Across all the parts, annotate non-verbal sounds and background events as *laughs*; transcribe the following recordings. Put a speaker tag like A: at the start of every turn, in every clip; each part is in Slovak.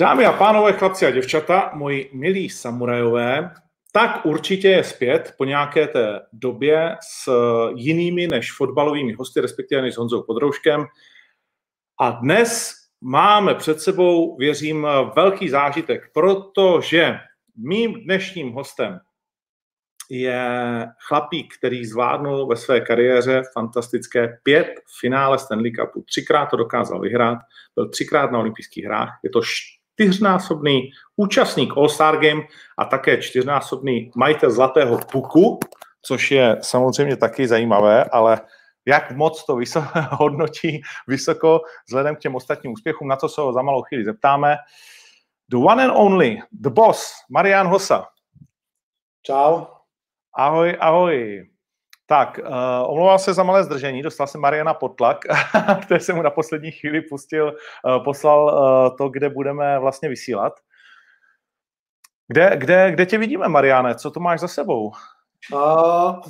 A: Dámy a pánové, chlapci a děvčata, moji milí samurajové, tak určitě je zpět po nějaké té době s jinými než fotbalovými hosty, respektive než s Honzou Podrouškem. A dnes máme před sebou, věřím, velký zážitek, protože mým dnešním hostem je chlapík, který zvládnul ve své kariéře fantastické pět finále Stanley Cupu. Třikrát to dokázal vyhrát, byl třikrát na olympijských hrách. Je to čtyřnásobný účastník All-Star Game a také čtyřnásobný majitel zlatého puku, což je samozřejmě taky zajímavé, ale jak moc to vysoko, *laughs* hodnotí vysoko vzhledem k těm ostatním úspěchům, na co se ho za malou chvíli zeptáme. The one and only, the boss, Marian Hossa.
B: Čau.
A: Ahoj, ahoj. Tak, uh, omlouvám se za malé zdržení, dostal jsem Mariana pod tlak, *laughs* jsem mu na poslední chvíli pustil, uh, poslal uh, to, kde budeme vlastně vysílat. Kde, kde, kde tě vidíme, Mariane? Co to máš za sebou?
B: Uh,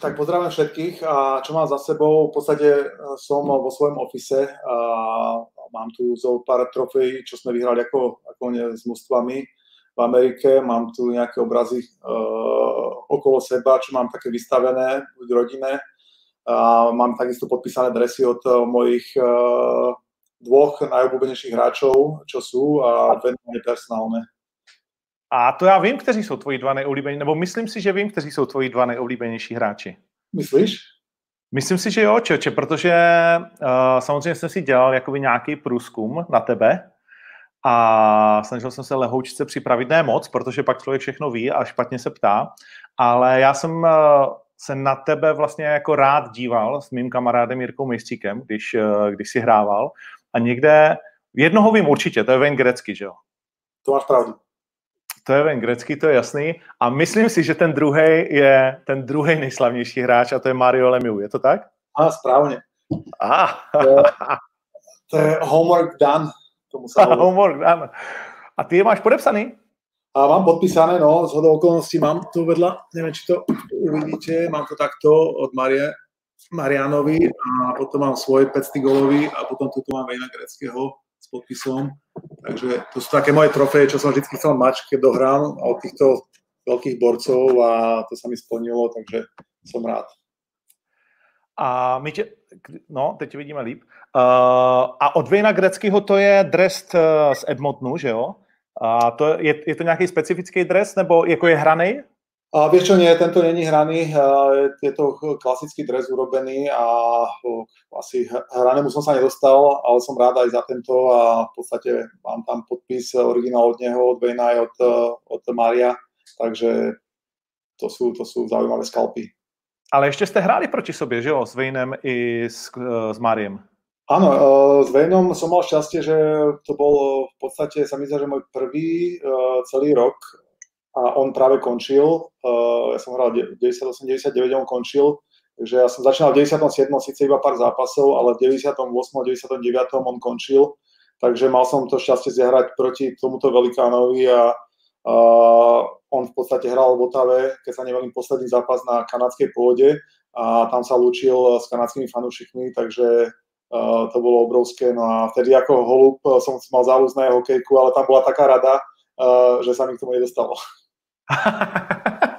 B: tak pozdravím všetkých a čo mám za sebou, v podstate som vo svojom ofise a mám tu zo pár trofejí, čo sme vyhrali ako, ako s mústvami v Amerike, mám tu nejaké obrazy uh, okolo seba, čo mám také vystavené v rodine. A mám takisto podpísané dresy od uh, mojich uh, dvoch najobľúbenejších hráčov, čo sú a venované personálne.
A: A to já vím, kteří jsou tvoji dva nejoblíbenější, nebo myslím si, že vím, kteří jsou tvoji dva nejoblíbenější hráči.
B: Myslíš?
A: Myslím si, že jo, čeče, protože uh, samozřejmě jsem si dělal jakoby nějaký průzkum na tebe a snažil jsem se lehoučce připravit, ne moc, protože pak člověk všechno ví a špatně se ptá, ale já jsem eh, se na tebe vlastně jako rád díval s mým kamarádem Jirkou Mistříkem, když, eh, když si hrával a někde, jednoho vím určitě, to je Wayne Grecky, že jo?
B: To máš pravdu.
A: To je Wayne Grecky, to je jasný. A myslím si, že ten druhý je ten druhý nejslavnější hráč a to je Mario Lemieux, je to tak?
B: A správně.
A: Ah.
B: To, je, to je homework done.
A: Tomu sa *laughs* homework, áno. A ty je máš podepsaný?
B: A mám podpísané, no, z hodou okolností mám tu vedľa, neviem, či to uvidíte, mám to takto od Marie, Marianovi a potom mám svoj 500 golový a potom tu mám Vejna Greckého s podpisom. Takže to sú také moje trofeje, čo som vždy chcel mať, keď dohrám od týchto veľkých borcov a to sa mi splnilo, takže som rád.
A: A my tě, no, teď vidíme líp. Uh, a od Vejna Greckého to je dres uh, z Edmontonu, že jo? A to je, je to nějaký specifický dres, nebo jako je hraný?
B: A vieš čo, nie, tento není hraný, je to klasický dres urobený a asi hranému som sa nedostal, ale som rád aj za tento a v podstate mám tam podpis originál od neho, od Vejna aj od, od Maria, takže to sú, to sú zaujímavé skalpy.
A: Ale ještě jste hráli proti sobě, že jo, s Vejnem i s, s Mariem.
B: Áno, s Vejnom som mal šťastie, že to bol v podstate, sa mi zdá, že môj prvý celý rok a on práve končil. Ja som hral 98-99, on končil, takže ja som začínal v 97. síce iba pár zápasov, ale v 98. 99. on končil, takže mal som to šťastie zahrať proti tomuto velikánovi a Uh, on v podstate hral v Otave, keď sa nevelím, posledný zápas na kanadskej pôde a tam sa lúčil s kanadskými fanúšikmi, takže uh, to bolo obrovské. No a vtedy ako holub som mal záľuz na hokejku, ale tam bola taká rada, uh, že sa mi k tomu nedostalo. *laughs*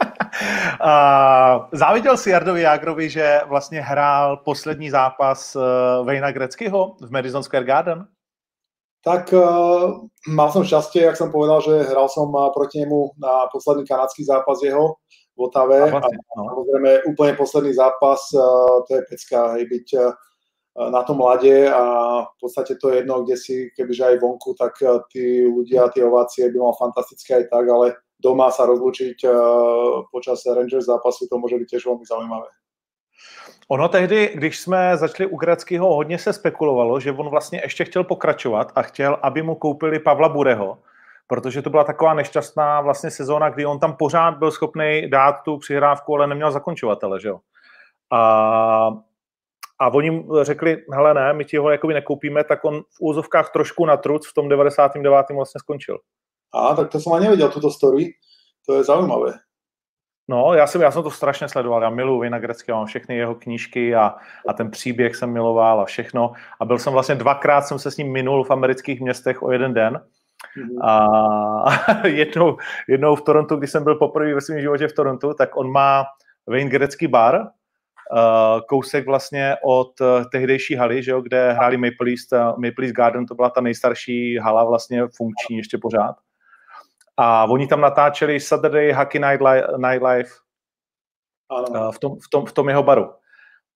A: Uh, záviděl si Jardovi Jágrovi, že vlastně hrál poslední zápas uh, Vejna Greckého v Madison Square Garden?
B: Tak uh, mal som šťastie, jak som povedal, že hral som proti nemu na posledný kanadský zápas jeho v Otave. A, vlastne, no. samozrejme úplne posledný zápas, uh, to je pecka, hej, byť uh, na tom mlade a v podstate to je jedno, kde si, kebyže aj vonku, tak uh, tí ľudia, tie ovácie by mal fantastické aj tak, ale doma sa rozlučiť uh, počas Rangers zápasu, to môže byť tiež veľmi zaujímavé.
A: Ono tehdy, když jsme začali u Greckého, hodně se spekulovalo, že on vlastně ještě chtěl pokračovat a chtěl, aby mu koupili Pavla Bureho, protože to byla taková nešťastná vlastně sezóna, kdy on tam pořád byl schopný dát tu přihrávku, ale neměl zakončovatele, že jo. A, a oni řekli, hele ne, my ti ho jakoby nekoupíme, tak on v úzovkách trošku na truc v tom 99. vlastně skončil.
B: A, tak to jsem ani nevěděl, tuto story. To je zaujímavé.
A: No, já jsem, já jsem to strašně sledoval, já miluji Vina Greckého, mám všechny jeho knížky a, a ten příběh jsem miloval a všechno. A byl jsem vlastně dvakrát, jsem se s ním minul v amerických městech o jeden den. Mm-hmm. A *laughs* jednou, jednou v Torontu, když jsem byl poprvé ve svém životě v Torontu, tak on má Gretzky bar, uh, kousek vlastně od uh, tehdejší haly, že jo, kde hráli Maple Leafs, uh, Maple Leafs Garden, to byla ta nejstarší hala vlastně funkční ještě pořád. A oni tam natáčeli Saturday Hockey Night Nightlife uh, v, tom, v, tom, v tom jeho baru.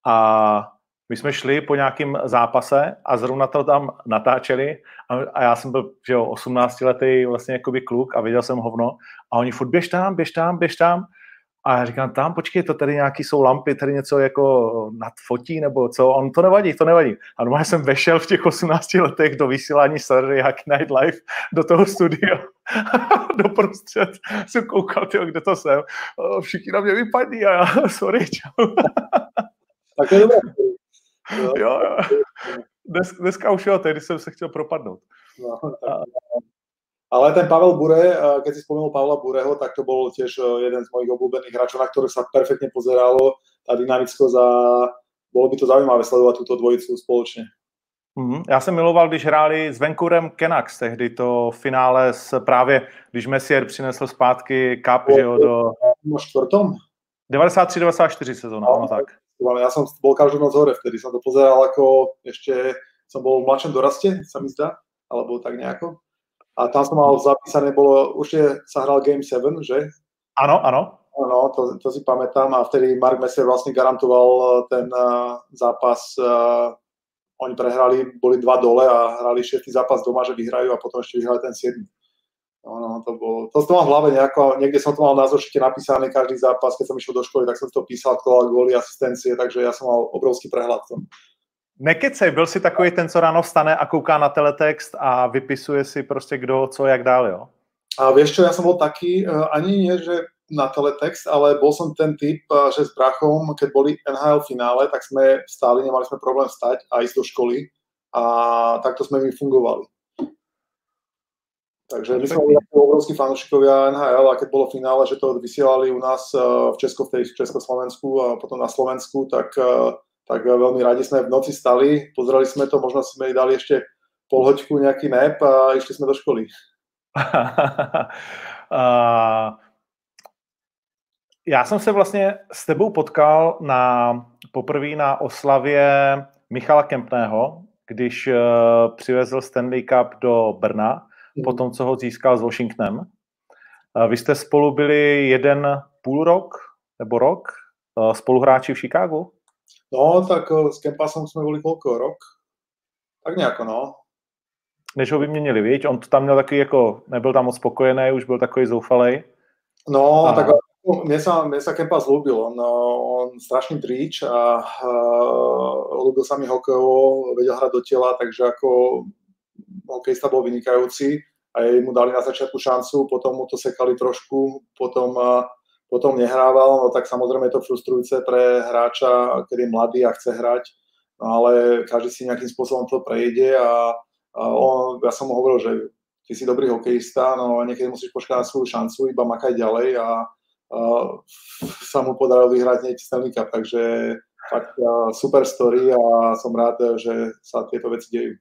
A: A my jsme šli po nějakém zápase a zrovna to tam natáčeli a, a já jsem byl, že jo, 18 letý vlastně jakoby kluk a viděl jsem hovno a oni furt běž tam, běž tam, běž tam a já říkám, tam počkej, to tady nějaký jsou lampy, tady něco jako nadfotí nebo co, on to nevadí, to nevadí. A normálně jsem vešel v těch 18 letech do vysílání Saturday Hack Night Live do toho studia. *laughs* Doprostřed jsem koukal, tyjo, kde to jsem. Všichni na mě vypadí a já, *laughs* sorry, čau.
B: Tak je dobré.
A: Jo, jo. Dnes, dneska už jo, tehdy jsem se chtěl propadnout. No, tak,
B: ale ten Pavel Bure, keď si spomenul Pavla Bureho, tak to bol tiež e, jeden z mojich obľúbených hráčov, na ktorých sa perfektne pozeralo. Tá dynamickosť a bolo by to zaujímavé sledovať túto dvojicu spoločne.
A: Mm-hmm. Já jsem miloval, když hráli s Vancouverem Canucks, tehdy to finále s právě, když Messier přinesl zpátky Cup, že jo, do...
B: Na čtvrtom?
A: 93-94 sezóna, no, tak.
B: Ja som bol každú noc hore, vtedy som to pozeral ako ešte, som bol v mladšom doraste, sa mi zdá, alebo tak nejako. A tam som mal zapísané, bolo, určite sa hral Game 7, že?
A: Áno, áno.
B: Áno, to, to si pamätám a vtedy Mark Messer vlastne garantoval eh, ten uh, zápas. Uh, oni prehrali, boli dva dole a hrali šiestý zápas doma, že vyhrajú a potom ešte vyhrali ten 7. No, no, to bolo, to som mal v hlave nejako, niekde som to mal na zošite napísané každý zápas, keď som išiel do školy, tak som to písal, kto dal góly, asistencie, takže ja som mal obrovský prehľad v tom.
A: Nekecej, byl si takový ten, co ráno vstane a kouká na teletext a vypisuje si prostě kdo, co, jak dál, jo?
B: A vieš čo, ja som bol taký, eh, ani nie, že na teletext, ale bol som ten typ, eh, že s brachom, keď boli NHL finále, tak sme stáli, nemali sme problém stať a ísť do školy a takto sme my fungovali. Takže my sme boli obrovskí fanúšikovia NHL a keď bolo finále, že to vysielali u nás eh, v Česko, v, tej, v Československu a potom na Slovensku, tak tak veľmi radi sme v noci stali, pozreli sme to, možno sme dali ešte pol hoďku nejaký nap a išli sme do školy. *laughs*
A: Já jsem se vlastně s tebou potkal na poprvé na oslavě Michala Kempného, když uh, přivezl Stanley Cup do Brna, mm. po tom, co ho získal s Washingtonem. Uh, vy jste spolu byli jeden půl rok nebo rok uh, spoluhráči v Chicagu?
B: No, tak eh, s Kempasom sme boli koľko, rok? Tak nejako, no.
A: Než ho vyměnili, viď? On tam měl takový jako, nebyl tam moc spokojený, už byl takový zoufalej.
B: No, a... tak mne sa, mne sa Kempas ľúbil, on, on strašný dríč a uh, ľúbil sa mi hokejovo, vedel hrať do tela, takže ako hokejista bol vynikajúci a jej mu dali na začiatku šancu, potom mu to sekali trošku, potom uh, potom nehrával, no tak samozrejme je to frustrujúce pre hráča, keď je mladý a chce hrať, no ale každý si nejakým spôsobom to prejde a, a on, ja som mu hovoril, že ty si dobrý hokejista, no a niekedy musíš počkať na svoju šancu, iba makaj ďalej a, a sa mu podarilo vyhrať hneď Stanley Cup, takže fakt super story a som rád, že sa tieto veci dejú.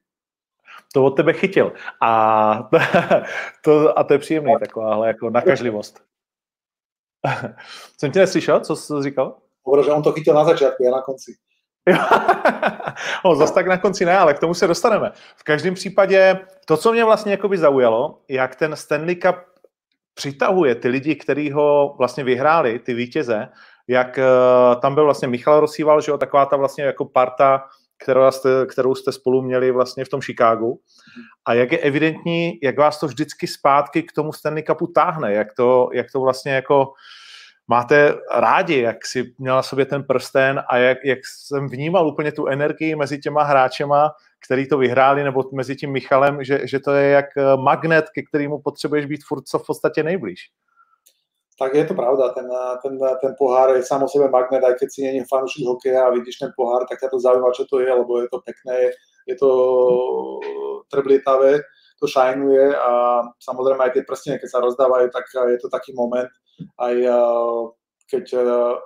A: To od tebe chytil. A *laughs* to, a to je příjemný, taková jako nakažlivost. *laughs* Jsem tě neslyšel, co jsi říkal?
B: Hovoril, že on to chytil na začátku, a na konci. *laughs*
A: no, zase tak na konci ne, ale k tomu se dostaneme. V každém případě to, co mě vlastně jakoby zaujalo, jak ten Stanley Cup přitahuje ty lidi, kteří ho vlastně vyhráli, ty vítěze, jak uh, tam byl vlastně Michal Rosíval, že jo, taková ta vlastně jako parta, kterou jste, kterou jste spolu měli vlastně v tom Chicagu. A jak je evidentní, jak vás to vždycky zpátky k tomu Stanley Cupu táhne, jak to, jak to vlastně jako máte rádi, jak si měl na sobě ten prsten a jak, jak jsem vnímal úplně tu energii mezi těma hráčema, který to vyhráli, nebo mezi tím Michalem, že, že to je jak magnet, ke kterému potřebuješ být furt co v podstatě nejblíž
B: tak je to pravda, ten, ten, ten pohár je sám sebe magnet, aj keď si není fanúšik hokeja a vidíš ten pohár, tak ťa to zaujíma, čo to je, lebo je to pekné, je to trblietavé, to šajnuje a samozrejme aj tie prstenie, keď sa rozdávajú, tak je to taký moment, aj keď,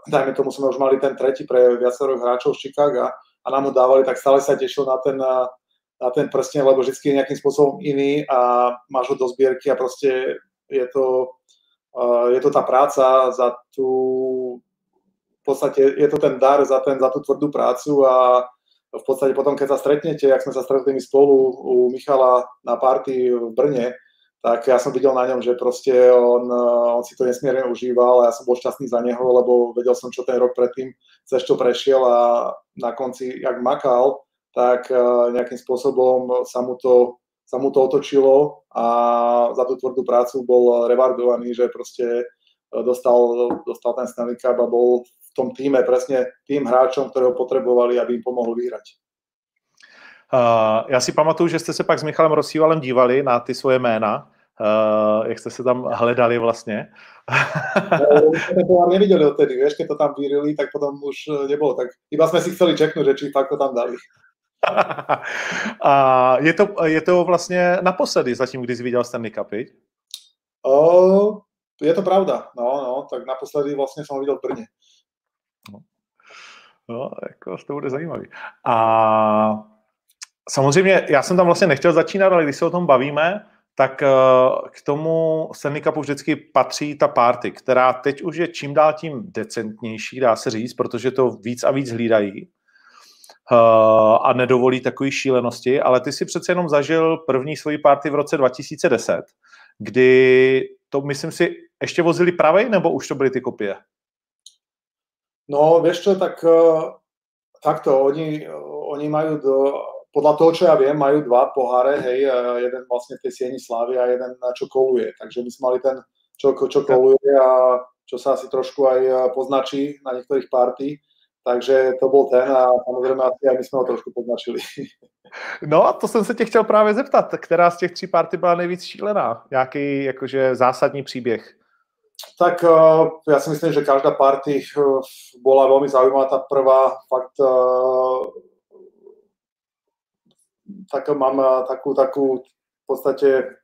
B: dajme tomu, sme už mali ten tretí pre viacero hráčov z Chicago a nám ho dávali, tak stále sa tešil na ten, na ten prsten, lebo vždy je nejakým spôsobom iný a máš ho do zbierky a proste je to, je to tá práca za tú, v podstate je to ten dar za, ten, za tú tvrdú prácu a v podstate potom, keď sa stretnete, jak sme sa stretli spolu u Michala na party v Brne, tak ja som videl na ňom, že proste on, on si to nesmierne užíval a ja som bol šťastný za neho, lebo vedel som, čo ten rok predtým cez čo prešiel a na konci, jak makal, tak eh, nejakým spôsobom sa mu to, sa mu to otočilo a za tú tvrdú prácu bol rewardovaný, že proste eh, dostal, dostal ten Stanley Cup a bol v tom týme presne tým hráčom, ktorého potrebovali, aby im pomohol vyhrať.
A: Uh, já si pamatuju, že jste se pak s Michalem Rosívalem dívali na ty svoje jména, uh, jak jste se tam hledali vlastně.
B: no, to neviděli odtedy, vieš, keď to tam vyrili, tak potom už nebolo. Tak iba sme si chceli čeknúť, že či fakt to tam dali. *laughs*
A: A je to, je to vlastně naposledy zatím, kdy jsi viděl Stanley Cup,
B: O, je to pravda, no, no, tak naposledy vlastně jsem ho viděl v Brně.
A: No. no, jako to bude zajímavý. A samozřejmě, já jsem tam vlastně nechtěl začínat, ale když se o tom bavíme, tak eh, k tomu Stanley Cupu vždycky patří ta party, která teď už je čím dál tím decentnější, dá se říct, protože to víc a víc hlídají uh, a nedovolí takové šílenosti, ale ty si přece jenom zažil první svoji party v roce 2010, kdy to, myslím si, ještě vozili pravej, nebo už to byly ty kopie?
B: No, vieš čo, tak uh, takto, oni, oni majú do, podľa toho, čo ja viem, majú dva poháre, hej, jeden vlastne tej sieni slávy a jeden, čo koluje. Takže my sme mali ten, čo, čo koluje a čo sa asi trošku aj poznačí na niektorých party. Takže to byl ten a samozřejmě asi aj my jsme ho trošku poznačili. *laughs*
A: No a to jsem se tě chtěl právě zeptat, která z těch tří party byla nejvíc šílená? Jaký jakože zásadní příběh?
B: Tak uh, ja si myslím, že každá party uh, bola veľmi zaujímavá. Tá prvá fakt uh, tak mám takú, takú v podstate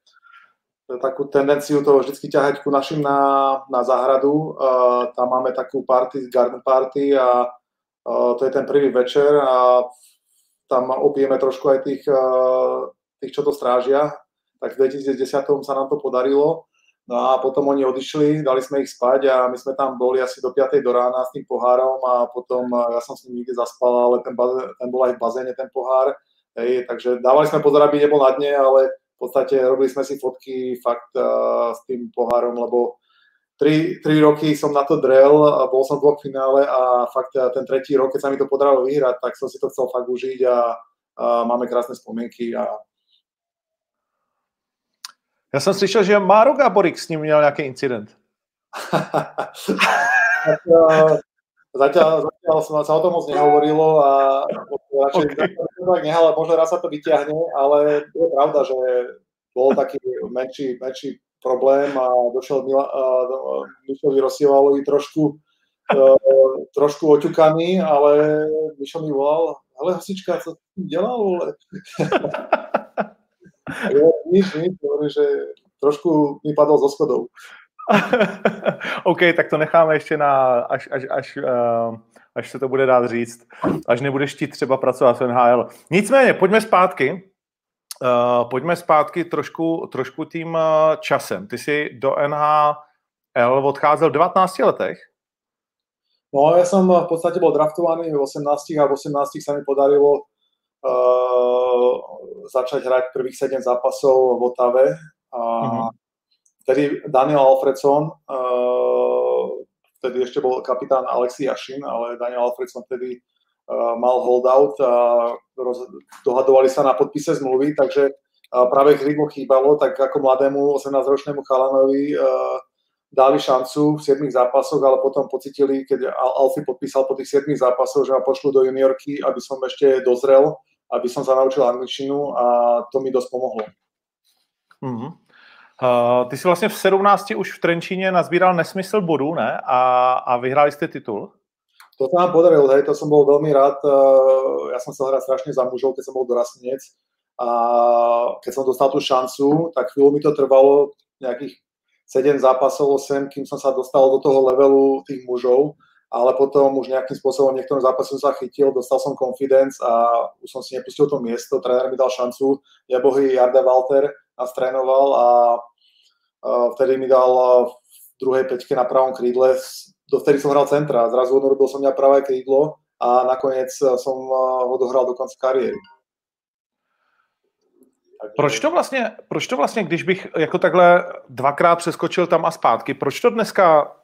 B: takú tendenciu to vždy ťahať ku našim na, na záhradu. Uh, tam máme takú party, garden party a to je ten prvý večer a tam opijeme trošku aj tých, tých, čo to strážia. Tak v 2010 sa nám to podarilo. No a potom oni odišli, dali sme ich spať a my sme tam boli asi do 5. do rána s tým pohárom a potom ja som s ním nikde zaspal, ale ten, bazén, ten bol aj v bazéne, ten pohár. Hej, takže dávali sme pozor, aby nebol na dne, ale v podstate robili sme si fotky fakt uh, s tým pohárom, lebo tri, tri roky som na to drel a bol som v dvoch finále a fakt ten tretí rok, keď sa mi to podarilo vyhrať, tak som si to chcel fakt užiť a, a máme krásne spomienky a
A: Já jsem slyšel, že Máro Gaborik s ním měl nějaký incident. *laughs*
B: zatiaľ, zatiaľ som, sa o tom moc nehovorilo a radšej okay. nehal, možno raz sa to vyťahne, ale je pravda, že bol taký menší, menší problém a došel Mišovi Rosivalovi trošku, uh, trošku oťukaný, ale Mišo mi volal, ale hasička, co ty dělal, vole? *laughs* jo, nič, nič, že trošku mi padol zo schodou. *laughs*
A: OK, tak to necháme ještě na, až, až, až, uh, až se to bude dát říct, až nebudeš chtít třeba pracovat v NHL. Nicméně, pojďme zpátky. Uh, pojďme zpátky trošku, trošku tím uh, časem. Ty jsi do NHL odcházel v 19 letech?
B: No, ja som v podstate bol draftovaný v 18 a v 18 sa mi podarilo uh, začať hrať prvých 7 zápasov v Otave. A uh-huh. Vtedy Daniel Alfredson, uh, vtedy ešte bol kapitán Alexi Jašin, ale Daniel Alfredson vtedy mal holdout dohadovali sa na podpise zmluvy, takže uh, práve chvíľu chýbalo, tak ako mladému 18-ročnému chalanovi uh, dali šancu v 7 zápasoch, ale potom pocitili, keď Alfie podpísal po tých 7 zápasoch, že ma pošlu do juniorky, aby som ešte dozrel, aby som sa naučil angličtinu a to mi dosť pomohlo.
A: Mm-hmm. Uh, ty si vlastně v 17 už v Trenčíně nazbíral nesmysl bodů, ne? A, a vyhráli jste titul?
B: To sa nám podarilo, hej, to som bol veľmi rád. Eh, ja som sa hrať strašne za mužov, keď som bol dorastenec. A keď som dostal tú šancu, tak chvíľu mi to trvalo nejakých 7 zápasov, 8, kým som sa dostal do toho levelu tých mužov. ale potom už nejakým spôsobom v niektorom sa chytil, dostal som confidence a už som si nepustil to miesto, tréner mi dal šancu, ja bohy Jarda Walter nás trénoval a vtedy mi dal v druhej peťke na pravom krídle, dovtedy som hral centra, zrazu odrobil som mňa pravé krídlo a nakoniec som ho dohral do konca kariéry.
A: Proč to, vlastně, proč to vlastně, když bych jako takhle dvakrát přeskočil tam a zpátky, proč to dneska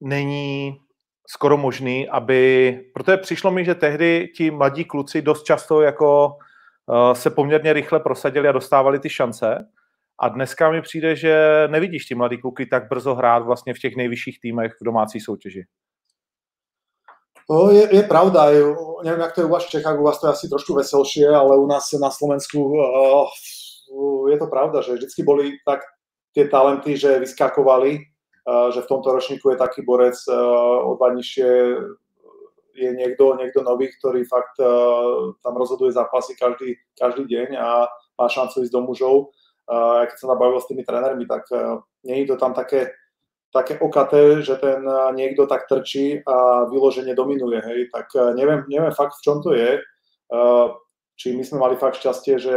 A: není skoro možný, aby, protože přišlo mi, že tehdy ti mladí kluci dost často jako uh, se poměrně rychle prosadili a dostávali ty šance a dneska mi přijde, že nevidíš ty mladí kluky tak brzo hrát vlastně v těch nejvyšších týmech v domácí soutěži.
B: Je, je pravda, neviem, jak to je u vás v Čechách, u vás to je asi trošku veselšie, ale u nás na Slovensku uh, je to pravda, že vždycky boli tak tie talenty, že vyskakovali, uh, že v tomto ročníku je taký borec uh, o dva je niekto, niekto nový, ktorý fakt uh, tam rozhoduje zápasy každý, každý deň a má šancu ísť do mužov. Keď som nabavil s tými trénermi, tak nie je to tam také také okaté, že ten eh, niekto tak trčí a vyloženie dominuje, hej, tak eh, neviem, neviem fakt, v čom to je. Eh, či my sme mali fakt šťastie, že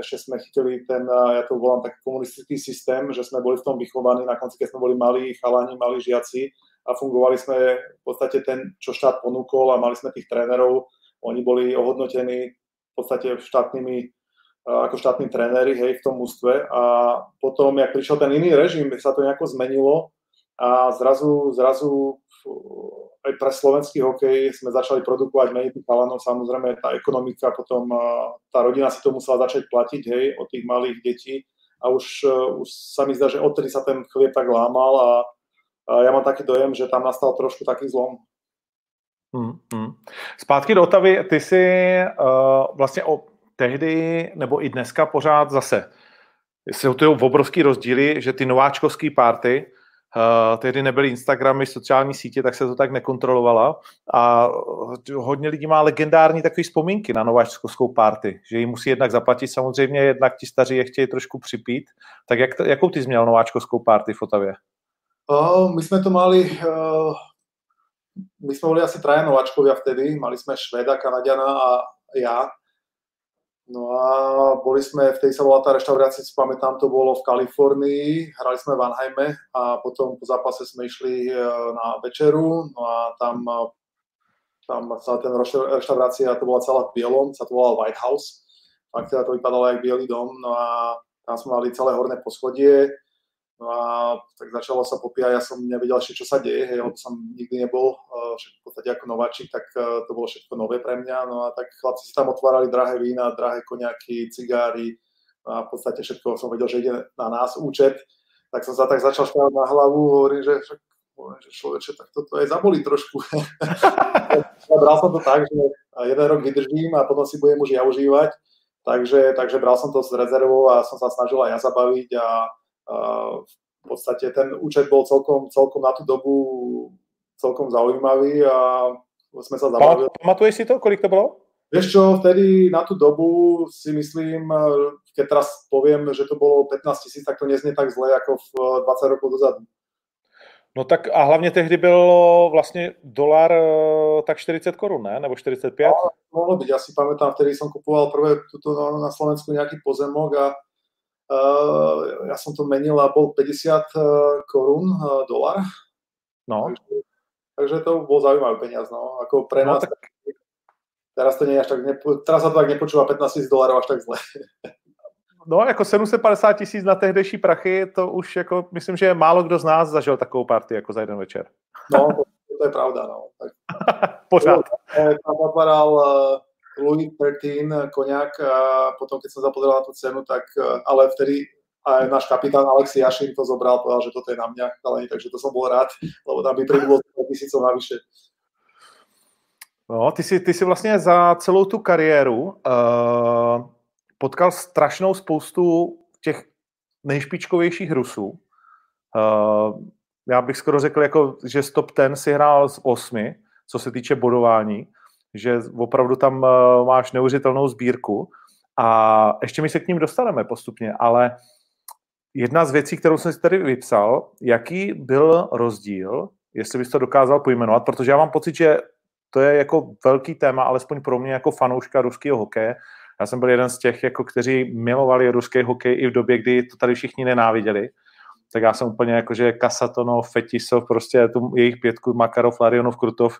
B: ešte sme chytili ten, ja to volám taký komunistický systém, že sme boli v tom vychovaní, na konci, keď sme boli malí chalani, malí žiaci a fungovali sme v podstate ten, čo štát ponúkol a mali sme tých trénerov, oni boli ohodnotení v podstate štátnymi ako štátni tréneri hej, v tom ústve a potom, jak prišiel ten iný režim, sa to nejako zmenilo. A zrazu, zrazu aj pre slovenský hokej sme začali produkovať menej tých chalanov, samozrejme tá ekonomika, potom tá rodina si to musela začať platiť, hej, od tých malých detí. A už, už sa mi zdá, že odtedy sa ten chlieb tak lámal a, a ja mám taký dojem, že tam nastal trošku taký zlom.
A: Hmm, hmm. Zpátky do Otavy, ty si uh, vlastně o tehdy nebo i dneska pořád zase. Jsou to obrovský rozdíly, že ty nováčkovský párty Uh, tehdy nebyly Instagramy, sociální sítě, tak se to tak nekontrolovala. A hodně lidí má legendární takové vzpomínky na nováčkovskou party, že ji musí jednak zaplatit. Samozřejmě, jednak ti staří je chtějí trošku připít. Tak jak, jakou ty jsi měl nováčkovskou party v Otavě?
B: Uh, my jsme to mali, uh, my jsme boli asi traja nováčkovia vtedy, mali jsme Šveda, Kanadiana a ja No a boli sme, v tej sa volá tá reštaurácia, si pamätám, to bolo v Kalifornii, hrali sme v Anheime a potom po zápase sme išli e, na večeru, no a tam, e, tam celá ten reštaurácia, to bola celá v bielom, sa to volala White House, tak teda to vypadalo jak bielý dom, no a tam sme mali celé horné poschodie, No a tak začalo sa popíjať, ja som nevedel ešte, čo sa deje, hej, lebo som nikdy nebol uh, v podstate ako nováčik, tak uh, to bolo všetko nové pre mňa. No a tak chlapci si tam otvárali drahé vína, drahé koniaky, cigáry no a v podstate všetko som vedel, že ide na nás účet. Tak som sa tak začal škávať na hlavu, hovorím, že, že človeče, tak toto aj zabolí trošku. *laughs* bral som to tak, že jeden rok vydržím a potom si budem už ja užívať. Takže, takže bral som to s rezervou a som sa snažil aj ja zabaviť a v podstate ten účet bol celkom, celkom na tú dobu celkom zaujímavý a sme sa zabavili.
A: Pamatuješ si to, kolik to bolo?
B: Vieš čo, vtedy na tú dobu si myslím, keď teraz poviem, že to bolo 15 tisíc, tak to neznie tak zle ako v 20 rokov dozadu.
A: No tak a hlavně tehdy byl vlastně dolar eh, tak 40 korun, ne? Nebo 45? No,
B: mohlo byť. Ja si pamätám, vtedy som kupoval prvé tuto na, Slovensku nejaký pozemok a ja som to menil a bol 50 uh, korún uh, dolar.
A: No.
B: Takže, takže to bol zaujímavý peniaz, no. Ako pre no, nás, tak... teraz to nie až tak, nepo, teraz sa to tak nepočúva 15 tisíc dolarov až tak zle.
A: No, jako 750 tisíc na tehdejší prachy, to už jako, myslím, že málo kdo z nás zažil takovou party jako za jeden večer.
B: No, to, to je pravda, no. Tak, *laughs*
A: Pořád.
B: Tam otváral Louis 13 koniak a potom, keď som zapozrel na tú cenu, tak ale vtedy aj náš kapitán Alex Jašin to zobral, povedal, že toto je na mňa, ale takže to som bol rád, *laughs* lebo tam by pribylo tisícov navyše.
A: No, ty si, ty si vlastně za celou tu kariéru uh, potkal strašnou spoustu těch nejšpičkovějších Rusů. Uh, já bych skoro řekl, jako, že z top 10 si hrál z osmi, co se týče bodování že opravdu tam eh, máš neuvěřitelnou sbírku a ještě my se k ním dostaneme postupně, ale jedna z věcí, kterou jsem si tady vypsal, jaký byl rozdíl jestli bys to dokázal pojmenovat, protože já mám pocit, že to je jako velký téma, alespoň pro mě jako fanouška ruského hokeje. Já jsem byl jeden z těch, jako, kteří milovali ruský hokej i v době, kdy to tady všichni nenáviděli. Tak já jsem úplně jako, že Kasatonov, Fetisov, prostě tu jejich pětku, Makarov, Larionov, Krutov,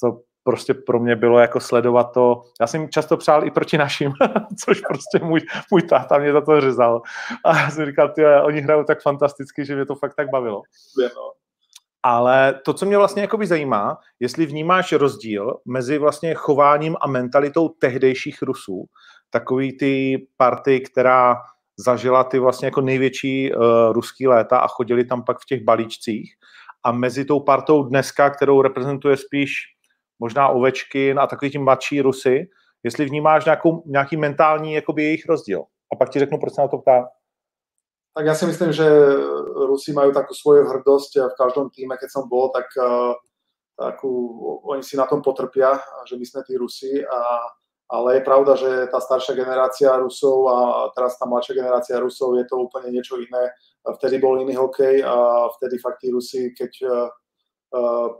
A: to prostě pro mě bylo jako sledovat to. Já jsem často přál i proti našim, *laughs* což prostě můj, můj táta mě za to řezal. A já jsem říkal, ty, oni hrajou tak fantasticky, že mě to fakt tak bavilo.
B: No.
A: Ale to, co mě vlastně jakoby zajímá, jestli vnímáš rozdíl mezi vlastně chováním a mentalitou tehdejších Rusů, takový ty party, která zažila ty vlastně jako největší uh, ruský léta a chodili tam pak v těch balíčcích a mezi tou partou dneska, kterou reprezentuje spíš možná Ovečkin a takový ti mladší Rusy, jestli vnímáš nějakou, nějaký mentální jakoby jejich rozdíl. A pak ti řeknu, proč se na to ptá.
B: Tak ja si myslím, že Rusi majú takú svoju hrdosť v každom týme, keď som bol, tak uh, takú, oni si na tom potrpia, že my sme tí Rusi a ale je pravda, že tá staršia generácia Rusov a teraz tá mladšia generácia Rusov je to úplne niečo iné. Vtedy bol iný hokej a vtedy fakt tí Rusi, keď, uh,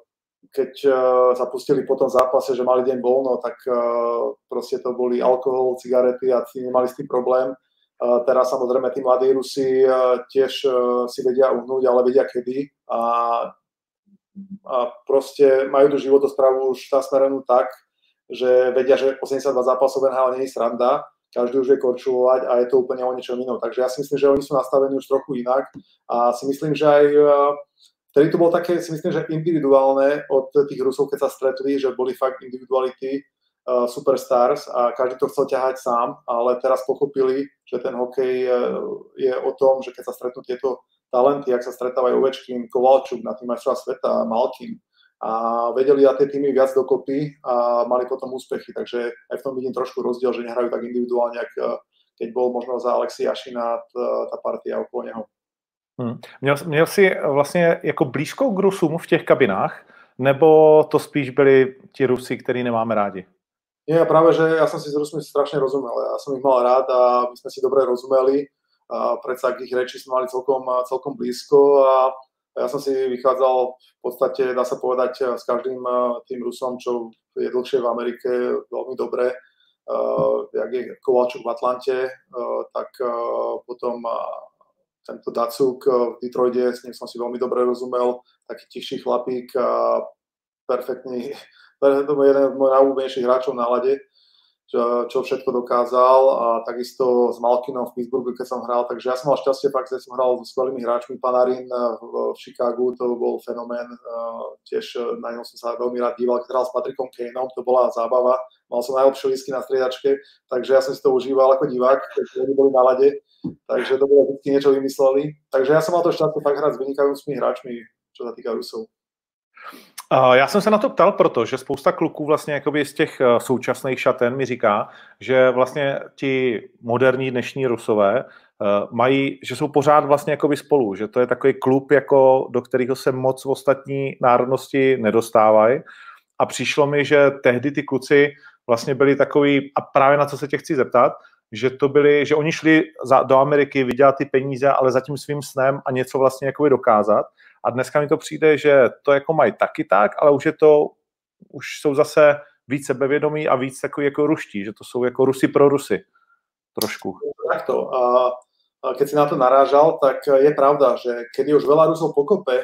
B: keď uh, zapustili po tom zápase, že mali deň voľno, tak uh, proste to boli alkohol, cigarety a tí nemali s tým problém. Teraz samozrejme tí mladí Rusi tiež si vedia uhnúť, ale vedia kedy a, a proste majú tú životosprávu už nasmerenú tak, že vedia, že 82 zápasov NHL nie je sranda, každý už vie korčulovať a je to úplne o niečom inom. Takže ja si myslím, že oni sú nastavení už trochu inak a si myslím, že aj vtedy to bolo také, si myslím, že individuálne od tých Rusov, keď sa stretli, že boli fakt individuality, uh, superstars a každý to chcel ťahať sám, ale teraz pochopili, že ten hokej je, je o tom, že keď sa stretnú tieto talenty, ak sa stretávajú Ovečkin, Kovalčuk na tým majstra sveta, Malkin, a vedeli dať tie týmy viac dokopy a mali potom úspechy. Takže aj v tom vidím trošku rozdiel, že nehrajú tak individuálne, ako keď bol možno za Alexi Jašina tá partia okolo neho.
A: Hmm. Měl, měl jsi vlastně jako blízko k Rusům v těch kabinách, nebo to spíš byli ti Rusi, který nemáme rádi?
B: Nie, práve, že ja som si s Rusmi strašne rozumel. Ja som ich mal rád a my sme si dobre rozumeli. A predsa k ich reči sme mali celkom, celkom blízko a ja som si vychádzal v podstate, dá sa povedať, s každým tým Rusom, čo je dlhšie v Amerike, veľmi dobre. Uh, jak je Kovalčuk v Atlante, uh, tak uh, potom tento Dacuk v Detroite, s ním som si veľmi dobre rozumel, taký tichší chlapík perfektný *laughs* jeden z mojich najúbenejších hráčov na lade, čo, čo všetko dokázal a takisto s Malkinom v Pittsburghu, keď som hral, takže ja som mal šťastie fakt, že som hral so skvelými hráčmi, Panarin v, v Chicagu, to bol fenomén, tiež na ňom som sa veľmi rád díval, keď hral s Patrickom Kaneom, to bola zábava, mal som najlepšie lístky na striedačke, takže ja som si to užíval ako divák, keď oni boli na lade, takže to bolo vždy niečo vymysleli, takže ja som mal to šťastie fakt hrať s vynikajúcimi hráčmi, čo sa týka Rusov.
A: Já jsem se na to ptal, protože spousta kluků vlastně z těch eh, současných šaten mi říká, že vlastně ti moderní dnešní rusové eh, mají, že jsou pořád vlastně spolu, že to je takový klub, jako do kterého se moc v ostatní národnosti nedostávají. A přišlo mi, že tehdy ty kluci vlastně byli takový, a právě na co se tě chci zeptat, že to byli, že oni šli za, do Ameriky vydělat ty peníze, ale za tím svým snem a něco vlastně dokázat. A dneska mi to přijde, že to jako mají taky tak, ale už je to, už jsou zase víc sebevědomí a víc takový jako ruští, že to jsou jako Rusy pro Rusy trošku.
B: Takto. A, keď si na to narážal, tak je pravda, že keď už veľa Rusov pokope,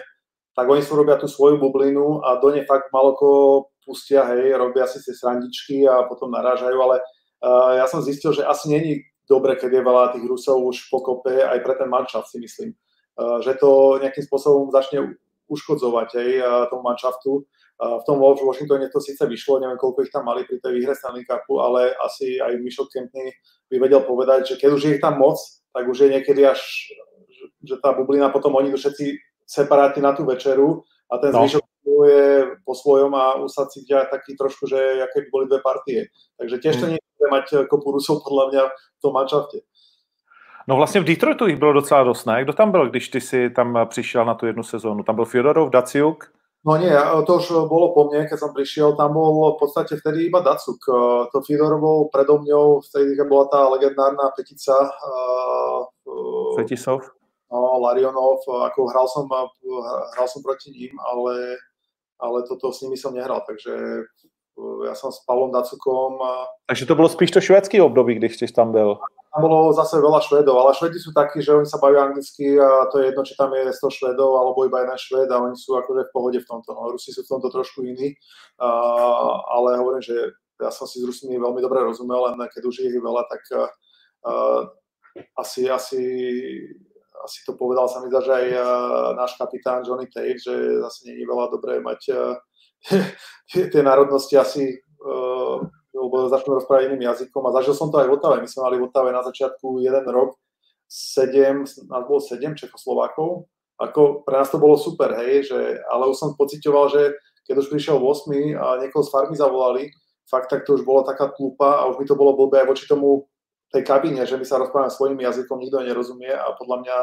B: tak oni si robia tú svoju bublinu a do nej fakt maloko pustia, hej, robia si tie srandičky a potom narážajú, ale uh, ja som zistil, že asi není dobre, keď je veľa tých Rusov už pokope, aj pre ten manšaft si myslím. Eh, že to nejakým spôsobom začne uškodzovať aj eh, tomu manšaftu. Eh, v tom Washingtone to síce vyšlo, neviem koľko ich tam mali pri tej výhre Stanley Cupu, ale asi aj Michel Kempney by vedel povedať, že keď už je ich tam moc, tak už je niekedy až, že tá bublina potom oni všetci separátne na tú večeru a ten no. zvyšok je po svojom a usad si taký trošku, že aké by boli dve partie. Takže tiež to mm. nie je mať kopu Rusov podľa mňa v tom manšafte.
A: No vlastně v Detroitu jich bylo docela dost, ne? Kdo tam byl, když ty si tam přišel na tu jednu sezónu? Tam byl Fyodorov, Daciuk?
B: No nie, to už bolo po mne, keď som prišiel, tam bol v podstate vtedy iba Dacuk. To Fidor bol predo mňou, vtedy bola tá legendárna petica.
A: Fetisov?
B: No, no, Larionov, ako hral som, hral som proti ním, ale, ale toto s nimi som nehral, takže ja som s Pavlom Dacukom.
A: Takže to bolo spíš to švédský období, když jsi tam byl?
B: Tam bolo zase veľa Švedov, ale Švedi sú takí, že oni sa bavia anglicky a to je jedno, či tam je 100 Švedov alebo iba jeden Šved a oni sú akože v pohode v tomto. No, Rusi sú v tomto trošku iní, uh, ale hovorím, že ja som si s Rusmi veľmi dobre rozumel, len keď už je ich veľa, tak uh, asi, asi, asi to povedal sa mi zdá, že aj uh, náš kapitán Johnny Tate, že zase nie je veľa dobré mať uh, *laughs* tie národnosti asi uh, lebo začnú rozprávať iným jazykom a zažil som to aj v Otave. My sme mali v Otave na začiatku jeden rok sedem, nás bolo sedem Čechoslovákov. Ako pre nás to bolo super, hej, že, ale už som pocitoval, že keď už prišiel 8 a niekoho z farmy zavolali, fakt tak to už bola taká tlupa a už mi to bolo blbé aj voči tomu tej kabíne, že my sa rozprávame svojim jazykom, nikto nerozumie a podľa mňa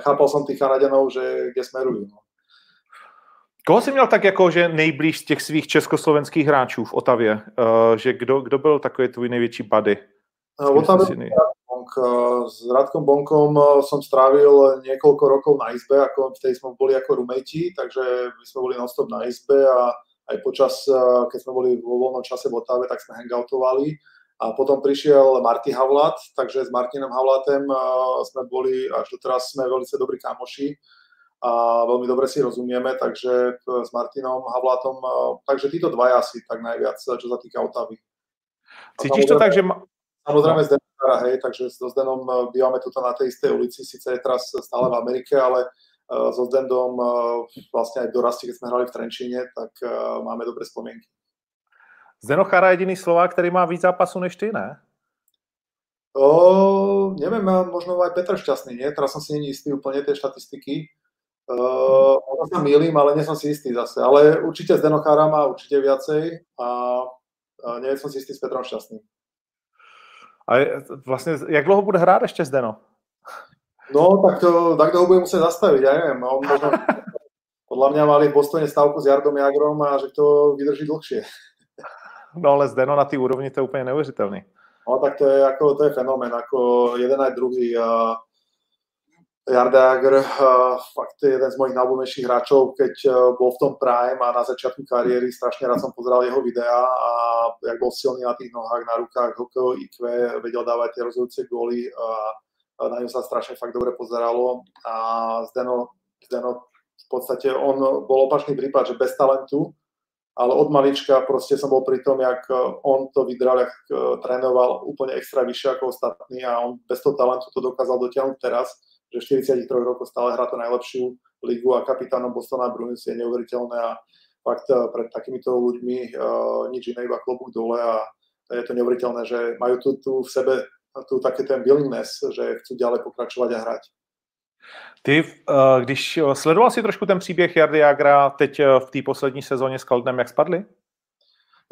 B: chápal som tých Kanadianov, že kde smerujú. No.
A: Koho jsi měl tak jako, že nejblíž z těch svých československých hráčů v Otavě? Uh, že kdo, kdo byl takový tvůj největší buddy?
B: V Otavě Bonk. S Radkom Bonkom som strávil niekoľko rokov na izbe, ako vtedy sme boli ako rumejti, takže my sme boli non-stop na izbe a aj počas, keď sme boli vo voľnom čase v Otave, tak sme hangoutovali. A potom prišiel Marty Havlat, takže s Martinom Havlatem sme boli, až doteraz sme veľmi dobrí kamoši a veľmi dobre si rozumieme, takže e, s Martinom Havlátom, e, takže títo dvaja asi tak najviac, e, čo sa týka Otavy.
A: Cítiš to tak, že... Ma...
B: Samozrejme no. z Denvera, hej, takže so Zdenom bývame tuto na tej istej ulici, síce je teraz stále v Amerike, ale so Zdendom vlastne aj v dorasti, keď sme hrali v Trenčíne, tak máme dobré spomienky.
A: Zdeno Chara je jediný Slovák, ktorý má víc zápasu než ty, ne?
B: O, neviem, možno aj Petr Šťastný, nie? Teraz som si není istý úplne tie štatistiky. Uh, možno sa milím, ale nie som si istý zase. Ale určite z Denochára má určite viacej a, a nie som si istý s Petrom Šťastným.
A: A je, vlastne, jak dlho bude hrát ešte Zdeno?
B: No, tak to, tak to ho bude musieť zastaviť, ja neviem. On možno, podľa mňa mali v Bostone stavku s Jardom Jagrom a že to vydrží dlhšie.
A: No ale Zdeno na té úrovni to je úplně neuvěřitelný.
B: No tak to je, ako, to je fenomén, ako jeden aj druhý. A Jarda Jager, fakt je jeden z mojich najobľúbenejších hráčov, keď e, bol v tom prime a na začiatku kariéry strašne rád som pozeral jeho videá a jak bol silný na tých nohách, na rukách, hokejov IQ, vedel dávať tie rozhodujúce góly a na ňu sa strašne fakt dobre pozeralo. A Zdeno, Zdeno v podstate on bol opačný prípad, že bez talentu, ale od malička proste som bol pri tom, jak e, on to vydral, jak trénoval úplne extra vyššie ako ostatní a on bez toho talentu to dokázal dotiahnuť teraz že 43 rokov stále hrá to najlepšiu ligu a kapitánom Bostona Bruins je neuveriteľné a fakt eh, pred takýmito ľuďmi uh, nič iné, iba klobúk dole a je to neuveriteľné, že majú tu, tu v sebe tu taký ten willingness, že chcú ďalej pokračovať a hrať.
A: Ty, eh, když sledoval si trošku ten příběh Jardy Jagra teď v té poslední sezóně s Kaldnem, jak spadli?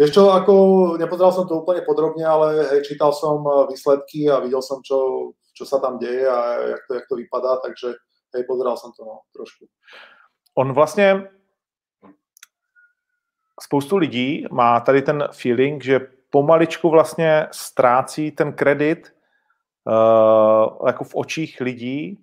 B: Vieš čo, ako nepozeral som to úplne podrobne, ale hej, čítal som výsledky a videl som, čo čo sa tam deje a jak to, jak to vypadá, takže hej, pozeral som to no, trošku.
A: On vlastně spoustu lidí má tady ten feeling, že pomaličku vlastně ztrácí ten kredit uh, jako v očích lidí,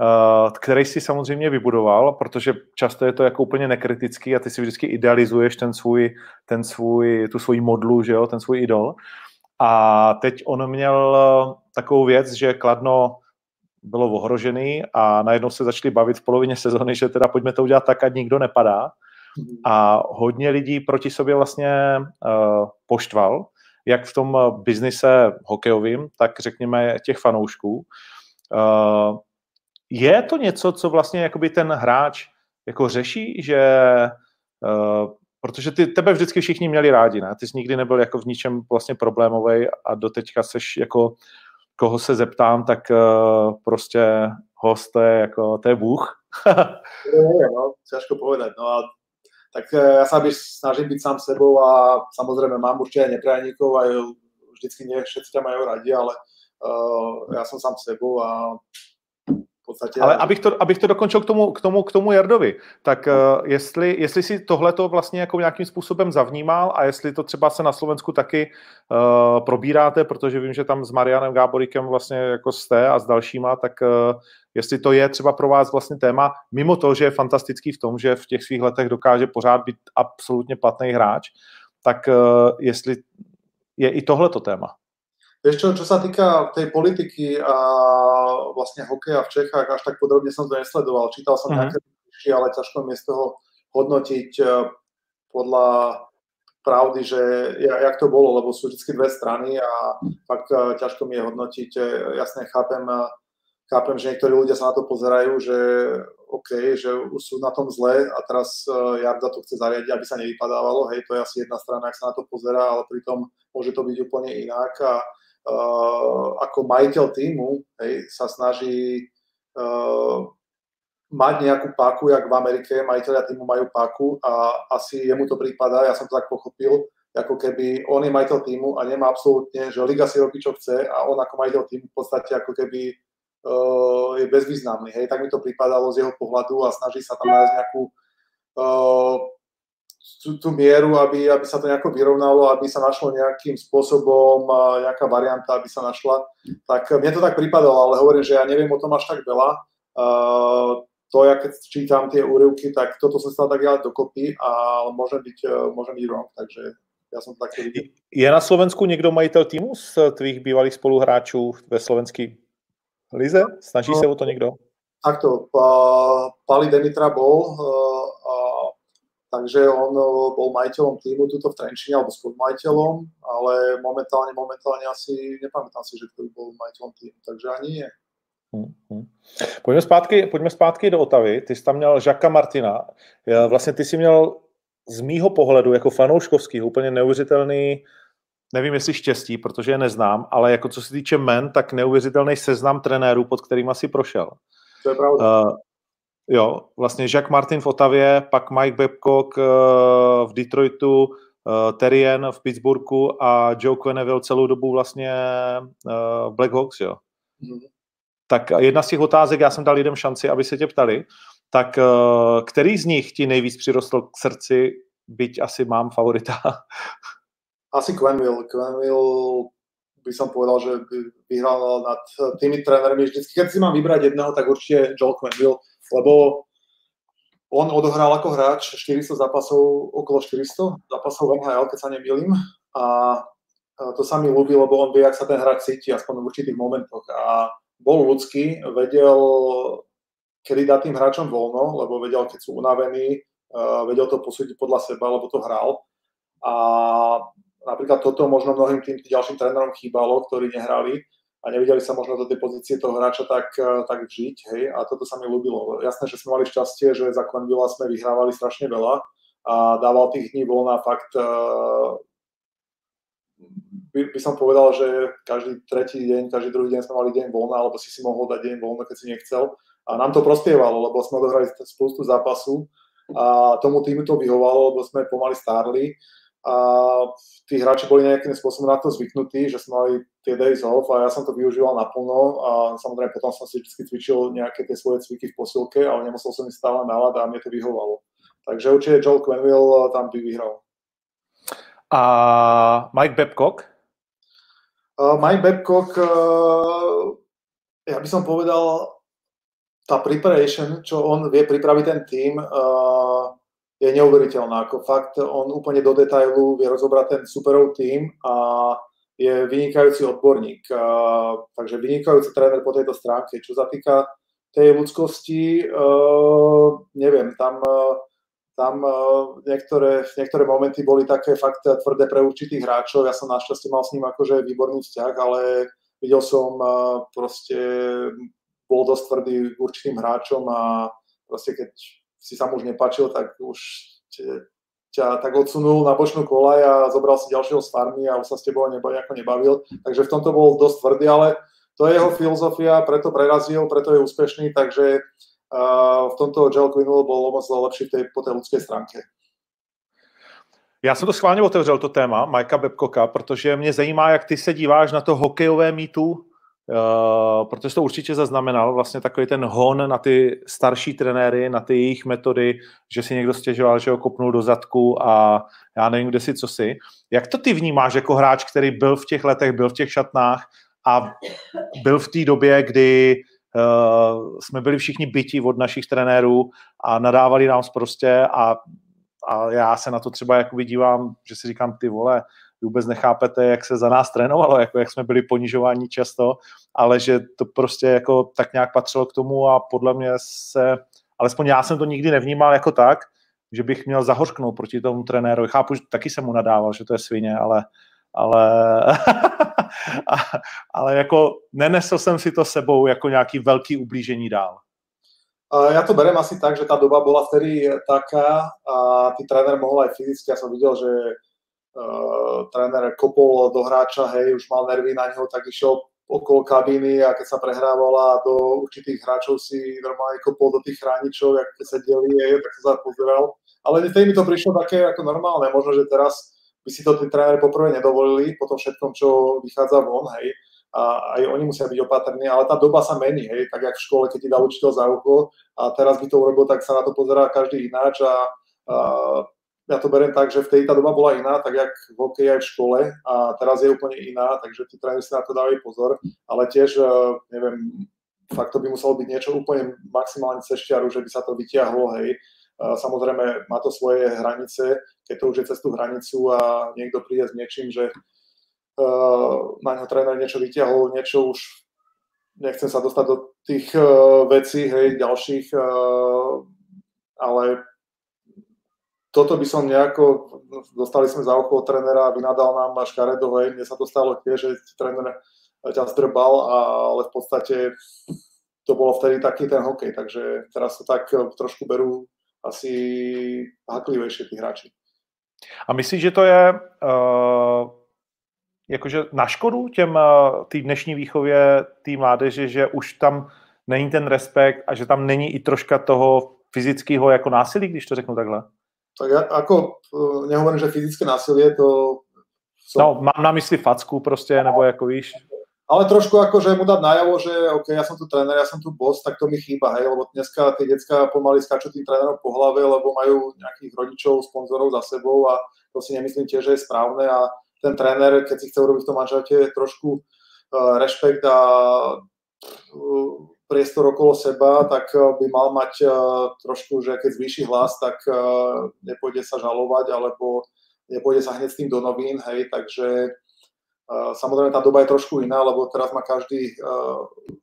A: uh, který si samozřejmě vybudoval, protože často je to jako úplně nekritický a ty si vždycky idealizuješ ten svůj, ten svůj, tu svoji modlu, že jo, ten svůj idol. A teď on měl takovou věc, že Kladno bylo ohrožený a najednou se začali bavit v polovině sezóny, že teda pojďme to udělat tak, ať nikdo nepadá. A hodně lidí proti sobě vlastně uh, poštval, jak v tom biznise hokejovým, tak řekněme těch fanoušků. Uh, je to něco, co vlastně jakoby ten hráč jako řeší, že uh, Protože ty, tebe vždycky všichni měli rádi, ne? Ty jsi nikdy nebyl jako v ničem vlastně problémový a doteďka seš jako, koho se zeptám, tak uh, prostě host, je jako, to je Bůh. *laughs*
B: no, ťažko povedať. No a tak eh, ja sa snažím byť sám sebou a samozrejme mám určite aj nepriajníkov, aj vždycky nie všetci ťa majú radi, ale uh, ja som sám sebou a podstate.
A: Ale abych to, abych to dokončil k tomu, k tomu, k tomu Jardovi, tak uh, jestli, jestli si tohle to vlastně jako nějakým způsobem zavnímal a jestli to třeba se na Slovensku taky uh, probíráte, protože vím, že tam s Marianem Gáborikem vlastně jako jste a s dalšíma, tak uh, jestli to je třeba pro vás vlastně téma, mimo to, že je fantastický v tom, že v těch svých letech dokáže pořád být absolutně platný hráč, tak uh, jestli je i tohleto téma.
B: Vieš čo, čo sa týka tej politiky a vlastne hokeja v Čechách, až tak podrobne som to nesledoval. Čítal som uh-huh. nejaké ale ťažko mi z toho hodnotiť eh, podľa pravdy, že jak to bolo, lebo sú vždy dve strany a fakt eh, ťažko mi je hodnotiť. Eh, jasne chápem, chápem, že niektorí ľudia sa na to pozerajú, že OK, že už sú na tom zle a teraz Jarda to chce zariadiť, aby sa nevypadávalo. Hej, to je asi jedna strana, ak sa na to pozerá, ale pritom môže to byť úplne inak a ako majiteľ týmu hej, sa snaží uh, mať nejakú páku, jak v Amerike, majiteľia týmu majú páku a asi jemu to prípada, ja som to tak pochopil, ako keby on je majiteľ týmu a nemá absolútne, že liga si robí čo chce a on ako majiteľ týmu v podstate ako keby uh, je bezvýznamný. Hej, tak mi to pripadalo z jeho pohľadu a snaží sa tam nájsť nejakú uh, tú, tú mieru, aby, aby sa to nejako vyrovnalo, aby sa našlo nejakým spôsobom nejaká varianta, aby sa našla. Tak mne to tak pripadalo, ale hovorím, že ja neviem o tom až tak veľa. Uh, to, ja keď čítam tie úryvky, tak toto sa stalo tak ja dokopy a môže byť, e, môže byť wrong, takže ja som to takto videl.
A: Je na Slovensku někdo majitel týmu z tvých bývalých spoluhráčů ve slovenský lize? Snaží no, se o to někdo?
B: Takto, Pali Demitra bol, e, takže on e, bol majiteľom týmu tuto v Trenčine, alebo spolumajiteľom, ale momentálne, momentálne asi nepamätám si, že kto bol majiteľom týmu, takže ani nie.
A: Hmm, hmm. Pojďme zpátky, pojďme zpátky do Otavy. Ty jsi tam měl Žaka Martina. Vlastně ty jsi měl z mýho pohledu jako fanouškovský úplně neuvěřitelný, nevím jestli štěstí, protože je neznám, ale jako co se týče men, tak neuvěřitelný seznam trenérů, pod kterým asi prošel.
B: To je pravda.
A: Uh, jo, vlastně Jacques Martin v Otavě, pak Mike Babcock uh, v Detroitu, uh, Terrien v Pittsburghu a Joe Quenneville celou dobu vlastně uh, Black Hawks, jo. Mm-hmm. Tak jedna z těch otázek, já jsem dal lidem šanci, aby se tě ptali, tak eh, který z nich ti nejvíc přirostl k srdci, byť asi mám favorita? *laughs*
B: Asi Quenville. Quenville by som povedal, že by vyhral nad tými trénermi vždycky. Keď si mám vybrať jedného, tak určite Joel Quenville, lebo on odohral ako hráč 400 zápasov, okolo 400 zápasov v NHL, keď sa nemýlim. A to sa mi ľúbi, lebo on vie, ak sa ten hráč cíti, aspoň v určitých momentoch. A bol ľudský, vedel, kedy dať tým hráčom voľno, lebo vedel, keď sú unavení, uh, vedel to posúdiť podľa seba, lebo to hral. A napríklad toto možno mnohým tým ďalším trénerom chýbalo, ktorí nehrali a nevideli sa možno do tej pozície toho hráča tak, uh, tak vžiť, hej, a toto sa mi ľúbilo. Jasné, že sme mali šťastie, že za Quenvilla sme vyhrávali strašne veľa a dával tých dní voľna fakt uh, by, by som povedal, že každý tretí deň, každý druhý deň sme mali deň voľna, alebo si si mohol dať deň voľna, keď si nechcel. A nám to prospievalo, lebo sme odohrali spoustu zápasu a tomu týmu to vyhovalo, lebo sme pomaly stárli a tí hráči boli nejakým spôsobom na to zvyknutí, že sme mali tie days off a ja som to využíval naplno a samozrejme potom som si vždy cvičil nejaké tie svoje cviky v posilke, ale nemusel som ich stále nálad a mne to vyhovalo. Takže určite Joel Quenville tam by vyhral.
A: A Mike Babcock?
B: Uh, Mike Babcock, uh, ja by som povedal, tá preparation, čo on vie pripraviť ten tým, uh, je neuveriteľná. Ako fakt, on úplne do detailu vie rozobrať ten superov tým a je vynikajúci odborník. Uh, takže vynikajúci tréner po tejto stránke. Čo sa týka tej ľudskosti, uh, neviem, tam uh, tam uh, niektoré, niektoré momenty boli také fakt tvrdé pre určitých hráčov. Ja som našťastie mal s ním akože výborný vzťah, ale videl som uh, proste, bol dosť tvrdý určitým hráčom a proste keď si sa už nepačil, tak už ťa tak odsunul na bočnú kolaj a zobral si ďalšieho z farmy a už sa s tebou nebo, nejako nebavil. Takže v tomto bol dosť tvrdý, ale to je jeho filozofia, preto prerazil, preto je úspešný, takže v tomto Joel Quinnell bol moc lepší tej, po té lidské stránce.
A: Já jsem to schválně otevřel, to téma Majka Babcocka, protože mě zajímá, jak ty se díváš na to hokejové mýtu Uh, protože to určitě zaznamenal, vlastně takový ten hon na ty starší trenéry, na ty jejich metody, že si někdo stěžoval, že ho kopnul do zadku a já nevím, kde si, co si. Jak to ty vnímáš jako hráč, který byl v těch letech, byl v těch šatnách a byl v té době, kdy uh, jsme byli všichni byti od našich trenérů a nadávali nám prostě a, a já se na to třeba jako dívám, že si říkám, ty vole, vůbec nechápete, jak se za nás trénovalo, jako jak jsme byli ponižováni často, ale že to prostě jako tak nějak patřilo k tomu a podle mě se, alespoň já jsem to nikdy nevnímal jako tak, že bych měl zahořknout proti tomu trenérovi. Chápu, že taky jsem mu nadával, že to je svině, ale, ale, *laughs* ale jako nenesl jsem si to sebou jako nějaký velký ublížení dál.
B: Ja to berem asi tak, že tá doba bola vtedy taká a ty tréner mohol aj fyzicky. Ja som videl, že uh, tréner kopol do hráča, hej, už mal nervy na neho, tak išiel okolo kabíny a keď sa prehrávala do určitých hráčov si normálne kopol do tých chráničov, jak keď sedeli, hej, tak sa pozeral. Ale vtedy mi to prišlo také ako normálne, možno, že teraz by si to tí tréneri poprvé nedovolili, po tom všetkom, čo vychádza von, hej, a aj oni musia byť opatrní, ale tá doba sa mení, hej, tak jak v škole, keď ti dá učiteľ za ucho a teraz by to urobil, tak sa na to pozerá každý ináč a, a ja to beriem tak, že vtedy tá doba bola iná, tak jak v hokeji aj v škole a teraz je úplne iná, takže tí tréneri si na to dávajú pozor, ale tiež, e, neviem, fakt to by muselo byť niečo úplne maximálne cez čiaru, že by sa to vyťahlo, hej. Samozrejme, má to svoje hranice, keď to už je cez tú hranicu a niekto príde s niečím, že e, na ňo tréner niečo vyťahol, niečo už nechcem sa dostať do tých vecí, hej, ďalších, ale toto by som nejako, dostali sme za oko trénera a vynadal nám až Karedovej, mne sa to stalo tiež, že tréner ťa zdrbal, ale v podstate to bolo vtedy taký ten hokej, takže teraz to tak trošku berú asi haklivejšie tí hráči.
A: A myslíš, že to je uh, jakože na škodu těm uh, té dnešní výchově té mládeže, že už tam není ten respekt a že tam není i troška toho fyzického jako násilí, když to řeknu takhle?
B: Tak ja, ako, e, nehovorím, že fyzické násilie, to...
A: Som... No, mám na mysli facku prostě, nebo jako víš.
B: Ale trošku ako, že mu dať najavo, že OK, ja som tu tréner, ja som tu boss, tak to mi chýba, hej, lebo dneska tie decka pomaly skáču tým trénerom po hlave, lebo majú nejakých rodičov, sponzorov za sebou a to si nemyslím tiež, že je správne a ten tréner, keď si chce urobiť v tom manželte trošku uh, rešpekt a uh, priestor okolo seba, tak eh, by mal mať eh, trošku, že keď zvýši hlas, tak eh, nepôjde sa žalovať, alebo nepôjde sa hneď s tým do novín, hej, takže Samozrejme, tá doba je trošku iná, lebo teraz má každý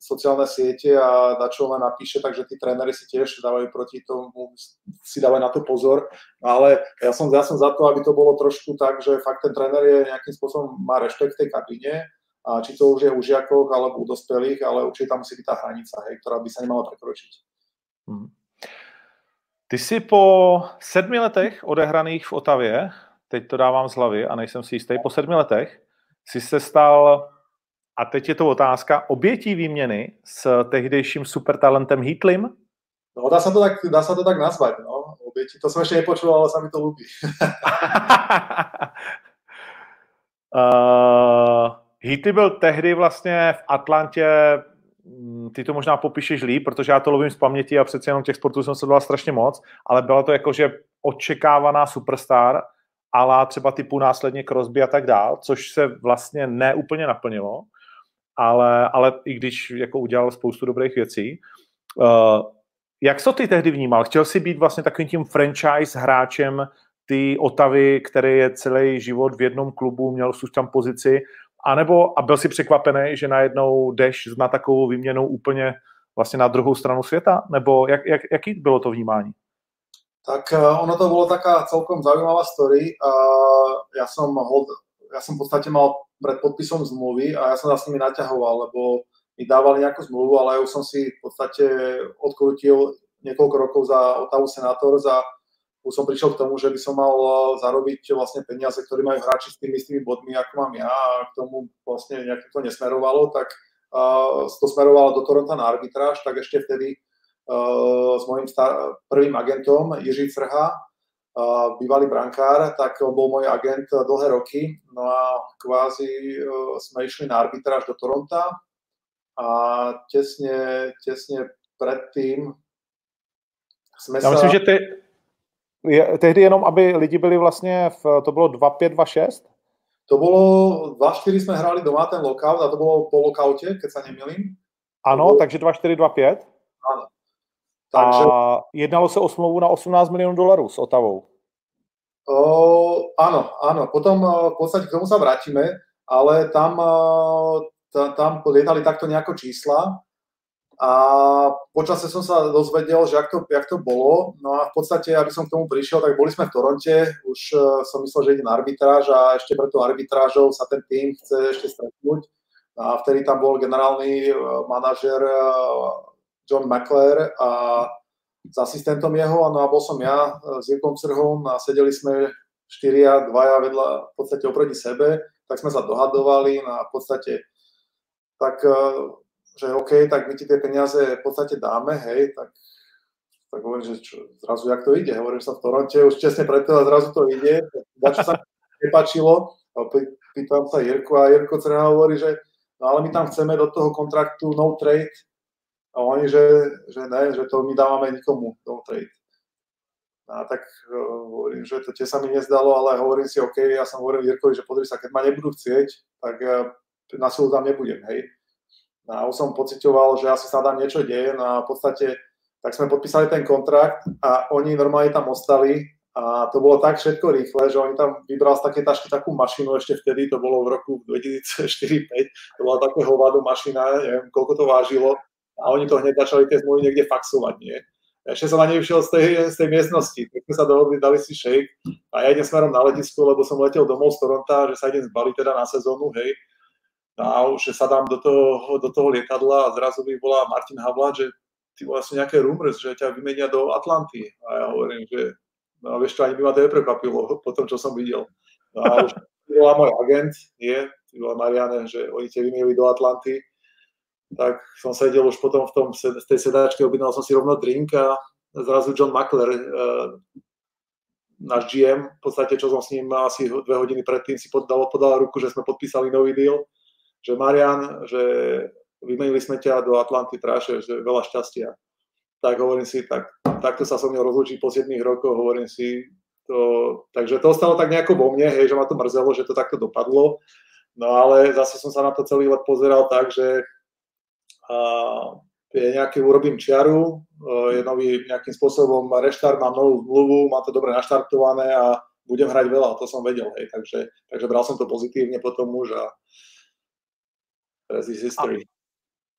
B: sociálne siete a čo len napíše, takže tí tréneri si tiež dávajú proti tomu, si dávajú na to pozor. Ale ja som, ja som za to, aby to bolo trošku tak, že fakt ten tréner je nejakým spôsobom, má rešpekt tej kabíne a či to už je u žiakov alebo u dospelých, ale určite tam musí byť tá hranica, hej, ktorá by sa nemala prekročiť. Hmm.
A: Ty si po sedmi letech odehraných v Otavě, teď to dávám z hlavy a nejsem si jistý, po sedmi letech si se stal, a teď je to otázka, obětí výměny s tehdejším supertalentem Hitlim?
B: No, dá sa to tak, dá sa to tak nazvať, no. Oběti, to som ešte nepočul, ale sa mi to ľúbi.
A: uh, *laughs* Hity byl tehdy vlastně v Atlantě, mm, ty to možná popíšeš líp, protože já to lovím z paměti a přece jenom těch sportů jsem sledoval strašně moc, ale byla to jakože očekávaná superstar, ale třeba typu následně Crosby a tak dál, což se vlastně neúplně naplnilo, ale, ale i když jako udělal spoustu dobrých věcí. Uh, jak to ty tehdy vnímal? Chtěl si být vlastně takovým tím franchise hráčem ty Otavy, který je celý život v jednom klubu, měl tam pozici a nebo a byl si překvapený, že najednou jdeš na takovou výměnou úplně vlastně na druhou stranu světa? Nebo jak, jak, jaký bylo to vnímání?
B: Tak uh, ono to bolo taká celkom zaujímavá story. Ja, som hold, ja som v podstate mal pred podpisom zmluvy a ja som sa s nimi naťahoval, lebo mi dávali nejakú zmluvu, ale ja už som si v podstate odkrutil niekoľko rokov za Otavu Senators a už som prišiel k tomu, že by som mal eh, zarobiť vlastne peniaze, ktoré majú hráči s tými istými bodmi, ako mám ja a k tomu vlastne nejak to nesmerovalo, tak uh, to smerovalo do Toronto na arbitráž, tak ešte vtedy uh, s mojim star- prvým agentom Jiří Crha, uh, bývalý brankár, tak bol môj agent dlhé roky, no a kvázi uh, sme išli na arbitráž do Toronta a tesne, tesne predtým
A: Já myslím, sa... že ty, je, tehdy jenom, aby lidi byli vlastně, v, to bylo 2-5, 2-6?
B: To bolo, 2-4 sme hrali doma ten lockout a to bolo po lockoute, keď sa nemýlim.
A: Ano, takže 2-4, 2-5.
B: Áno. Takže...
A: A jednalo se o smlouvu na 18 milionů dolarů s Otavou.
B: O, áno, áno. Potom v podstate k tomu sa vrátime, ale tam, tam, tam lietali takto nejako čísla a počasie som sa dozvedel, že jak to, jak to bolo. No a v podstate, aby som k tomu prišiel, tak boli sme v Toronte, už uh, som myslel, že ide na arbitráž a ešte pred tou arbitrážou sa ten tým chce ešte stretnúť. A vtedy tam bol generálny uh, manažer uh, John McClare a s asistentom jeho, no a bol som ja s Jirkom Crhom a sedeli sme štyria, dvaja vedľa v podstate oproti sebe, tak sme sa dohadovali no a v podstate tak že OK, tak my ti tie peniaze v podstate dáme, hej, tak, tak hovorím, že čo, zrazu jak to ide, hovorím sa v Toronte, už česne preto a zrazu to ide, na čo sa nepačilo, pýtam sa Jirku a Jirko Crena hovorí, že no ale my tam chceme do toho kontraktu no trade a oni, že, že ne, že to my dávame nikomu no trade. A tak uh, hovorím, že to tie sa mi nezdalo, ale hovorím si, OK, ja som hovoril Jirkovi, že pozri sa, keď ma nebudú chcieť, tak uh, na silu tam nebudem, hej. A už som pocitoval, že asi sa tam niečo deje. No a v podstate tak sme podpísali ten kontrakt a oni normálne tam ostali. A to bolo tak všetko rýchle, že oni tam vybral z také tašky takú mašinu ešte vtedy, to bolo v roku 2004-2005, to bola také hovado mašina, neviem, koľko to vážilo. A oni to hneď začali tie zmluvy niekde faxovať, nie? Ešte som ani vyšiel z tej, z tej miestnosti, tak sme sa dohodli, dali si shake. A ja idem smerom na letisko, lebo som letel domov z Toronta, že sa idem zbaliť teda na sezónu, hej, a už sa dám do toho, do toho lietadla a zrazu by bola Martin Havla, že ty sú nejaké rumors, že ťa vymenia do Atlanty. A ja hovorím, že no vieš čo, ani by ma to neprekvapilo po tom, čo som videl. No a už *laughs* bola môj agent, nie, ty bola Mariane, že oni ťa vymieli do Atlanty. Tak som sedel už potom v tom, v tej sedačke, objednal som si rovno drink a zrazu John Mackler, uh, náš GM, v podstate, čo som s ním asi dve hodiny predtým si podal, podal ruku, že sme podpísali nový deal že Marian, že vymenili sme ťa do Atlanty Traše, že veľa šťastia. Tak hovorím si, tak, takto sa so mnou rozlúčiť po 7 rokoch, hovorím si, to, takže to ostalo tak nejako vo mne, hej, že ma to mrzelo, že to takto dopadlo. No ale zase som sa na to celý let pozeral tak, že je nejaký, urobím čiaru, je nový nejakým spôsobom reštart, mám novú zmluvu, mám to dobre naštartované a budem hrať veľa, to som vedel, hej, takže, takže bral som to pozitívne potom už a, history.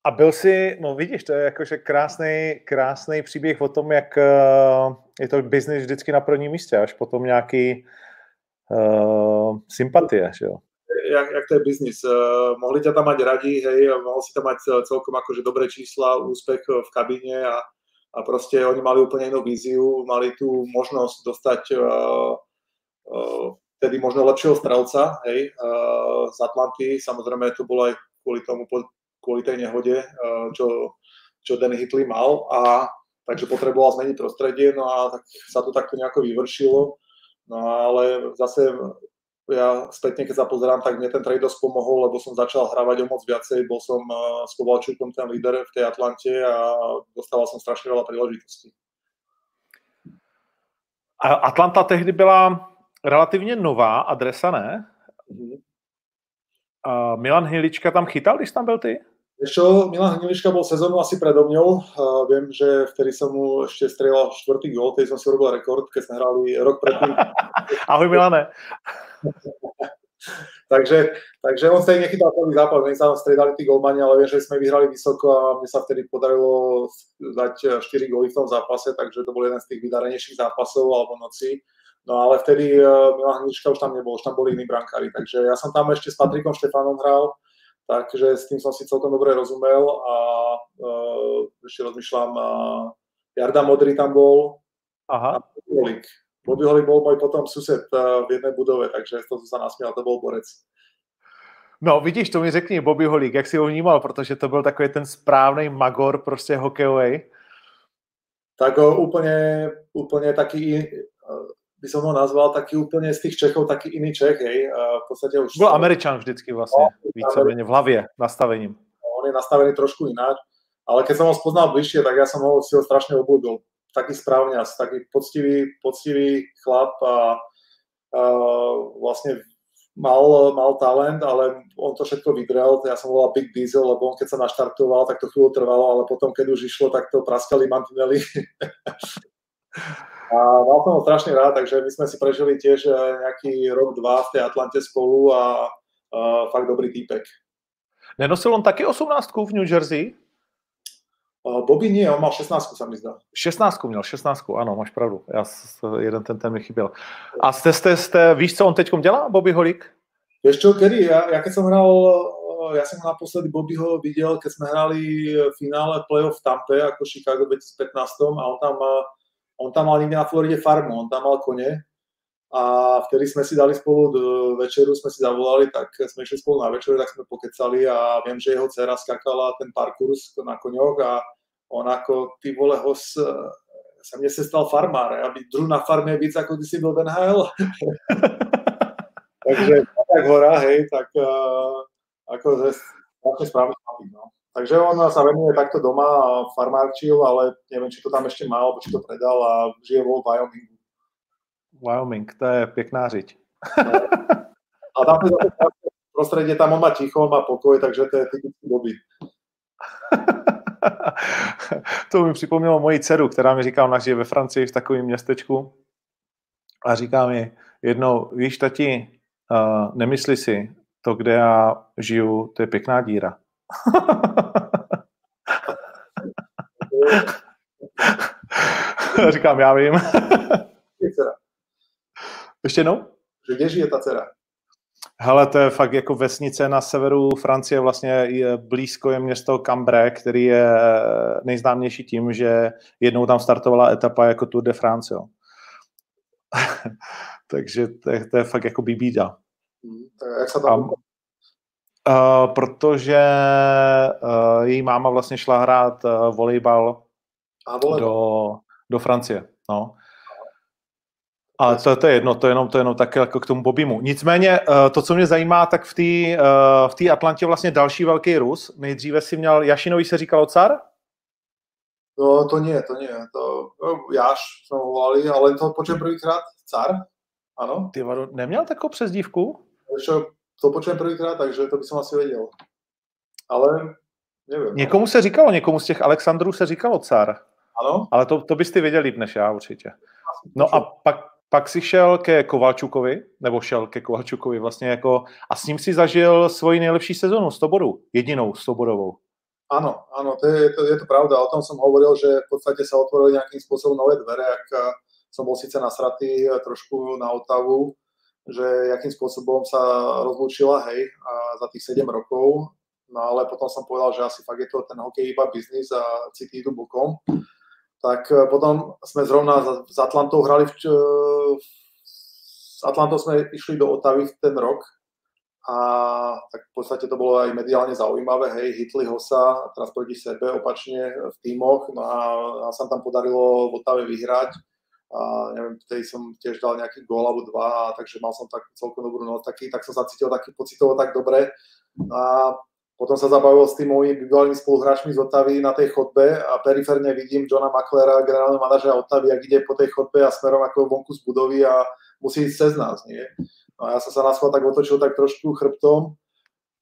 A: A, a byl si, no vidíš, to je jakože krásný, krásný příběh o tom, jak eh, je to business vždycky na prvním místě, až potom nějaký uh, sympatie, že jo?
B: Jak, jak to je biznis. Uh, mohli ťa tam mať radi, hej, mohol si tam mať celkom akože dobré čísla, úspech v kabíne a, a proste oni mali úplne inú víziu, mali tu možnosť dostať uh, uh, tedy možno lepšieho strelca, hej, uh, z Atlanty, samozrejme to bolo aj kvôli tomu, kvôli tej nehode, eh, čo, čo Danny Hitley mal a takže potreboval zmeniť prostredie, no a tak sa to takto nejako vyvršilo. No ale zase ja spätne, keď sa pozerám, tak mne ten trade dosť pomohol, lebo som začal hravať o moc viacej, bol som eh, s Kovalčukom ten líder v tej Atlante a dostával som strašne veľa príležitostí.
A: Atlanta tehdy byla relativně nová adresa, ne? A Milan Hnilička tam chytal, když tam byl ty?
B: Ešte Milan Hnilička bol sezónu asi predo mňou. Uh, viem, že vtedy som mu ešte strelal štvrtý gól, tej som si urobil rekord, keď sme hrali rok predtým. *laughs*
A: Ahoj Milane. *laughs*
B: takže, takže on vtedy nechytal prvý zápas, my sa striedali tí golmani, ale viem, že sme vyhrali vysoko a mne sa vtedy podarilo dať 4 góly v tom zápase, takže to bol jeden z tých vydarenejších zápasov alebo noci. No ale vtedy uh, Milan Hnička už tam nebol, už tam boli iní brankári, takže ja som tam ešte s Patrikom Štefanom hral, takže s tým som si celkom dobre rozumel a uh, ešte rozmýšľam, uh, Jarda Modrý tam bol
A: Aha. a
B: Holik. Bobby Holik bol môj potom sused uh, v jednej budove, takže to sa nasmial, to bol borec.
A: No vidíš, to mi řekni, Bobby Holík, jak si ho vnímal, protože to byl takový ten správný magor prostě hokejový.
B: Tak uh, úplne, úplne taký by som ho nazval taký úplne z tých Čechov, taký iný Čech, hej. V podstate už...
A: Byl Američan vždycky vlastne, no, víceméně v hlavě, nastavením.
B: No, on je nastavený trošku ináč, ale keď som ho spoznal bližšie, tak ja som ho si ho strašne obľúbil. Taký správne, taký poctivý, poctivý chlap a, a vlastne mal, mal talent, ale on to všetko vydrel. Ja som volal Big Diesel, lebo on keď sa naštartoval, tak to chvíľu trvalo, ale potom, keď už išlo, tak to praskali mantinely. *laughs* a mal som ho strašne rád, takže my sme si prežili tiež eh, nejaký rok, dva v tej Atlante spolu a, a fakt dobrý týpek.
A: Nenosil on taky 18 v New Jersey?
B: Bobby nie, on mal 16, sa mi zdá.
A: 16 měl, 16, ano, máš pravdu. Já, jeden ten, ten mi chyběl. A jste, jste, jste, víš, co on teď dělá, Bobby Holík?
B: Vieš čo, kedy? Ja, ja keď som hral, ja som naposledy Bobbyho videl, keď sme hrali v finále playoff v Tampe, ako Chicago 2015 a on tam, on tam mal niekde na Floride farmu, on tam mal kone a vtedy sme si dali spolu večeru, sme si zavolali, tak sme išli spolu na večeru, tak sme pokecali a viem, že jeho dcera skakala ten parkurs na koňoch a on ako, ty vole, hos, sa mne se stal farmár, aby druh na farme víc, ako ty si byl v. *laughs* Takže tak hora, hej, tak uh, ako vlastne správne no. Takže on sa venuje takto doma a farmárčil, ale neviem, či to tam ešte má, alebo či to predal a žije vo Wyomingu.
A: Wyoming, to je pěkná řiď.
B: A tam prostredie, tam on má ticho, on má pokoj, takže to je typický doby. *laughs*
A: to mi připomnělo moji dceru, která mi říká, ona žije ve Francii v takovém městečku a říká mi jednou, víš, tati, uh, nemysli si, to, kde já žiju, to je pěkná díra. *laughs* Říkám, já vím. Ještě jednou?
B: Že kde žije ta dcera?
A: Hele, to je fakt jako vesnice na severu Francie, vlastně je blízko je město Cambrai, který je nejznámější tím, že jednou tam startovala etapa jako Tour de France. Jo. *laughs* Takže to je, to je fakt jako bíbída.
B: Hmm, jak se tam...
A: Uh, protože uh, její máma vlastně šla hrát uh, volejbal, do, do Francie. No. Ale to, to je jedno, to je jenom, to je jenom tak jako k tomu Bobimu. Nicméně eh, to, co mě zajímá, tak v té eh, v tý Atlantě vlastně další velký Rus. Nejdříve si měl, Jašinovi se říkalo car?
B: No to nie, to nie. To, no, Jaš jsme ho volali, ale to počujem prvýkrát. Car? Ano.
A: Ty vado, neměl takovou přezdívku?
B: Čo, to počujem prvýkrát, takže to by som asi věděl. Ale nevím.
A: Někomu se říkalo, někomu z těch Alexandrů se říkalo car.
B: Ano.
A: Ale to, to bys ty věděl líp než já určitě. No a pak, pak si šel ke Kovalčukovi, nebo šel ke Kovalčukovi vlastně jako, a s ním si zažil svoji nejlepší sezonu, 100 bodů, jedinou 100 bodovou.
B: Áno, áno, to je, to, je to pravda. O tom som hovoril, že v podstate sa otvorili nejakým spôsobom nové dvere, ak som bol síce nasratý eh, trošku na Otavu, že akým spôsobom sa rozlúčila, hej, za tých 7 rokov, no ale potom som povedal, že asi fakt je to ten hokej iba biznis a city idú bokom. Tak e, potom sme zrovna s Atlantou hrali, v, e, s Atlantou sme išli do Otavy ten rok. A tak v podstate to bolo aj mediálne zaujímavé, hej, hitli ho sa teraz proti sebe opačne v tímoch, no a, a sa tam podarilo v Otave vyhrať a neviem, vtedy som tiež dal nejaký gól alebo dva, takže mal som tak celkom dobrú noc, taký, tak som sa cítil taký pocitovo tak dobre a potom sa zabavil s tým mojimi bývalými spoluhráčmi z Otavy na tej chodbe a periférne vidím Johna McLara, generálneho manažera Otavy, ak ide po tej chodbe a smerom ako vonku z budovy a musí ísť cez nás, nie? No a ja som sa na tak otočil tak trošku chrbtom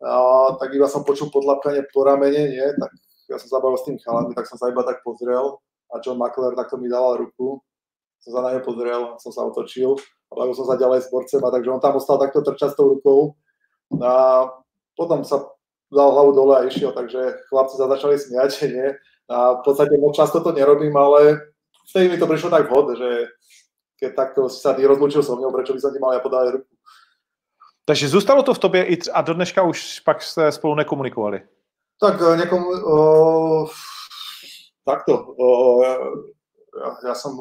B: a tak iba som počul podlapkanie po ramene, nie? Tak ja som zabavil s tým chalami, tak som sa iba tak pozrel a John McLaren takto mi dával ruku. Som sa na neho pozrel, som sa otočil a bavil som sa ďalej s borcem a takže on tam ostal takto trčať s tou rukou. A potom sa dal hlavu dole a išiel, takže chlapci sa začali smiať, *laughs* nie? A v podstate moc často to nerobím, ale vtedy mi to prišlo tak vhod, že keď takto sa ty so mnou, prečo by som ti mal ja podávať ruku.
A: Takže zůstalo to v tobě i a do dneška už pak jste spolu nekomunikovali?
B: Tak eh, nekom, o, takto. O, ja, ja som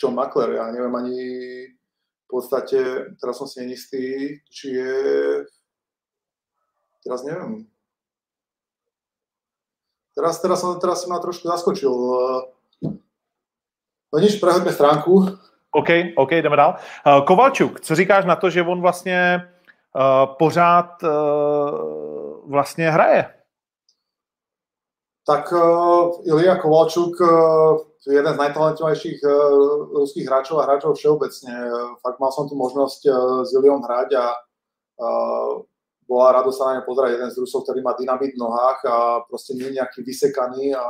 B: John Makler, ja neviem ani v podstate, teraz som si nenistý, či je Teraz neviem. Teraz, teraz, som, teraz som ma trošku zaskočil. No nič, prehoďme stránku.
A: OK, OK, jdeme dál. Uh, Kovalčuk, co říkáš na to, že on vlastně uh, pořád uh, vlastně hraje?
B: Tak uh, Ilia Kovalčuk, uh, jeden z najtalentovanejších uh, ruských hráčov a hráčov všeobecne. Uh, fakt mal som tu možnosť uh, s Iliom hrať a bola radosť sa na ňo pozerať. Jeden z Rusov, ktorý má dynamit v nohách a proste nie je nejaký vysekaný a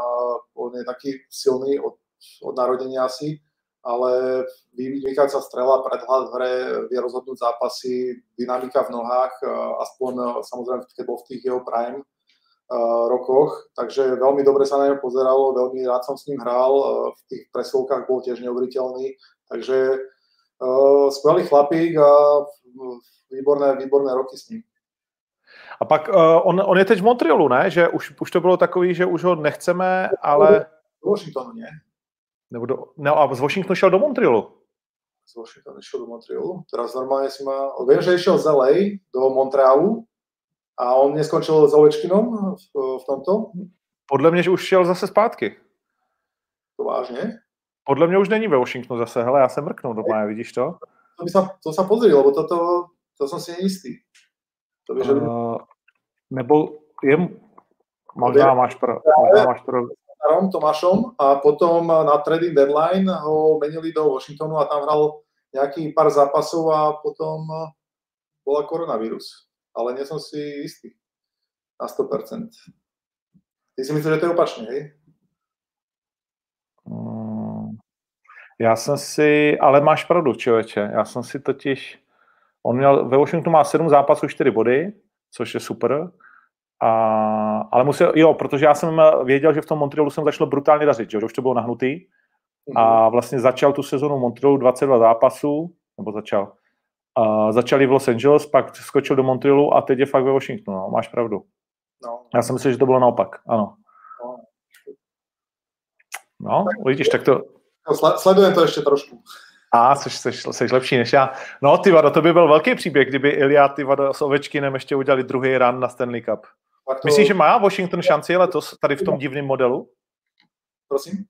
B: on je taký silný od, od narodenia asi, ale vynikajúca strela, predhľad v hre, vie rozhodnúť zápasy, dynamika v nohách, aspoň samozrejme, keď bol v tých jeho prime rokoch, takže veľmi dobre sa na ňo pozeralo, veľmi rád som s ním hral, v tých presilkách bol tiež neuveriteľný, takže uh, skvelý chlapík a výborné, výborné roky s ním.
A: A pak uh, on, on je teď v Montrealu, ne? Že už, už to bylo takový, že už ho nechceme, ale...
B: Do Washingtonu, ne?
A: Nebo do, no a z Washingtonu šel do Montrealu.
B: Z Washingtonu šel do Montrealu. Teraz normálne si ma... Viem, že išiel z LA do Montrealu a on neskončil s Ovečkinom v, v tomto?
A: Podle mě, že už šel zase zpátky.
B: To vážně?
A: Podle mě už není ve Washingtonu zase. Hele, já jsem mrknul do maja, vidíš to?
B: To, by sa, to sa pozri, lebo toto, to som si neistý.
A: To by, že... uh, nebo je, možná máš pro, možná máš pro...
B: Tomášom a potom na trading deadline ho menili do Washingtonu a tam hral nejaký pár zápasov a potom bola koronavírus ale nie som si istý na 100%. Ty si myslíš, že to je opačne, hej?
A: Mm, já jsem si, ale máš pravdu, člověče, já jsem si totiž, on měl, ve Washingtonu má 7 zápasů, 4 body, což je super, a, ale musel, jo, protože já jsem věděl, že v tom Montrealu jsem začal brutálně dařit, že už to bylo nahnutý a mhm. vlastně začal tu sezonu Montrealu 22 zápasů, nebo začal, a začali v Los Angeles, pak skočil do Montrealu a teď je fakt ve Washingtonu. No, máš pravdu. No. Já si myslím, že to bylo naopak. Ano. No, no vidíš, tak to...
B: No, sledujem to ještě trošku.
A: A, jsi, jsi lepší než já. No, ty vado, to by byl velký příběh, kdyby Ilia ty vado s Ovečkinem ještě udělali druhý run na Stanley Cup. To... Myslíš, že má Washington šanci letos tady v tom divném modelu?
B: Prosím?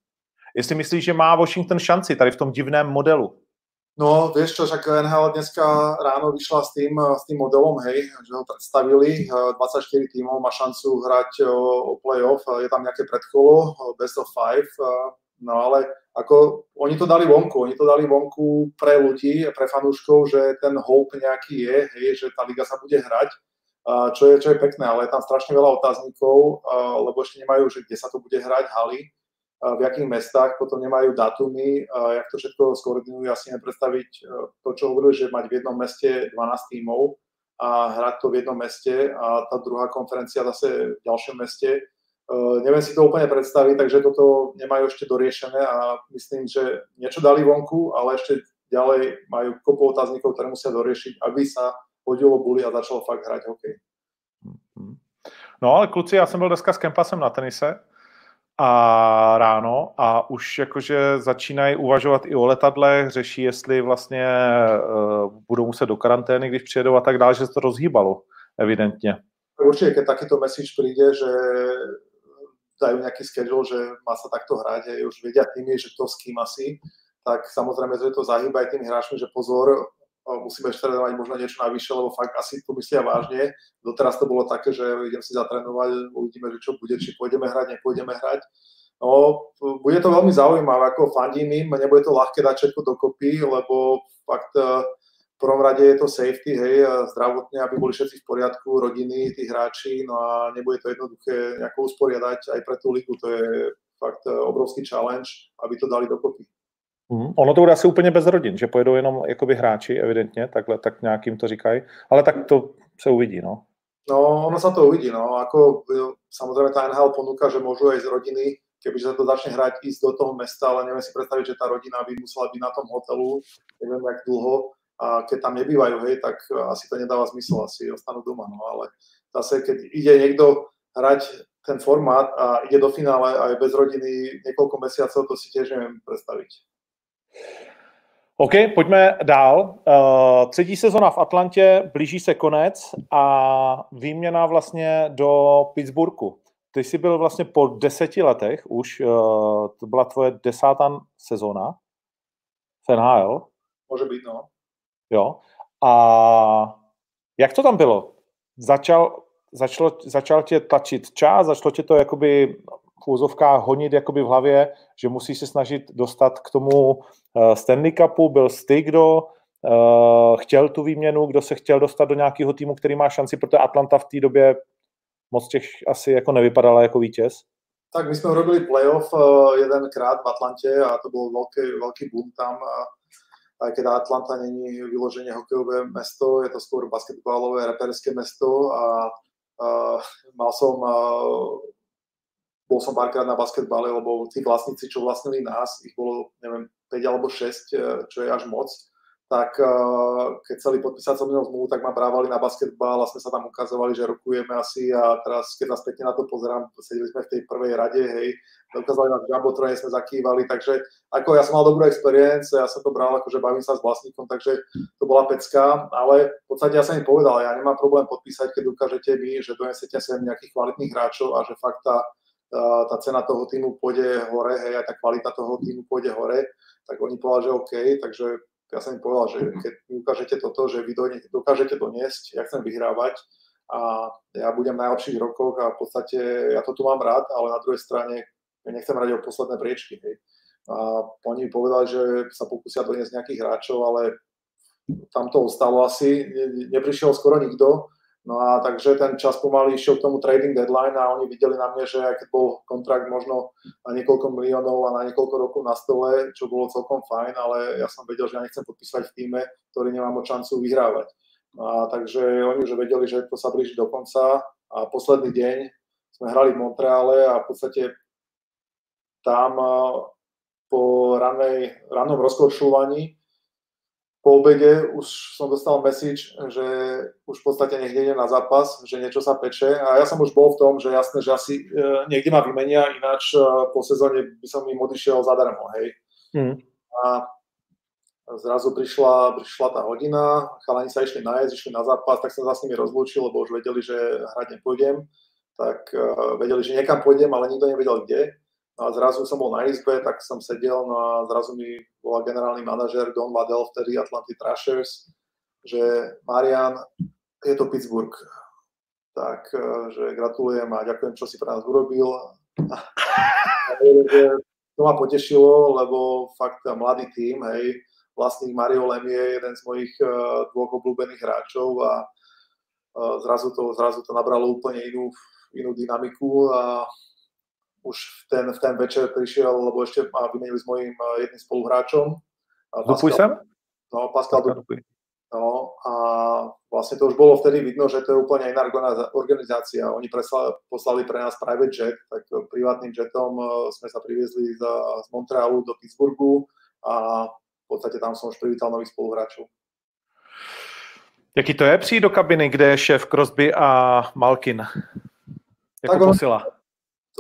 A: Jestli myslíš, že má Washington šanci tady v tom divném modelu?
B: No, vieš čo, však NHL dneska ráno vyšla s tým, s tým modelom, hej, že ho predstavili, 24 tímov má šancu hrať o playoff, je tam nejaké predkolo, best of five, no ale ako oni to dali vonku, oni to dali vonku pre ľudí, pre fanúškov, že ten hope nejaký je, hej, že tá liga sa bude hrať, čo je, čo je pekné, ale je tam strašne veľa otáznikov, lebo ešte nemajú, že kde sa to bude hrať, haly, v jakých mestách, potom nemajú datumy, jak to všetko skoordinujú, asi nepredstaviť e, to, čo hovorili, že mať v jednom meste 12 tímov a hrať to v jednom meste a tá druhá konferencia zase v ďalšom meste. E, neviem si to úplne predstaviť, takže toto nemajú ešte doriešené a myslím, že niečo dali vonku, ale ešte ďalej majú kopu otáznikov, ktoré musia doriešiť, aby sa hodilo buli a začalo fakt hrať hokej.
A: Mhm. No ale kluci, já jsem byl dneska s Kempasem na tenise a ráno a už jakože začínají uvažovat i o letadlech, řeší, jestli vlastně uh, budou muset do karantény, když přijedou a tak dále, že se to rozhýbalo, evidentně.
B: Určite, keď takýto message príde, že dajú nejaký schedule, že má sa takto hrať, a už vedia tými, že to s kým asi, tak samozrejme, že to zahýba aj tým hráčmi, že pozor, musíme ešte trénovať možno niečo navyše, lebo fakt asi to myslia vážne. Doteraz to bolo také, že idem si zatrénovať, uvidíme, že čo bude, či pôjdeme hrať, nepôjdeme hrať. No, bude to veľmi zaujímavé, ako fandím im, nebude to ľahké dať všetko dokopy, lebo fakt e, v prvom rade je to safety, hej, zdravotne, aby boli všetci v poriadku, rodiny, tí hráči, no a nebude to jednoduché nejako usporiadať aj pre tú ligu, to je fakt e, obrovský challenge, aby to dali dokopy.
A: Mm, ono to bude asi úplně bez rodin, že pojedou jenom jakoby hráči, evidentně, takhle, tak nějakým to říkají, ale tak to se uvidí, no.
B: No, ono sa to uvidí, no, ako samozrejme tá NHL ponúka, že môžu aj z rodiny, kebyže sa to začne hrať, ísť do toho mesta, ale neviem si predstaviť, že tá rodina by musela byť na tom hotelu, neviem jak dlho, a keď tam nebývajú, hej, tak asi to nedáva zmysel, asi ostanú doma, no, ale zase, keď ide niekto hrať ten formát a ide do finále aj bez rodiny niekoľko mesiacov, to si tiež neviem predstaviť.
A: OK, pojďme dál. Uh, třetí sezona v Atlantě, blíží se konec a výměna vlastně do Pittsburghu. Ty jsi byl vlastně po deseti letech už, uh, to byla tvoje desátá sezona v NHL.
B: Může být, no.
A: Jo. A jak to tam bylo? Začal, začalo, začal tě tlačit čas, začalo tě to jakoby v úzovkách honit jakoby v hlavě, že musí se snažit dostat k tomu Stanley Cupu, byl styk, kdo chtěl tu výměnu, kdo se chtěl dostat do nějakého týmu, který má šanci, protože Atlanta v té době moc těch asi jako nevypadala jako vítěz.
B: Tak my sme robili playoff jedenkrát v Atlante a to bol veľký, veľký boom tam. Aj keď Atlanta není vyloženie hokejové mesto, je to skôr basketbalové, reperské mesto a, a mal som bol som párkrát na basketbale, lebo tí vlastníci, čo vlastnili nás, ich bolo, neviem, 5 alebo 6, e, čo je až moc, tak e, keď chceli podpísať so mnou zmluvu, tak ma brávali na basketbal a sme sa tam ukazovali, že rokujeme asi a teraz, keď nás pekne na to pozerám, sedeli sme v tej prvej rade, hej, dokázali nás Jumbotrone, sme zakývali, takže ako ja som mal dobrú experience, ja som to bral ako, že bavím sa s vlastníkom, takže to bola pecka, ale v podstate ja som im povedal, ja nemám problém podpísať, keď ukážete mi, že donesete sem nejakých kvalitných hráčov a že fakt tá tá cena toho týmu pôjde hore, hej, a tá kvalita toho týmu pôjde hore, tak oni povedali, že OK, takže ja som im povedal, že keď mi ukážete toto, že vy dokážete doniesť, ja chcem vyhrávať a ja budem v najlepších rokoch a v podstate ja to tu mám rád, ale na druhej strane ja nechcem radiť o posledné priečky. Hej. A oni povedali, že sa pokúsia doniesť nejakých hráčov, ale tam to ostalo asi, neprišiel skoro nikto No a takže ten čas pomaly išiel k tomu trading deadline a oni videli na mne, že keď bol kontrakt možno na niekoľko miliónov a na niekoľko rokov na stole, čo bolo celkom fajn, ale ja som vedel, že ja nechcem podpísať v týme, ktorý nemám o šancu vyhrávať. No a takže oni už vedeli, že to sa blíži do konca a posledný deň sme hrali v Montreale a v podstate tam po ranej, rannom rozkorčľovaní po obede už som dostal message, že už v podstate niekde idem na zápas, že niečo sa peče a ja som už bol v tom, že jasné, že asi e, niekde ma vymenia, ináč e, po sezóne by som im odišiel zadarmo, hej. Mm. A zrazu prišla, prišla tá hodina, chalani sa išli nájsť, išli na zápas, tak som sa s nimi rozlúčil, lebo už vedeli, že hrať nepôjdem, tak uh, vedeli, že niekam pôjdem, ale nikto nevedel kde. A zrazu som bol na izbe, tak som sedel, no a zrazu mi bola generálny manažer Don Waddell, vtedy Atlanty Trashers, že Marian, je to Pittsburgh. Tak, e, že gratulujem a ďakujem, čo si pre nás urobil. *laughs* to ma potešilo, lebo fakt mladý tým, hej, vlastník Mario Lem je jeden z mojich uh, dvoch obľúbených hráčov a uh, zrazu, to, zrazu to nabralo úplne inú, inú dynamiku a už v ten, v ten večer prišiel, lebo ešte vymenili s mojím jedným spoluhráčom.
A: Dupuj sa?
B: No, Pascal Dupuj. No a vlastne to už bolo vtedy vidno, že to je úplne iná organizácia. Oni preslali, poslali pre nás private jet, tak privátnym jetom eh, sme sa priviezli z, z Montrealu do Pittsburghu a v podstate tam som už privítal nových spoluhráčov.
A: Jaký to je přijít do kabiny, kde je šéf Crosby a Malkin? Jako posila? On,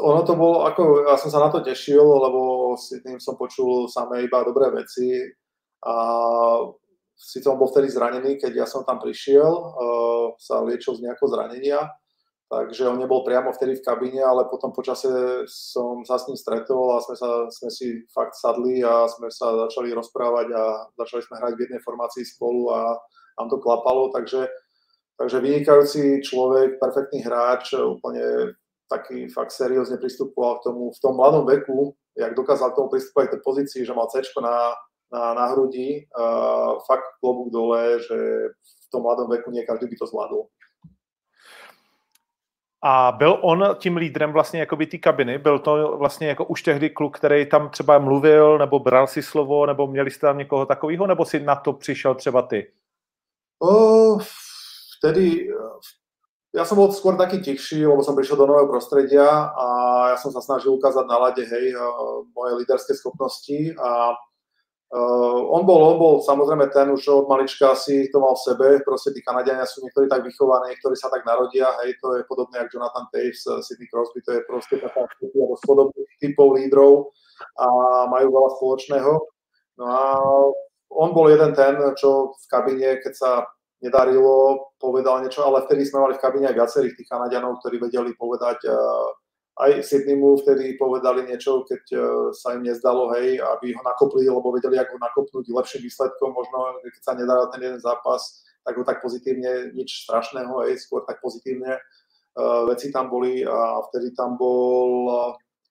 B: ono to bolo, ako ja som sa na to tešil, lebo si tým som počul samé iba dobré veci a síce on bol vtedy zranený, keď ja som tam prišiel, uh, sa liečil z nejakého zranenia, takže on nebol priamo vtedy v kabíne, ale potom počase som sa s ním stretol a sme, sa, sme si fakt sadli a sme sa začali rozprávať a začali sme hrať v jednej formácii spolu a nám to klapalo, takže, takže vynikajúci človek, perfektný hráč, úplne taký fakt seriózne pristupoval k tomu v tom mladom veku, jak dokázal k tomu pristupovať k tej pozícii, že mal C na, na, na hrudi, uh, fakt klobúk dole, že v tom mladom veku nie každý by to zvládol.
A: A byl on tím lídrem vlastně jako by té kabiny? Byl to vlastně jako už tehdy kluk, který tam třeba mluvil, nebo bral si slovo, nebo měli jste tam někoho takového, nebo si na to přišel třeba ty?
B: O, vtedy ja som bol skôr taký tichší, lebo som prišiel do nového prostredia a ja som sa snažil ukázať na lade, hej, moje líderské schopnosti a uh, on bol, on bol samozrejme ten už od malička si to mal v sebe, proste tí Kanadiania sú niektorí tak vychovaní, niektorí sa tak narodia, hej, to je podobné ako Jonathan Taves, Sidney Crosby, to je proste taká skupina podobných typov lídrov a majú veľa spoločného. No a on bol jeden ten, čo v kabine, keď sa nedarilo, povedal niečo, ale vtedy sme mali v kabíne aj viacerých tých Kanadianov, ktorí vedeli povedať uh, aj Sydneymu vtedy povedali niečo, keď uh, sa im nezdalo, hej, aby ho nakopli, lebo vedeli, ako ho nakopnúť lepším výsledkom, možno keď sa nedaral ten jeden zápas, tak ho tak pozitívne, nič strašného, hej, skôr tak pozitívne uh, veci tam boli a vtedy tam bol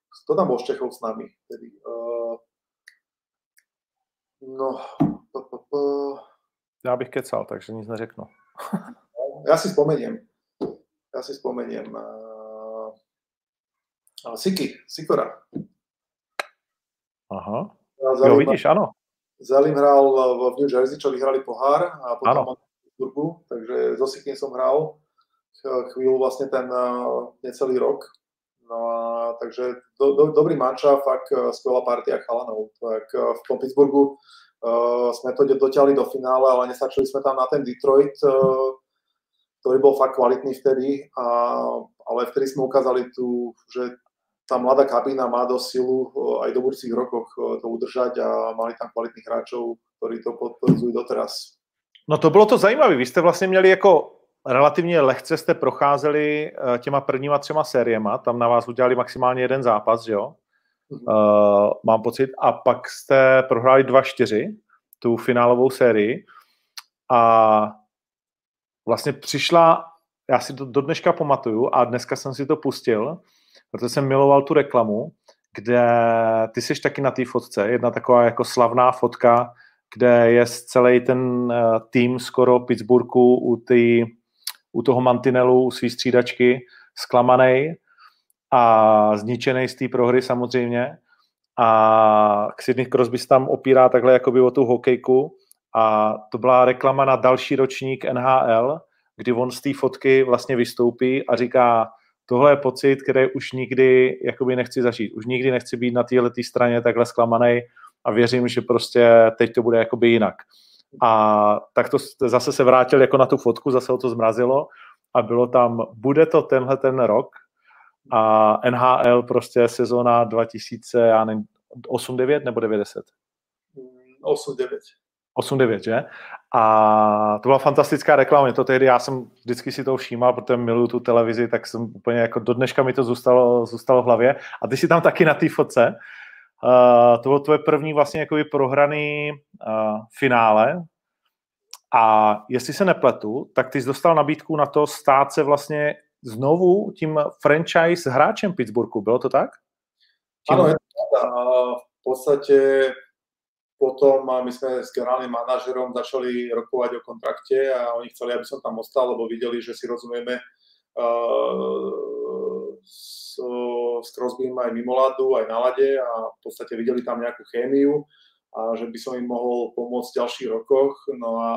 B: kto tam bol z Čechov s nami vtedy? Uh, no, p, p, p.
A: Já bych kecal, takže nic neřeknu. *laughs*
B: ja si spomeniem. Ja si spomeniem. Uh, Siki, Sikora.
A: Aha. Jo, vidíš, ano.
B: Zelim hral v New Jersey, čo vyhrali pohár a potom ano. Pittsburghu, takže so Sikim som hral chvíľu vlastne ten uh, necelý rok. No a takže do, do, dobrý manča, fakt uh, skvelá partia chalanov. Tak uh, v tom Pittsburghu uh, sme to dotiahli do finále, ale nestačili sme tam na ten Detroit, uh, ktorý bol fakt kvalitný vtedy, a, ale vtedy sme ukázali tu, že tá mladá kabína má dosť silu aj do budúcich rokoch to udržať a mali tam kvalitných hráčov, ktorí to potvrdzujú doteraz.
A: No to bylo to zajímavé. Vy jste vlastně měli jako relativně lehce jste procházeli eh, těma prvníma třema sériema, tam na vás udělali maximálně jeden zápas, že jo? Uh, mám pocit. A pak jste prohráli 2-4, tu finálovou sérii. A vlastně přišla, já si to do dneška pamatuju a dneska jsem si to pustil, protože jsem miloval tu reklamu, kde ty jsi taky na té fotce, jedna taková jako slavná fotka, kde je celý ten uh, tým skoro Pittsburghu u ty u toho mantinelu, svý střídačky, zklamaný a zničený z té prohry samozřejmě. A Sidney Crosby se tam opírá takhle jakoby o tu hokejku a to byla reklama na další ročník NHL, kdy on z té fotky vlastně vystoupí a říká, tohle je pocit, který už nikdy jakoby nechci zažít. Už nikdy nechci být na téhle straně takhle zklamaný a věřím, že prostě teď to bude jakoby jinak. A tak to zase se vrátil jako na tu fotku, zase ho to zmrazilo a bylo tam, bude to tenhle ten rok a NHL prostě sezóna 2000, já nevím, 8-9 nebo 90?
B: 8-9.
A: 8-9, že? A to byla fantastická reklama. To tehdy já jsem vždycky si to všímal, protože miluju tu televizi, tak jsem úplně jako do dneška mi to zůstalo, zůstalo v hlavě. A ty si tam taky na té fotce. Uh, to bylo tvoje první vlastně jakoby prohraný uh, finále a jestli se nepletu, tak ty jsi dostal nabídku na to stát se vlastně znovu tím franchise hráčem Pittsburghu. Bylo to tak?
B: Áno, je to v podstate potom my sme s generálnym manažerom začali rokovať o kontrakte a oni chceli, aby som tam ostal, lebo videli, že si rozumieme uh, s, s Crosbym aj mimo ladu, aj na lade a v podstate videli tam nejakú chémiu a že by som im mohol pomôcť v ďalších rokoch. No a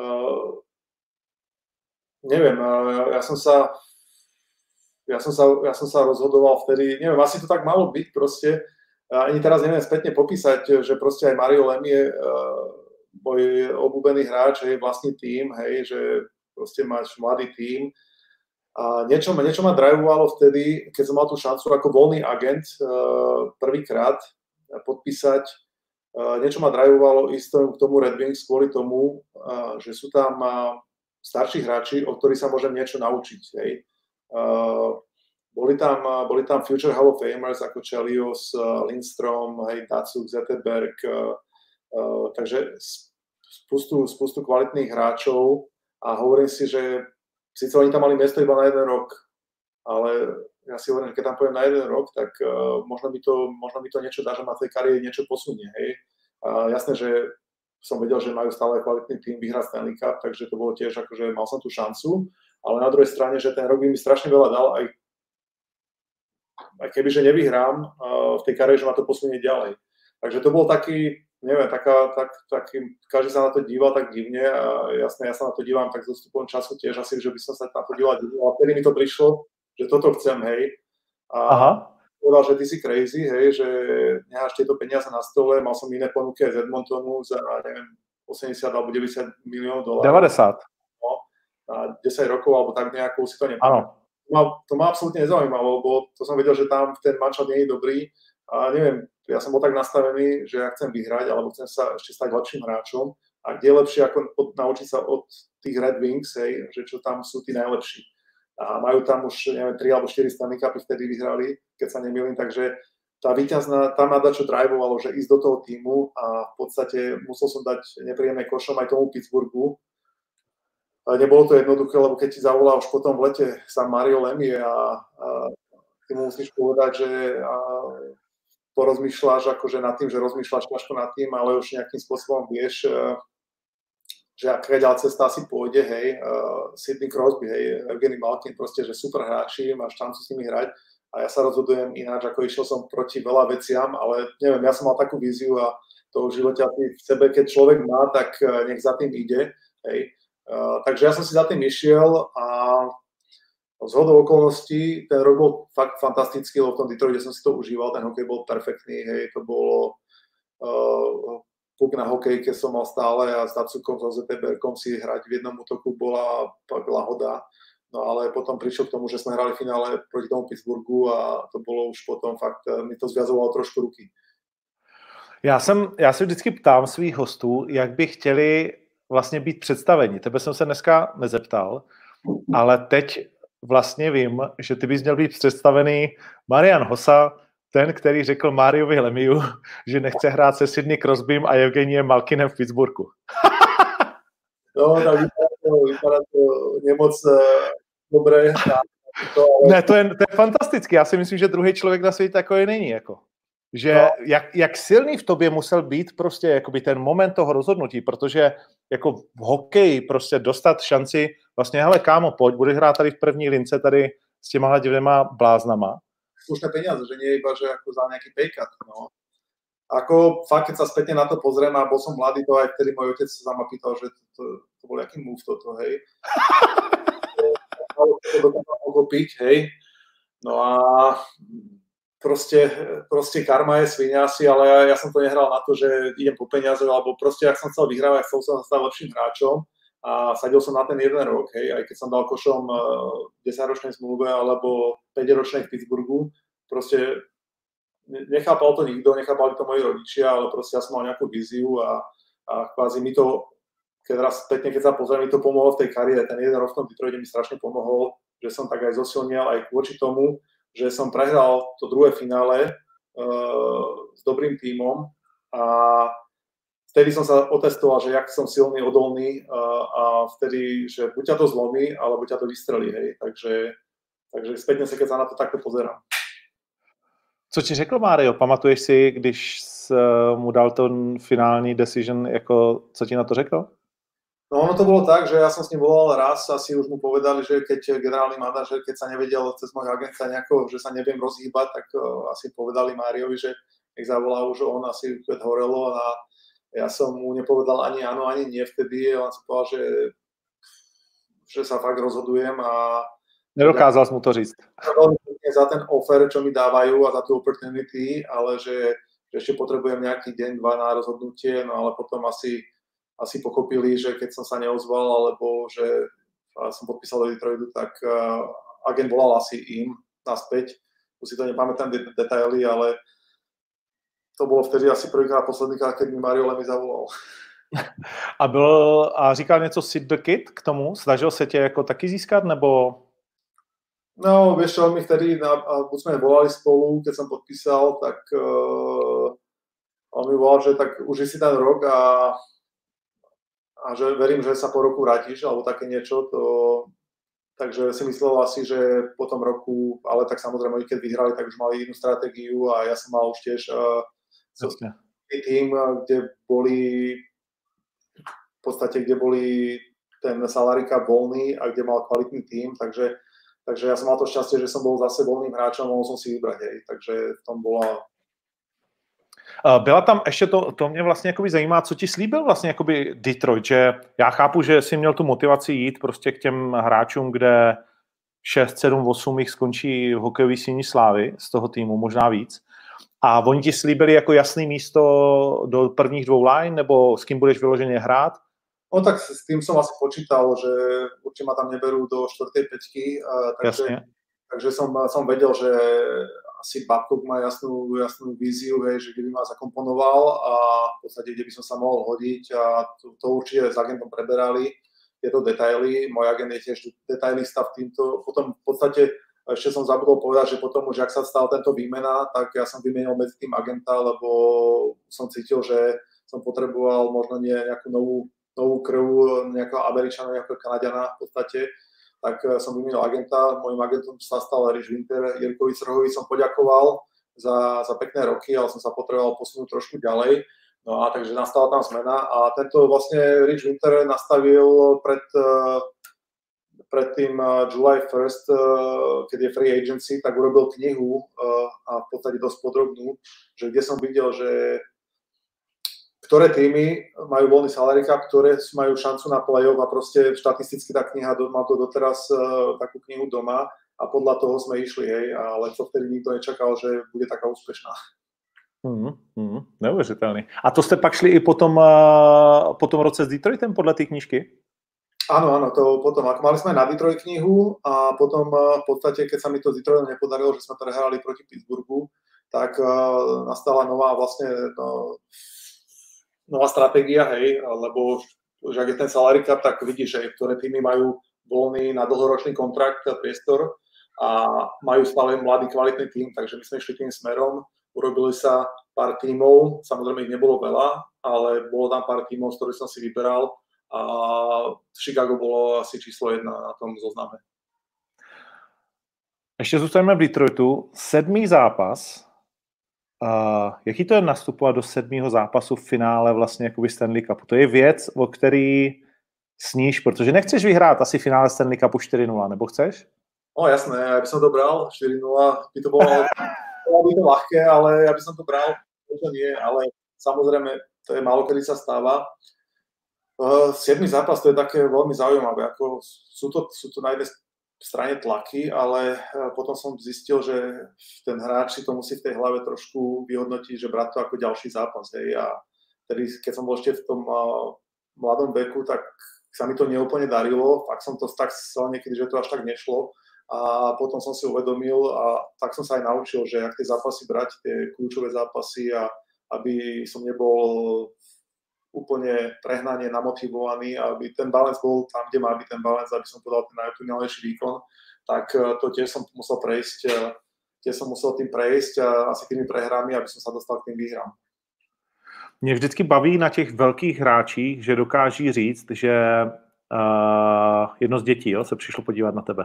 B: uh, neviem, uh, ja som sa ja som, sa, ja som sa rozhodoval vtedy, neviem, asi to tak malo byť proste, ani teraz neviem spätne popísať, že proste aj Mario Lem je uh, môj obľúbený hráč, je vlastný tým, hej, že proste máš mladý tým, a niečo, niečo ma drivovalo vtedy, keď som mal tú šancu ako voľný agent uh, prvýkrát podpísať. Uh, niečo ma drivovalo ísť k tomu Red Wings kvôli tomu, uh, že sú tam starší hráči, od ktorých sa môžem niečo naučiť. Hej. Boli tam, boli tam Future Hall of Famers ako Chelios, Lindstrom, hej, Datsuk, Zetterberg, takže spustu, spustu kvalitných hráčov a hovorím si, že Sice oni tam mali miesto iba na jeden rok, ale ja si hovorím, keď tam poviem na jeden rok, tak uh, možno, mi to, možno mi to niečo dá, že ma tej kariére niečo posunie. Hej. Uh, jasné, že som vedel, že majú stále kvalitný tým vyhrať Stanley Cup, takže to bolo tiež akože mal som tú šancu, ale na druhej strane, že ten rok by mi strašne veľa dal, aj, aj keby, že nevyhrám uh, v tej kariére, že ma to posunie ďalej. Takže to bol taký, neviem, taká, tak, tak, každý sa na to díva tak divne a jasne, ja sa na to dívam tak s odstupom času tiež asi, že by som sa na to díval divne, ale vtedy mi to prišlo, že toto chcem, hej. A Aha. povedal, že ty si crazy, hej, že necháš tieto peniaze na stole, mal som iné ponuky z Edmontonu za, neviem, 80 alebo 90 miliónov dolárov.
A: 90.
B: No, na 10 rokov alebo tak nejako si to nepamätám. To ma, to ma absolútne nezaujímalo, lebo to som vedel, že tam ten mančat nie je dobrý a neviem, ja som bol tak nastavený, že ja chcem vyhrať, alebo chcem sa ešte stať lepším hráčom a kde je lepšie ako naučiť sa od tých Red Wings, hej, že čo tam sú tí najlepší. A majú tam už, neviem, 3 alebo 4 Stanley Cupy vtedy vyhrali, keď sa nemýlim, takže tá víťazná, tam ma čo drivovalo, že ísť do toho týmu a v podstate musel som dať nepríjemné košom aj tomu Pittsburghu. Nebolo to jednoduché, lebo keď ti zavolá už potom v lete sa Mario Lemie a, a ty mu musíš povedať, že a, porozmýšľaš akože nad tým, že rozmýšľaš ťažko nad tým, ale už nejakým spôsobom vieš, že aká ďalá cesta asi pôjde, hej, uh, Sidney Crosby, hej, Evgeny Malkin, proste, že super hráči, máš šancu s nimi hrať a ja sa rozhodujem ináč, ako išiel som proti veľa veciam, ale neviem, ja som mal takú víziu a to v živote v sebe, keď človek má, tak nech za tým ide, hej. Uh, takže ja som si za tým išiel a z hodou okolností ten rok bol fakt fantastický, lebo v tom Detroite som si to užíval, ten hokej bol perfektný, hej, to bolo uh, puk na hokejke som mal stále a s Dacukom, so Zeteberkom si hrať v jednom útoku bola pak lahoda. No ale potom prišiel k tomu, že sme hrali finále proti tomu Pittsburghu a to bolo už potom fakt, eh, mi to zviazovalo trošku ruky.
A: Já, jsem, já se vždycky ptám svých hostů, jak by chtěli vlastně být představeni. Tebe jsem se dneska nezeptal, ale teď vlastně vím, že ty bys měl být představený Marian Hosa, ten, který řekl Máriovi Lemiu, že nechce hrát se Sidney Crosbym a Evgeniem Malkinem v Pittsburghu. *laughs*
B: no, tak vypadá to, vypadá to nemoc uh, dobré.
A: To, ale... Ne, to je, to je fantastické. Já si myslím, že druhý člověk na světě takový není. Jako. Že no. jak, jak silný v tobě musel být prostě jakoby ten moment toho rozhodnutí, protože jako v hokeji prostě dostat šanci, vlastně hele kámo, pojď, budeš hrát tady v první lince tady s těma dvěma bláznama
B: slušné peniaze, že nie iba, že ako za nejaký paycut. No. Ako fakt, keď sa spätne na to pozriem a bol som mladý, to aj vtedy môj otec sa ma pýtal, že to, to, to bol aký move toto, hej. *laughs* to piť, hej. No a proste, proste karma je svinia asi, ale ja, ja som to nehral na to, že idem po peniaze, alebo proste, ak som chcel vyhrávať, chcel som sa stať lepším hráčom a sadil som na ten jeden rok, hej, aj keď som dal košom uh, eh, 10-ročnej zmluve alebo 5-ročnej v Pittsburghu, proste nechápal to nikto, nechápali to moji rodičia, ale proste ja som mal nejakú víziu a, a kvázi mi to, keď raz spätne, keď sa pozriem, mi to pomohlo v tej kariére. Ten jeden rok v tom Detroite mi strašne pomohol, že som tak aj zosilnil aj voči tomu, že som prehral to druhé finále uh, s dobrým tímom a vtedy som sa otestoval, že jak som silný, odolný a, a vtedy, že buď ťa to zlomí, alebo ťa to vystrelí, hej. Takže, takže spätne sa keď sa na to takto pozerám.
A: Co ti řekl Mário? Pamatuješ si, když mu dal ten finální decision, jako, co ti na to řekl?
B: No ono to bolo tak, že ja som s ním volal raz, asi už mu povedali, že keď generálny manažer, keď sa nevedel cez môjho agenta nejako, že sa neviem rozhýbať, tak uh, asi povedali Máriovi, že nech zavolá už on asi keď horelo a ja som mu nepovedal ani áno, ani nie vtedy, on som povedal, že, že sa fakt rozhodujem a
A: Nedokázal som mu to říct.
B: Za ten offer, čo mi dávajú a za tú opportunity, ale že, že ešte potrebujem nejaký deň, dva na rozhodnutie, no ale potom asi, asi pochopili, že keď som sa neozval, alebo že som podpísal do Detroitu, tak uh, agent volal asi im naspäť. Už si to nepamätám detaily, ale to bylo vtedy asi prvýkrát, poslednýkrát, keď mi Mario Lemi zavolal.
A: A, byl, a říkal něco Sid the Kid k tomu? Snažil se tě jako taky získat, nebo?
B: No, vieš čo, mi vtedy, na, buď sme volali spolu, keď som podpísal, tak uh, on mi volal, že tak už si ten rok a, a že verím, že sa po roku vrátiš, alebo také niečo, to, takže si myslel asi, že po tom roku, ale tak samozrejme, keď vyhrali, tak už mali inú stratégiu a ja som mal už tiež uh. Tým, kde boli v podstate, kde boli ten salarika voľný a kde mal kvalitný tým, takže, takže ja som mal to šťastie, že som bol zase voľným hráčom, mohol som si vybrať, hej, takže v tom bola
A: byla tam ještě to, to mě vlastně jakoby zajímá, co ti slíbil vlastně jakoby Detroit, že já chápu, že jsi měl tu motivaci jít prostě k těm hráčům, kde 6, 7, 8 jich skončí v hokejový síni slávy z toho týmu, možná víc. A oni ti slíbili jako jasný místo do prvních dvou line, nebo s kým budeš vyloženě hrát?
B: No tak s tým som asi počítal, že určite ma tam neberú do štvrtej peťky, takže, takže som, som vedel, že asi Babcock má jasnú, jasnú víziu, hej, že keby ma zakomponoval a v podstate, kde by som sa mohol hodiť a to, to určite s agentom preberali tieto detaily. Môj agent je tiež detailista v týmto. Potom v podstate ešte som zabudol povedať, že potom už, ak sa stal tento výmena, tak ja som vymenil medzi tým agenta, lebo som cítil, že som potreboval možno nie nejakú novú, novú krv, nejakého Američana, nejakého Kanadiana v podstate. tak som vymenil agenta. Mojím agentom sa stal Rich Winter. Jirkovi Srhovi som poďakoval za, za pekné roky, ale som sa potreboval posunúť trošku ďalej. No a takže nastala tam zmena a tento vlastne Rich Winter nastavil pred, pred tým July 1st, keď je free agency, tak urobil knihu a v podstate dosť podrobnú, že kde som videl, že ktoré týmy majú voľný salary cap, ktoré majú šancu na play-off a proste štatisticky tá kniha, má to doteraz takú knihu doma a podľa toho sme išli, hej, ale to vtedy nikto nečakal, že bude taká úspešná.
A: Mm, mm, neuvěřitelný. A to jste pak šli i potom, uh, po tom roce s Detroitem podle té knižky?
B: Áno, áno, to potom, ako mali sme na Detroit knihu a potom uh, v podstate, keď sa mi to s nepodarilo, že sme prehrali proti Pittsburghu, tak uh, nastala nová vlastne no, nová stratégia, hej, lebo že ak je ten salary cap, tak vidíš, že ktoré týmy majú voľný na dlhoročný kontrakt priestor a majú stále mladý kvalitný tým, takže my sme išli tým smerom. Urobili sa pár tímov, samozrejme ich nebolo veľa, ale bolo tam pár tímov, z ktorých som si vyberal a Chicago bolo asi číslo jedna na tom zozname.
A: Ještě zůstaneme v Detroitu. Sedmý zápas. Uh, jaký to je nastupovat do sedmého zápasu v finále vlastně jakoby Stanley Cupu? To je věc, o který sníš, protože nechceš vyhrát asi finále Stanley Cupu 4-0, nebo chceš?
B: No jasné, ja by som to bral, 4-0 by to bolo bolo by to ľahké, ale ja by som to bral, to nie, ale samozrejme, to je málo kedy sa stáva. Uh, zápas, to je také veľmi zaujímavé, ako sú to, sú to na jednej strane tlaky, ale uh, potom som zistil, že ten hráč si to musí v tej hlave trošku vyhodnotiť, že brať to ako ďalší zápas. Hej. A tedy, keď som bol ešte v tom uh, mladom veku, tak sa mi to neúplne darilo, fakt som to tak chcel niekedy, že to až tak nešlo a potom som si uvedomil a tak som sa aj naučil, že ak tie zápasy brať, tie kľúčové zápasy a aby som nebol úplne prehnanie namotivovaný, aby ten balans bol tam, kde má byť ten balans, aby som podal ten najoptimálnejší výkon, tak e, to tiež som musel prejsť, e, tiež som musel tým prejsť a asi tými prehrami, aby som sa dostal k tým výhrám.
A: Mě vždycky baví na těch velkých hráčích, že dokáží říct, že uh, jedno z dětí jo, se přišlo podívat na tebe.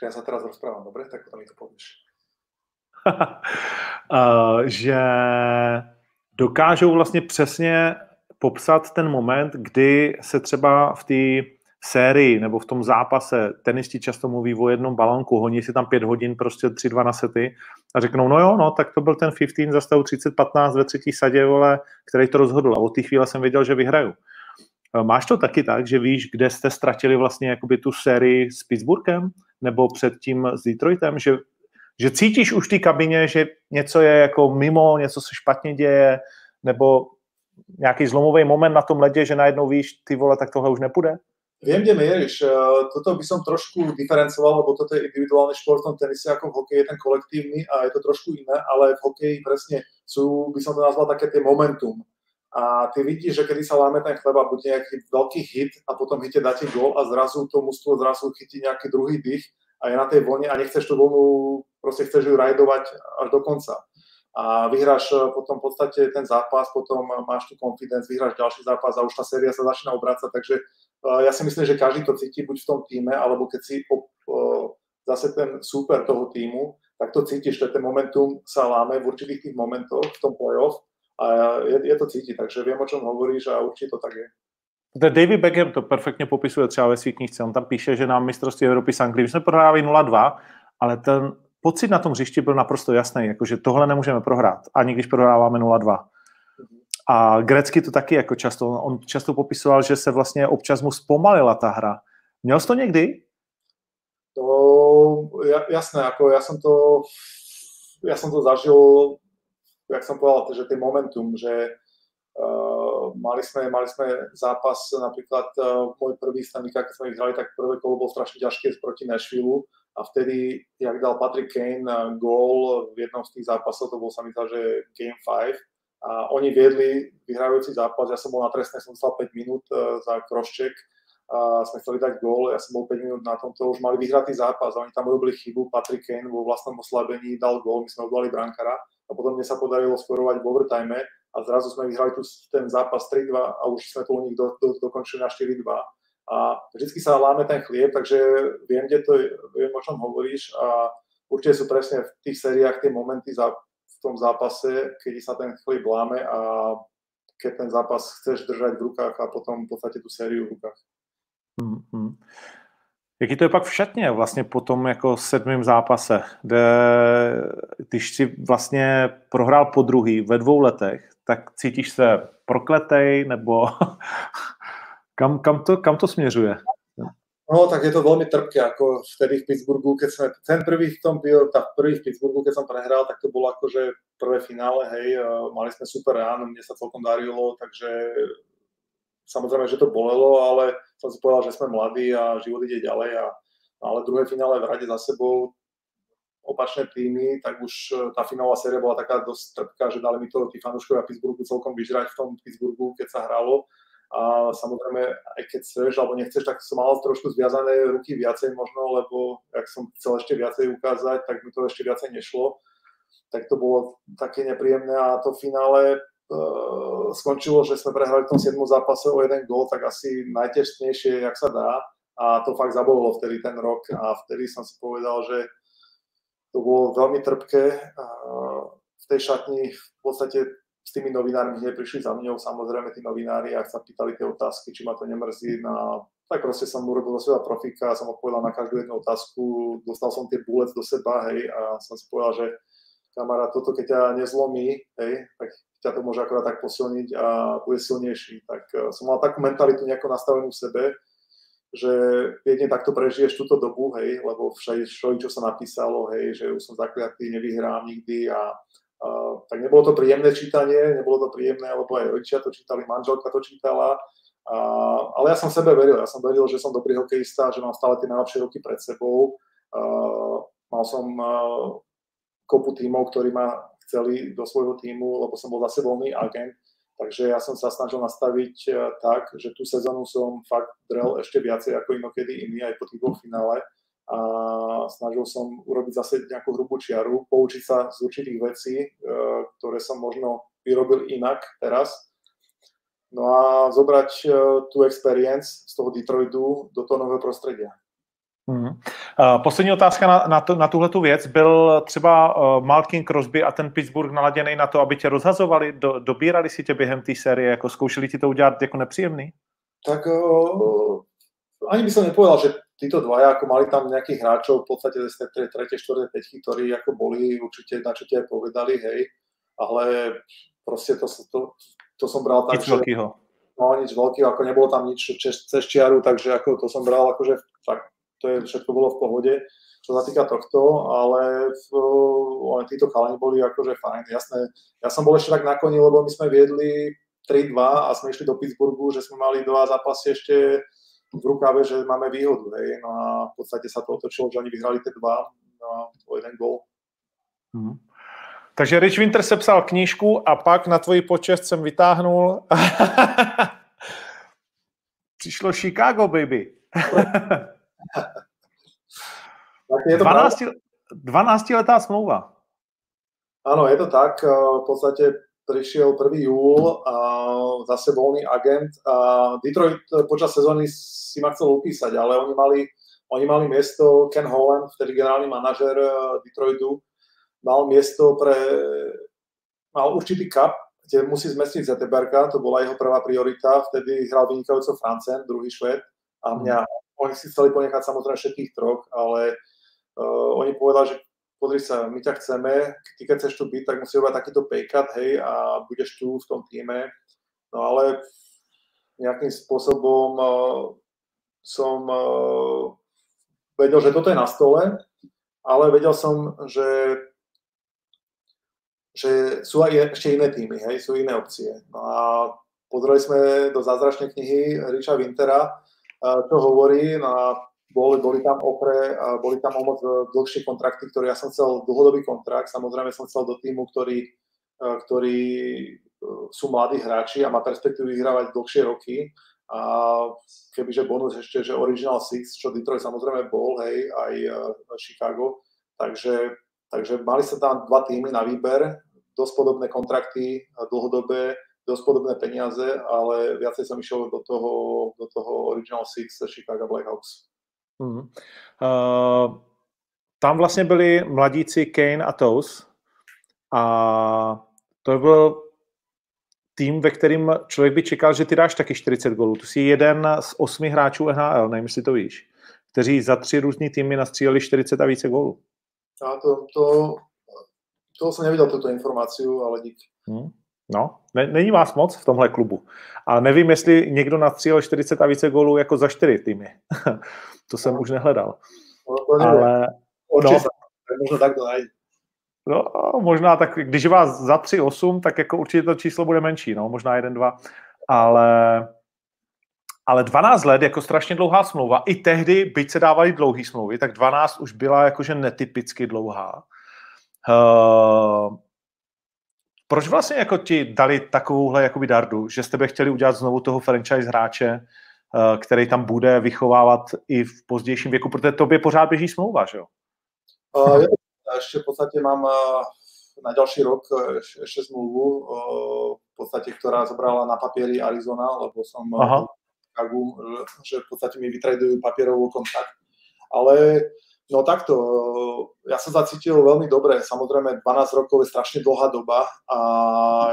B: Počkaj, ja sa teraz rozprávam, dobre? Tak potom mi to povieš. *laughs*
A: že dokážou vlastně přesně popsat ten moment, kdy se třeba v té sérii nebo v tom zápase tenisti často mluví o jednom balonku, honí si tam pět hodin, prostě 3-2 na sety a řeknou, no jo, no, tak to byl ten 15 za stavu 30-15 ve třetí sadě, vole, který to rozhodl a od té chvíle jsem věděl, že vyhraju. Máš to taky tak, že víš, kde jste ztratili vlastně jakoby tu sérii s Pittsburghem nebo předtím s Detroitem, že, že cítíš už v té kabině, že něco je jako mimo, něco se špatně děje, nebo nějaký zlomový moment na tom ledě, že najednou víš, ty vole, tak tohle už nepůjde?
B: Viem, kde mieríš. Toto by som trošku diferencoval, lebo toto je individuálny šport v tom tenise, ako v hokeji je ten kolektívny a je to trošku iné, ale v hokeji presne sú, by som to nazval také tie momentum a ty vidíš, že kedy sa láme ten chleba, bude nejaký veľký hit a potom hite dáte gól a zrazu to mužstvo zrazu chytí nejaký druhý dých a je na tej vlne a nechceš tú vlnu, proste chceš ju rajdovať až do konca. A vyhráš eh, potom v podstate ten zápas, potom máš tu confidence, vyhráš ďalší zápas a už tá séria sa začína obrácať, takže uh, ja si myslím, že každý to cíti buď v tom týme, alebo keď si zase ten super toho týmu, tak to cítiš, že ten momentum sa láme v určitých tých momentoch v tom playoff a je, je to cítiť, takže viem, o čom hovoríš a určite to tak je.
A: David Beckham to perfektně popisuje třeba ve svých knižce. On tam píše, že nám mistrovství Evropy s Anglií, jsme prohrávali 0-2, ale ten pocit na tom hřišti byl naprosto jasný, jakože tohle nemůžeme prohrát, ani když prohráváme 0-2. A Grecky to taky jako často, on často popisoval, že se vlastně občas mu zpomalila ta hra. Měl jsi to někdy?
B: To, jasné, ako ja som to, ja som to zažil jak som povedal, že ten momentum, že uh, mali, sme, mali sme zápas, napríklad uh, môj prvý Stanley keď sme ich hrali, tak prvé kolo bol strašne ťažké proti Nashville a vtedy, jak dal Patrick Kane uh, gól v jednom z tých zápasov, to bol sa mi zdá, že Game 5, a oni viedli vyhrávajúci zápas, ja som bol na trestnej, som stal 5 minút uh, za crosscheck a sme chceli dať gól, ja som bol 5 minút na tomto, už mali vyhratý zápas a oni tam urobili chybu, Patrick Kane vo vlastnom oslabení dal gól, my sme odvolali brankára a potom mne sa podarilo skorovať v overtime a zrazu sme vyhrali tu ten zápas 3-2 a už sme to u nich do, do, dokončili na 4-2. A vždy sa láme ten chlieb, takže viem, kde to, viem, o čom hovoríš a určite sú presne v tých sériách tie momenty za, v tom zápase, keď sa ten chlieb láme a keď ten zápas chceš držať v rukách a potom v podstate tú sériu v rukách. Mm-hmm.
A: Jaký to je pak v šatně vlastně po tom jako sedmém zápase, kde když si vlastně prohrál po druhý ve dvou letech, tak cítíš se prokletej nebo *laughs* kam, kam, to, kam to směřuje?
B: No, tak je to veľmi trpké, ako vtedy v Pittsburghu, keď sme, ten prvý v tom, tá prvý v Pittsburghu, keď som prehral, tak to bolo akože prvé finále, hej, mali sme super ráno, mne sa celkom darilo, takže samozrejme, že to bolelo, ale som si povedal, že sme mladí a život ide ďalej, a, ale druhé finále v rade za sebou, opačné týmy, tak už e, tá finálová séria bola taká dosť trpká, že dali mi to tí fanúškovia Pittsburghu celkom vyžrať v tom Pittsburghu, keď sa hralo a samozrejme, aj keď chceš alebo nechceš, tak som mal trošku zviazané ruky viacej možno, lebo ak som chcel ešte viacej ukázať, tak mi to ešte viacej nešlo. Tak to bolo také nepríjemné a to finále uh, skončilo, že sme prehrali v tom 7. zápase o jeden gól, tak asi najtežnejšie, jak sa dá. A to fakt zabolilo vtedy ten rok a vtedy som si povedal, že to bolo veľmi trpké. V tej šatni v podstate s tými novinármi hneď prišli za mňou, samozrejme tí novinári a sa pýtali tie otázky, či ma to nemrzí. No, tak proste som urobil do seba profika, som odpovedal na každú jednu otázku, dostal som tie bulec do seba, hej, a som si povedal, že kamarát, toto keď ťa nezlomí, hej, tak ťa to môže akorát tak posilniť a bude silnejší. Tak uh, som mal takú mentalitu nejako nastavenú v sebe, že jedne takto prežiješ túto dobu, hej, lebo všade, čo sa napísalo, hej, že už som zakliatý, nevyhrám nikdy a Uh, tak nebolo to príjemné čítanie, nebolo to príjemné, lebo aj rodičia to čítali, manželka to čítala, uh, ale ja som sebe veril, ja som veril, že som dobrý hokejista, že mám stále tie najlepšie roky pred sebou. Uh, mal som kopu tímov, ktorí ma chceli do svojho týmu, lebo som bol zase voľný agent, takže ja som sa snažil nastaviť tak, že tú sezónu som fakt drel ešte viacej ako inokedy iný aj po tých dvoch finále a snažil som urobiť zase nejakú hrubú čiaru, poučiť sa z určitých vecí, e, ktoré som možno vyrobil inak teraz. No a zobrať e, tú experience z toho Detroitu do toho nového prostredia.
A: Hmm. Poslední otázka na, na, to, na tuhle tu věc. Byl třeba uh, Malkin Crosby a ten Pittsburgh naladěný na to, aby tě rozhazovali, do, dobírali si tě během té série, jako zkoušeli ti to udělat jako nepříjemný?
B: Tak uh, ani by som nepovedal, že títo dvaja, ako mali tam nejakých hráčov v podstate z tej tretej, štvrtej peťky, ktorí ako boli určite, na čo ti aj povedali, hej, ale proste to, to, to som bral tak,
A: nič že... Veľkýho.
B: No, nič veľkého, ako nebolo tam nič cez čiaru, takže ako to som bral, akože fakt, to je, všetko bolo v pohode, čo sa týka tohto, ale v, títo chalani boli akože fajn, jasné. Ja som bol ešte tak nakoniť, lebo my sme viedli 3-2 a sme išli do Pittsburghu, že sme mali dva zápasy ešte v rukáve, že máme výhodu, hej, no a v podstate sa to otočilo, že oni vyhrali tie dva no, o jeden gol.
A: Hmm. Takže Rich Winter sepsal knížku a pak na tvoji počest jsem vytáhnul *laughs* Přišlo Chicago, baby. *laughs* tak je to 12, 12 letá smlouva.
B: Áno, je to tak. V podstate prišiel 1. júl a zase voľný agent a Detroit počas sezóny si ma chcel upísať, ale oni mali, oni mali miesto, Ken Holland, vtedy generálny manažer eh, Detroitu, mal miesto pre, mal určitý cup, kde musí zmestiť Zeteberga, to bola jeho prvá priorita, vtedy hral vynikajúco Francen, druhý Šved a mňa, oni si chceli ponechať samozrejme všetkých troch, ale uh, oni povedali, že pozri sa, my ťa chceme, ty keď chceš tu byť, tak musí robiť takýto pay cut, hej, a budeš tu v tom týme. No ale nejakým spôsobom uh, som uh, vedel, že toto je na stole, ale vedel som, že, že sú aj ešte iné týmy, hej, sú iné opcie. No a pozreli sme do zázračnej knihy Richa Wintera, čo hovorí, no boli, boli tam opre, boli tam o moc e, dlhšie kontrakty, ktoré ja som chcel dlhodobý kontrakt, samozrejme som chcel do týmu, ktorý, e, ktorý e, sú mladí hráči a má perspektívu vyhrávať dlhšie roky. A kebyže bonus ešte, že Original Six, čo Detroit samozrejme bol, hej, aj Chicago, takže, takže mali sa tam dva týmy na výber, dosť podobné kontrakty dlhodobé, dosť podobné peniaze, ale viacej som išiel do toho, do toho Original Six Chicago Blackhawks. Mm.
A: Uh, tam vlastně byli mladíci Kane a Toes a to byl tým, ve kterým člověk by čekal, že ty dáš taky 40 gólů. Tu jsi jeden z osmi hráčů NHL, nevím, jestli to víš, kteří za tři různý týmy nastříleli 40 a více gólů.
B: A to, to, to jsem neviděl tuto informaci, ale dík. Hmm.
A: No, ne, není vás moc v tomhle klubu. A nevím, jestli někdo nastřílel 40 a více gólů jako za čtyři týmy. *laughs* to jsem no. už nehledal.
B: No, to Ale, no, to najde.
A: No, možná tak, když vás za 3-8, tak jako určitě to číslo bude menší, no, možná 1-2, ale, ale 12 let jako strašně dlouhá smlouva. I tehdy, byť se dávaly dlouhé smlouvy, tak 12 už byla jakože netypicky dlouhá. Uh, proč vlastně jako ti dali takovouhle jakoby dardu, že jste chtěli udělat znovu toho franchise hráče, uh, který tam bude vychovávat i v pozdějším věku, protože tobě pořád běží smlouva, že jo?
B: Uh, ešte v podstate mám na ďalší rok ešte zmluvu, v podstate, ktorá zobrala na papieri Arizona, lebo som Aha. Chicagu, že v podstate mi vytradujú papierovú kontakt. Ale no takto, ja som zacítil veľmi dobre, samozrejme 12 rokov je strašne dlhá doba a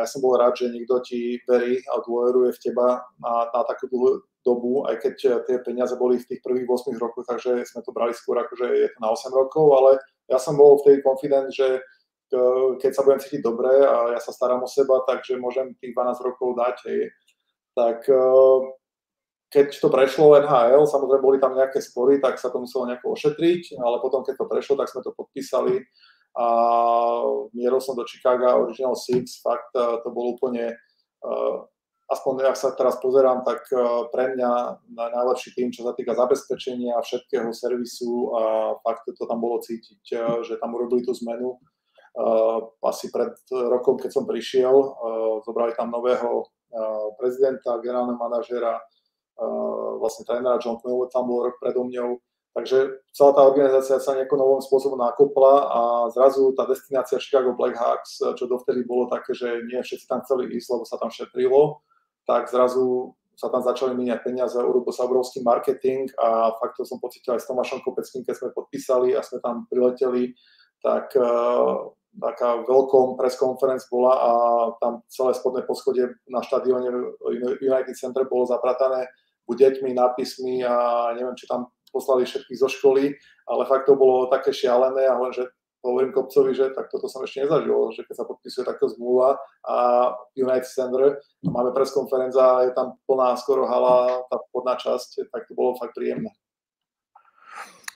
B: ja som bol rád, že niekto ti verí a dôveruje v teba na, na takú dlhú dobu, aj keď tie peniaze boli v tých prvých 8 rokoch, takže sme to brali skôr ako, je to na 8 rokov, ale ja som bol vtedy confident, že e, keď sa budem cítiť dobre a ja sa starám o seba, takže môžem tých 12 rokov dať. Hej. Tak e, keď to prešlo NHL, samozrejme boli tam nejaké spory, tak sa to muselo nejako ošetriť, ale potom, keď to prešlo, tak sme to podpísali a mierol som do Chicago Original Six, fakt e, to bol úplne aspoň ak sa teraz pozerám, tak pre mňa najlepší tým, čo sa týka zabezpečenia všetkého servisu a fakt to tam bolo cítiť, že tam urobili tú zmenu. Asi pred rokom, keď som prišiel, zobrali tam nového prezidenta, generálneho manažera, vlastne trénera John Quinn tam bol rok predo mňou, Takže celá tá organizácia sa nejakým novom spôsobom nakopla a zrazu tá destinácia Chicago Blackhawks, čo dovtedy bolo také, že nie všetci tam chceli ísť, lebo sa tam šetrilo, tak zrazu sa tam začali míňať peniaze, urobil sa obrovský marketing a fakt to som pocitil aj s Tomášom Kopeckým, keď sme podpísali a sme tam prileteli, tak uh, taká veľkom press conference bola a tam celé spodné poschodie na štadióne United Center bolo zapratané deťmi, nápismi a neviem, či tam poslali všetkých zo školy, ale fakt to bolo také šialené a len, že hovorím Kopcovi, že tak toto som ešte nezažil, že keď sa podpisuje takto zmluva a United Center, máme press a je tam plná skoro hala, tá podná časť, tak to bolo fakt príjemné.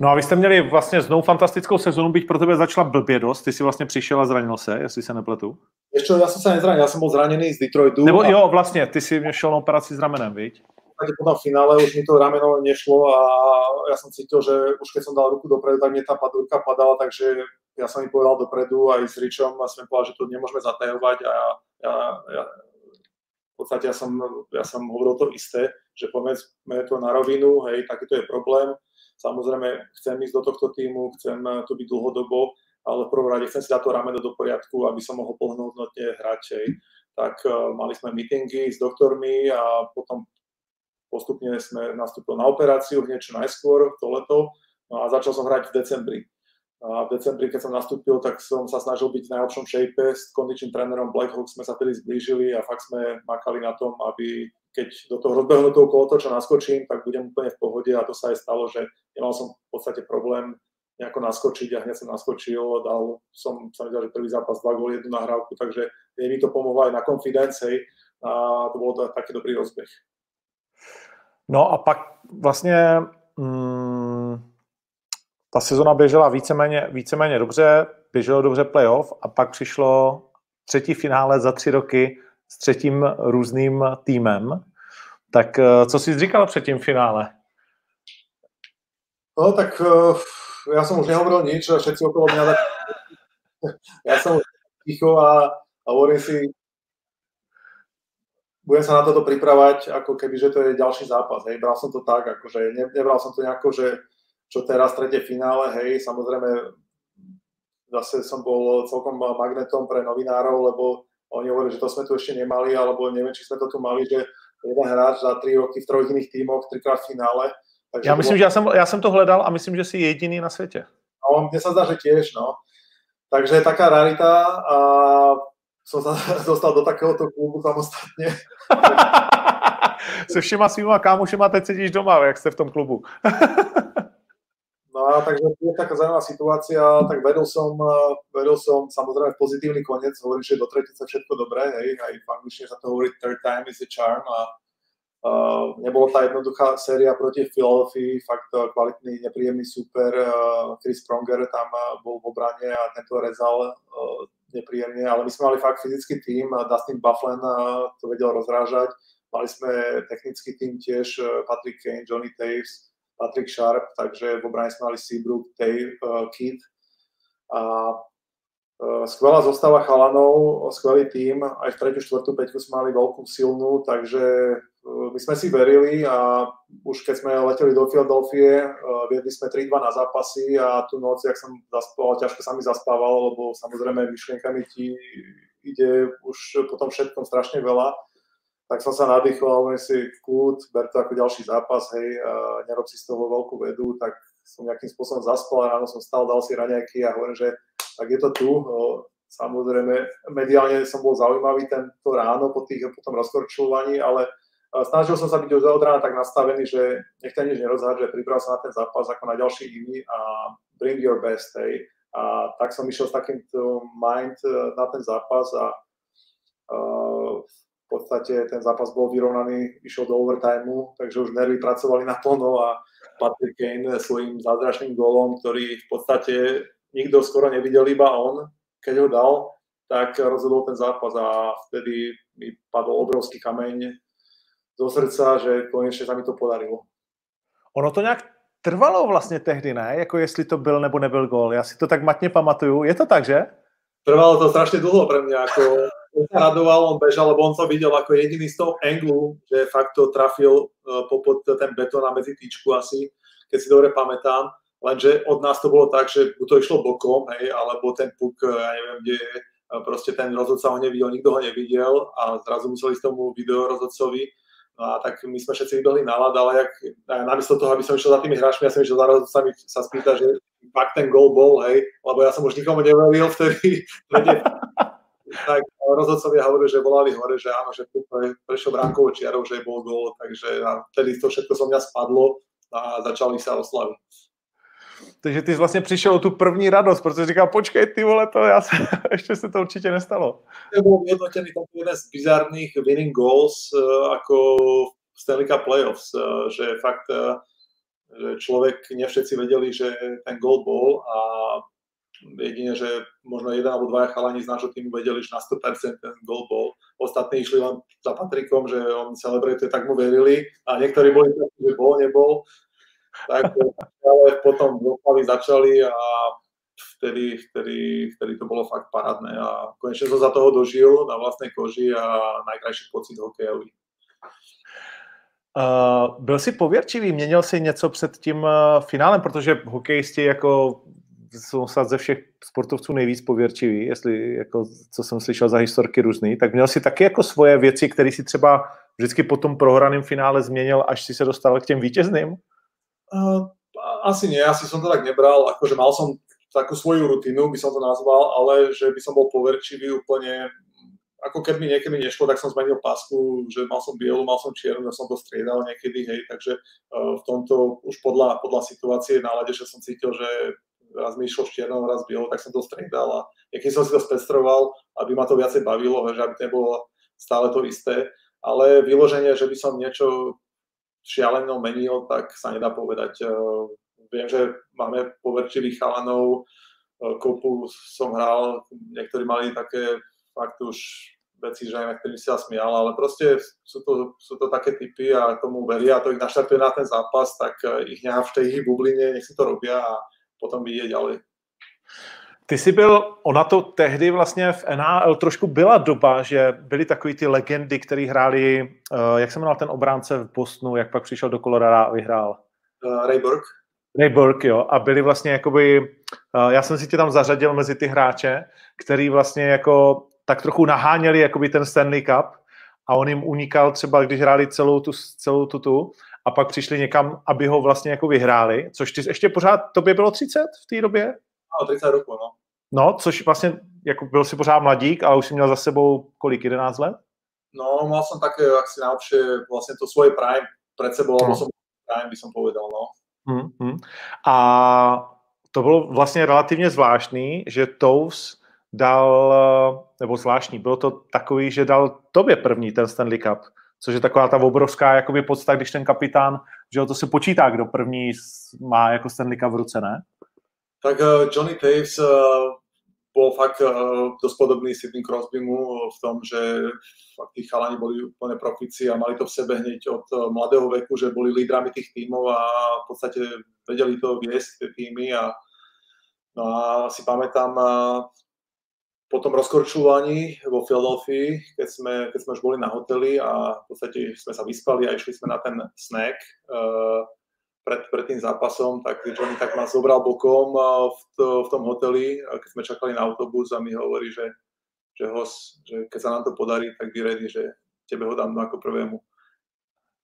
A: No a vy jste měli vlastně znovu fantastickou sezonu, byť pro tebe začala blbě dost. Ty si vlastně přišel a zranil se, jestli se nepletu.
B: Ještě já jsem se nezranil, já jsem byl zraněný z Detroitu.
A: Nebo a... jo, vlastně, ty si šel na operaci s ramenem, viď?
B: Podstate potom v finále už mi to rameno nešlo a ja som cítil, že už keď som dal ruku dopredu, tak mi tá padurka padala, takže ja som im povedal dopredu aj s Richom a som im povedal, že to nemôžeme zatajovať a ja, ja, ja v podstate ja som, ja som hovoril to isté, že povedzme to na rovinu, hej, takýto je problém. Samozrejme, chcem ísť do tohto týmu, chcem tu byť dlhodobo, ale v prvom rade chcem si dať to rameno do poriadku, aby som mohol plnohodnotne hrať. Hej. Tak uh, mali sme meetingy s doktormi a potom postupne sme nastúpili na operáciu hneď čo najskôr, to leto, no a začal som hrať v decembri. A v decembri, keď som nastúpil, tak som sa snažil byť v najlepšom shape. S kondičným trénerom Blackhawk sme sa tedy zblížili a fakt sme makali na tom, aby keď do toho rozbehnutého kolotoča naskočím, tak budem úplne v pohode a to sa aj stalo, že nemal som v podstate problém nejako naskočiť a hneď som naskočil, dal som, sa videl, že prvý zápas, dva góly, jednu nahrávku, takže mi to pomohlo aj na confidence, hej, a to bol to taký dobrý rozbeh.
A: No a pak vlastně mm, ta sezona běžela víceméně, víceméně dobře, běželo dobře playoff a pak přišlo třetí finále za tři roky s třetím různým týmem. Tak eh, co jsi říkal před tím finále?
B: No tak uh, ja som už nehovoril nič, všetci okolo mňa tak... *laughs* ja som ticho a, a hovorím si, budem sa na toto pripravať, ako keby, že to je ďalší zápas, hej, bral som to tak, akože ne, nebral som to nejako, že čo teraz tretie finále, hej, samozrejme zase som bol celkom magnetom pre novinárov, lebo oni hovorili, že to sme tu ešte nemali, alebo neviem, či sme to tu mali, že jeden hráč za tri roky v troch iných tímoch, trikrát v finále.
A: Takže já myslím, bolo... že já jsem, já jsem to hledal a myslím, že si jediný na světě.
B: No, mne sa zdá, že tiež, no. Takže taká rarita a som sa *laughs* dostal do takéhoto klubu samostatne.
A: Se všema svýma kámošema teď sedíš doma, jak jste v tom klubu. *laughs*
B: No a takže je taká zaujímavá situácia, tak vedel som, vedel som samozrejme pozitívny koniec, hovorím, že do tretice všetko dobré, hej, aj v angličtine sa to hovorí third time is a charm a uh, nebola tá jednoduchá séria proti Philadelphia, fakt kvalitný, nepríjemný super, uh, Chris Pronger tam uh, bol v obrane a tento rezal uh, nepríjemne, ale my sme mali fakt fyzický tým, Dustin Bufflin to vedel rozrážať, mali sme technický tým tiež, uh, Patrick Kane, Johnny Taves, Patrick Sharp, takže v obrane sme mali Seabrook, Tay, uh, Kid a uh, skvelá zostava chalanov, skvelý tým, aj v tretiu, štvrtú peťku sme mali veľkú silnú, takže my sme si verili a už keď sme leteli do Philadelphia, uh, viedli sme 3-2 na zápasy a tú noc, jak som zaspával, ťažko sa mi zaspával, lebo samozrejme myšlienkami ti ide už potom všetkom strašne veľa tak som sa nadýchol a si, kľud, ber to ako ďalší zápas, hej, nerob si z toho veľkú vedu, tak som nejakým spôsobom zaspal ráno som stal, dal si raňajky a hovorím, že tak je to tu. No, samozrejme, mediálne som bol zaujímavý tento ráno po, tých, po tom rozkorčulovaní, ale snažil som sa byť už od rána tak nastavený, že nech ten nič nerozhádže, pripravil sa na ten zápas ako na ďalší iný a bring your best, hej. A tak som išiel s takýmto mind e, na ten zápas a uh, podstate ten zápas bol vyrovnaný, išiel do overtimeu, takže už nervy pracovali naplno a Patrick Kane svojím zázračným golom, ktorý v podstate nikto skoro nevidel, iba on, keď ho dal, tak rozhodol ten zápas a vtedy mi padol obrovský kameň do srdca, že konečne sa mi to podarilo.
A: Ono to nějak trvalo vlastně tehdy, ne? Jako jestli to byl nebo nebyl gol. Já si to tak matně pamatuju. Je to tak, že?
B: Trvalo to strašne dlho pre mňa. Ako, on sa radoval, on bežal, lebo on to videl ako jediný z toho anglu, že fakt to trafil uh, popod ten betón a medzi týčku asi, keď si dobre pamätám. Lenže od nás to bolo tak, že to išlo bokom, hej, alebo ten puk, e, ja neviem, kde je, proste ten rozhodca ho nevidel, nikto ho nevidel a zrazu museli z tomu video rozhodcovi a tak my sme všetci vybehli na lad, ale jak, namiesto toho, aby som išiel za tými hráčmi, ja som išiel za rozhodcami sa spýta, že fakt ten gol bol, hej, lebo ja som už nikomu neveril vtedy, *laughs* tak rozhodcovia hovorili, že volali hore, že áno, že pre, prešiel bránkovou čiarou, že bol gól, takže vtedy to všetko so mňa spadlo a začali sa oslavy.
A: Takže ty jsi vlastně přišel o tu první radost, protože říkal, počkej, ty vole, to já se, *laughs* ještě se to určitě nestalo.
B: To bol vyhodnotený jeden z bizarných winning goals uh, Stanley Cup Playoffs, uh, že fakt uh, že človek, ne všetci vedeli, že ten gol bol a jedine, že možno jeden alebo dvaja chalani z nášho týmu vedeli, že na 100% ten gol bol. Ostatní išli len za Patrikom, že on celebruje, tak mu verili a niektorí boli takí, že bol, nebol. Tak ale potom dopady začali a vtedy, vtedy, vtedy to bolo fakt parádne a konečne som za toho dožil na vlastnej koži a najkrajší pocit hokejový.
A: Uh, byl jsi pověrčivý, měnil jsi něco před tím uh, finálem, protože hokejisti jako jsou snad ze všech sportovců nejvíc pověrčiví, jestli jako, co jsem slyšel za historky různý, tak měl si taky jako svoje věci, které si třeba vždycky po tom prohraném finále změnil, až si se dostal k těm vítězným?
B: Uh, asi nie, asi som to tak nebral, akože mal som takú svoju rutinu, by som to nazval, ale že by som bol poverčivý úplne ako keď mi niekedy nešlo, tak som zmenil pásku, že mal som bielu, mal som čiernu, ja som to striedal niekedy, hej, takže uh, v tomto už podľa, podľa situácie nálade, že som cítil, že raz mi išlo s čiernou, raz bielou, tak som to striedal a niekedy som si to spestroval, aby ma to viacej bavilo, že aby to nebolo stále to isté, ale vyloženie, že by som niečo šialeno menil, tak sa nedá povedať. Uh, viem, že máme poverčivých chalanov, uh, kopu som hral, niektorí mali také fakt už veci, že aj na ktorým sa smial, ale proste sú to, sú to také typy a tomu veria a to ich naštartuje na ten zápas, tak eh, ich nechá v tej ich bubline, nech si to robia a potom vyjde ďalej.
A: Ty jsi byl, ona to tehdy vlastně v NHL trošku byla doba, že byly takový ty legendy, které hráli, uh, jak se jmenoval ten obránce v Bostonu, jak pak přišel do Colorado a vyhrál?
B: Uh, Ray Burke.
A: Ray Burke, jo, a byli vlastně jakoby, uh, já jsem si tě tam zařadil mezi ty hráče, který vlastně jako tak trochu naháněli jakoby ten Stanley Cup a on jim unikal třeba, když hráli celou tu, celou tu, tu a pak přišli někam, aby ho vlastně jako vyhráli, což ty ještě pořád, tobě bylo 30 v té době?
B: No, 30 rokov, no.
A: No, což vlastně, jako byl si pořád mladík, ale už si měl za sebou kolik, 11 let?
B: No, mal som také asi najlepšie vlastne to svoje prime pred sebou, no. som prime by som povedal, no.
A: Hmm, hmm. A to bylo vlastně relativně zvláštní, že Tows dal, nebo zvláštní, bylo to takový, že dal tobě první ten Stanley Cup, což je taková ta obrovská jakoby podsta, když ten kapitán, že to se počítá, kdo první má jako Stanley Cup v ruce, ne?
B: Tak uh, Johnny Taves uh, bol fakt uh, dosť podobný Sidney Crosbymu v tom, že fakt tí chalani boli úplne profici a mali to v sebe hneď od uh, mladého veku, že boli lídrami tých tímov a v podstate vedeli to viesť tie týmy a no a si pamätám po tom rozkorčulovaní vo Philadelphia, keď sme, keď sme už boli na hoteli a v podstate sme sa vyspali a išli sme na ten snack, pred, pred tým zápasom, tak Johnny tak ma zobral bokom v, to, v tom hoteli, keď sme čakali na autobus a mi hovorí, že, že, hos, že keď sa nám to podarí, tak by ready, že tebe ho dám ako prvému.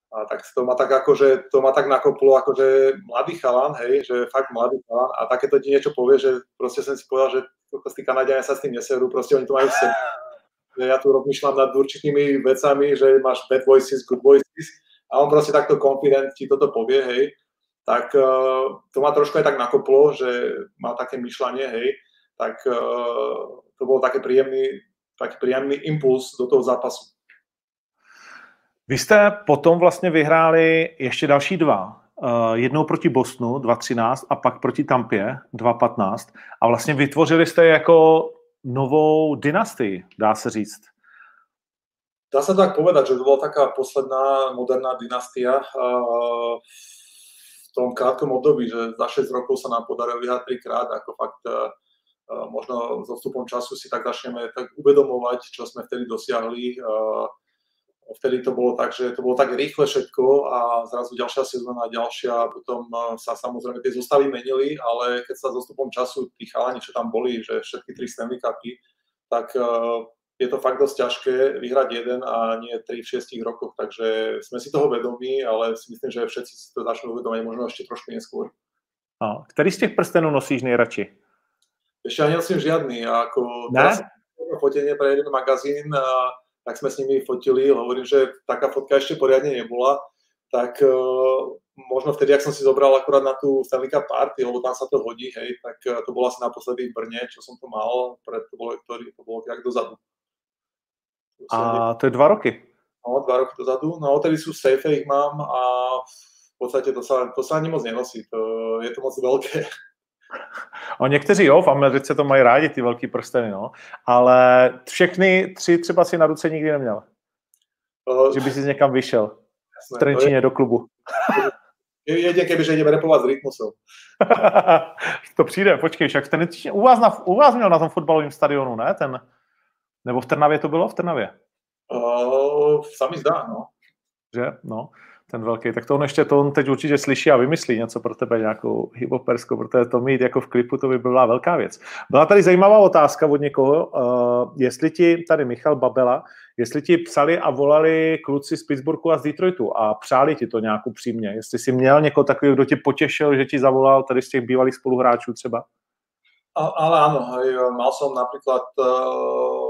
B: A tak to ma tak akože, to ma tak nakoplo, akože mladý chalan, hej, že fakt mladý chalan a takéto ti niečo povie, že proste som si povedal, že tí Kanadiania sa s tým neserú, proste oni to majú v sebe. Ja tu rozmýšľam nad určitými vecami, že máš bad voices, good voices a on proste takto confident ti toto povie, hej tak uh, to ma trošku aj tak nakoplo, že má také myšľanie, hej, tak uh, to bol taký príjemný, taký príjemný impuls do toho zápasu.
A: Vy jste potom vlastně vyhráli ještě další dva. Uh, jednou proti Bosnu 2.13 a pak proti Tampě 2.15 a vlastně vytvořili jste jako novou dynastii, dá se říct.
B: Dá sa tak povedať, že to bola taká posledná moderná dynastia. Tom krátkom období, že za 6 rokov sa nám podarilo vyhrať trikrát, ako fakt uh, možno s odstupom času si tak začneme tak uvedomovať, čo sme vtedy dosiahli. Uh, vtedy to bolo tak, že to bolo tak rýchle všetko a zrazu ďalšia sezóna, ďalšia, potom sa samozrejme tie zostavy menili, ale keď sa s odstupom času tí chalani, čo tam boli, že všetky tri Stanley Cupy, tak je to fakt dosť ťažké vyhrať jeden a nie tri v šiestich rokoch, takže sme si toho vedomí, ale si myslím, že všetci si to začnú uvedomať možno ešte trošku neskôr.
A: A, ktorý z těch prstenů nosíš nejradši?
B: Ešte ani nosím žiadny. Ako ne? fotenie pre jeden magazín, a, tak sme s nimi fotili. Hovorím, že taká fotka ešte poriadne nebola. Tak uh, možno vtedy, ak som si zobral akurát na tú Stanley Cup party, lebo tam sa to hodí, hej, tak uh, to bolo asi naposledy v Brne, čo som to mal, pred to bolo, ktorý, to bolo jak dozadu.
A: A to je dva roky.
B: No, dva roky dozadu. No, odtedy sú safe, ich mám a v podstate to sa, to sa ani moc nenosí. To, je to moc veľké.
A: O někteří jo, v Americe to mají rádi, ty velký prsteny, no. Ale všechny tři třeba si na ruce nikdy neměl. Uh, že by si někam vyšel. Jasné, v Trenčíně je, do klubu.
B: Jedně, keby, že ideme repovat s rytmusem. *laughs*
A: to přijde, počkej, však ten, u vás, na, u vás měl na tom fotbalovém stadionu, ne? Ten, nebo v Trnavě to bylo? V Trnavě?
B: Uh, sa mi zdá, no.
A: Že? No, ten velký. Tak to on ještě, to on teď určitě slyší a vymyslí něco pro tebe, nějakou hypoperskou, protože to mít jako v klipu, to by byla velká věc. Byla tady zajímavá otázka od někoho, uh, jestli ti, tady Michal Babela, jestli ti psali a volali kluci z Pittsburghu a z Detroitu a přáli ti to nějak upřímně, jestli jsi měl někoho takového, kdo tě potěšil, že ti zavolal tady z těch bývalých spoluhráčů třeba?
B: Ale áno, hej, mal som napríklad, eh,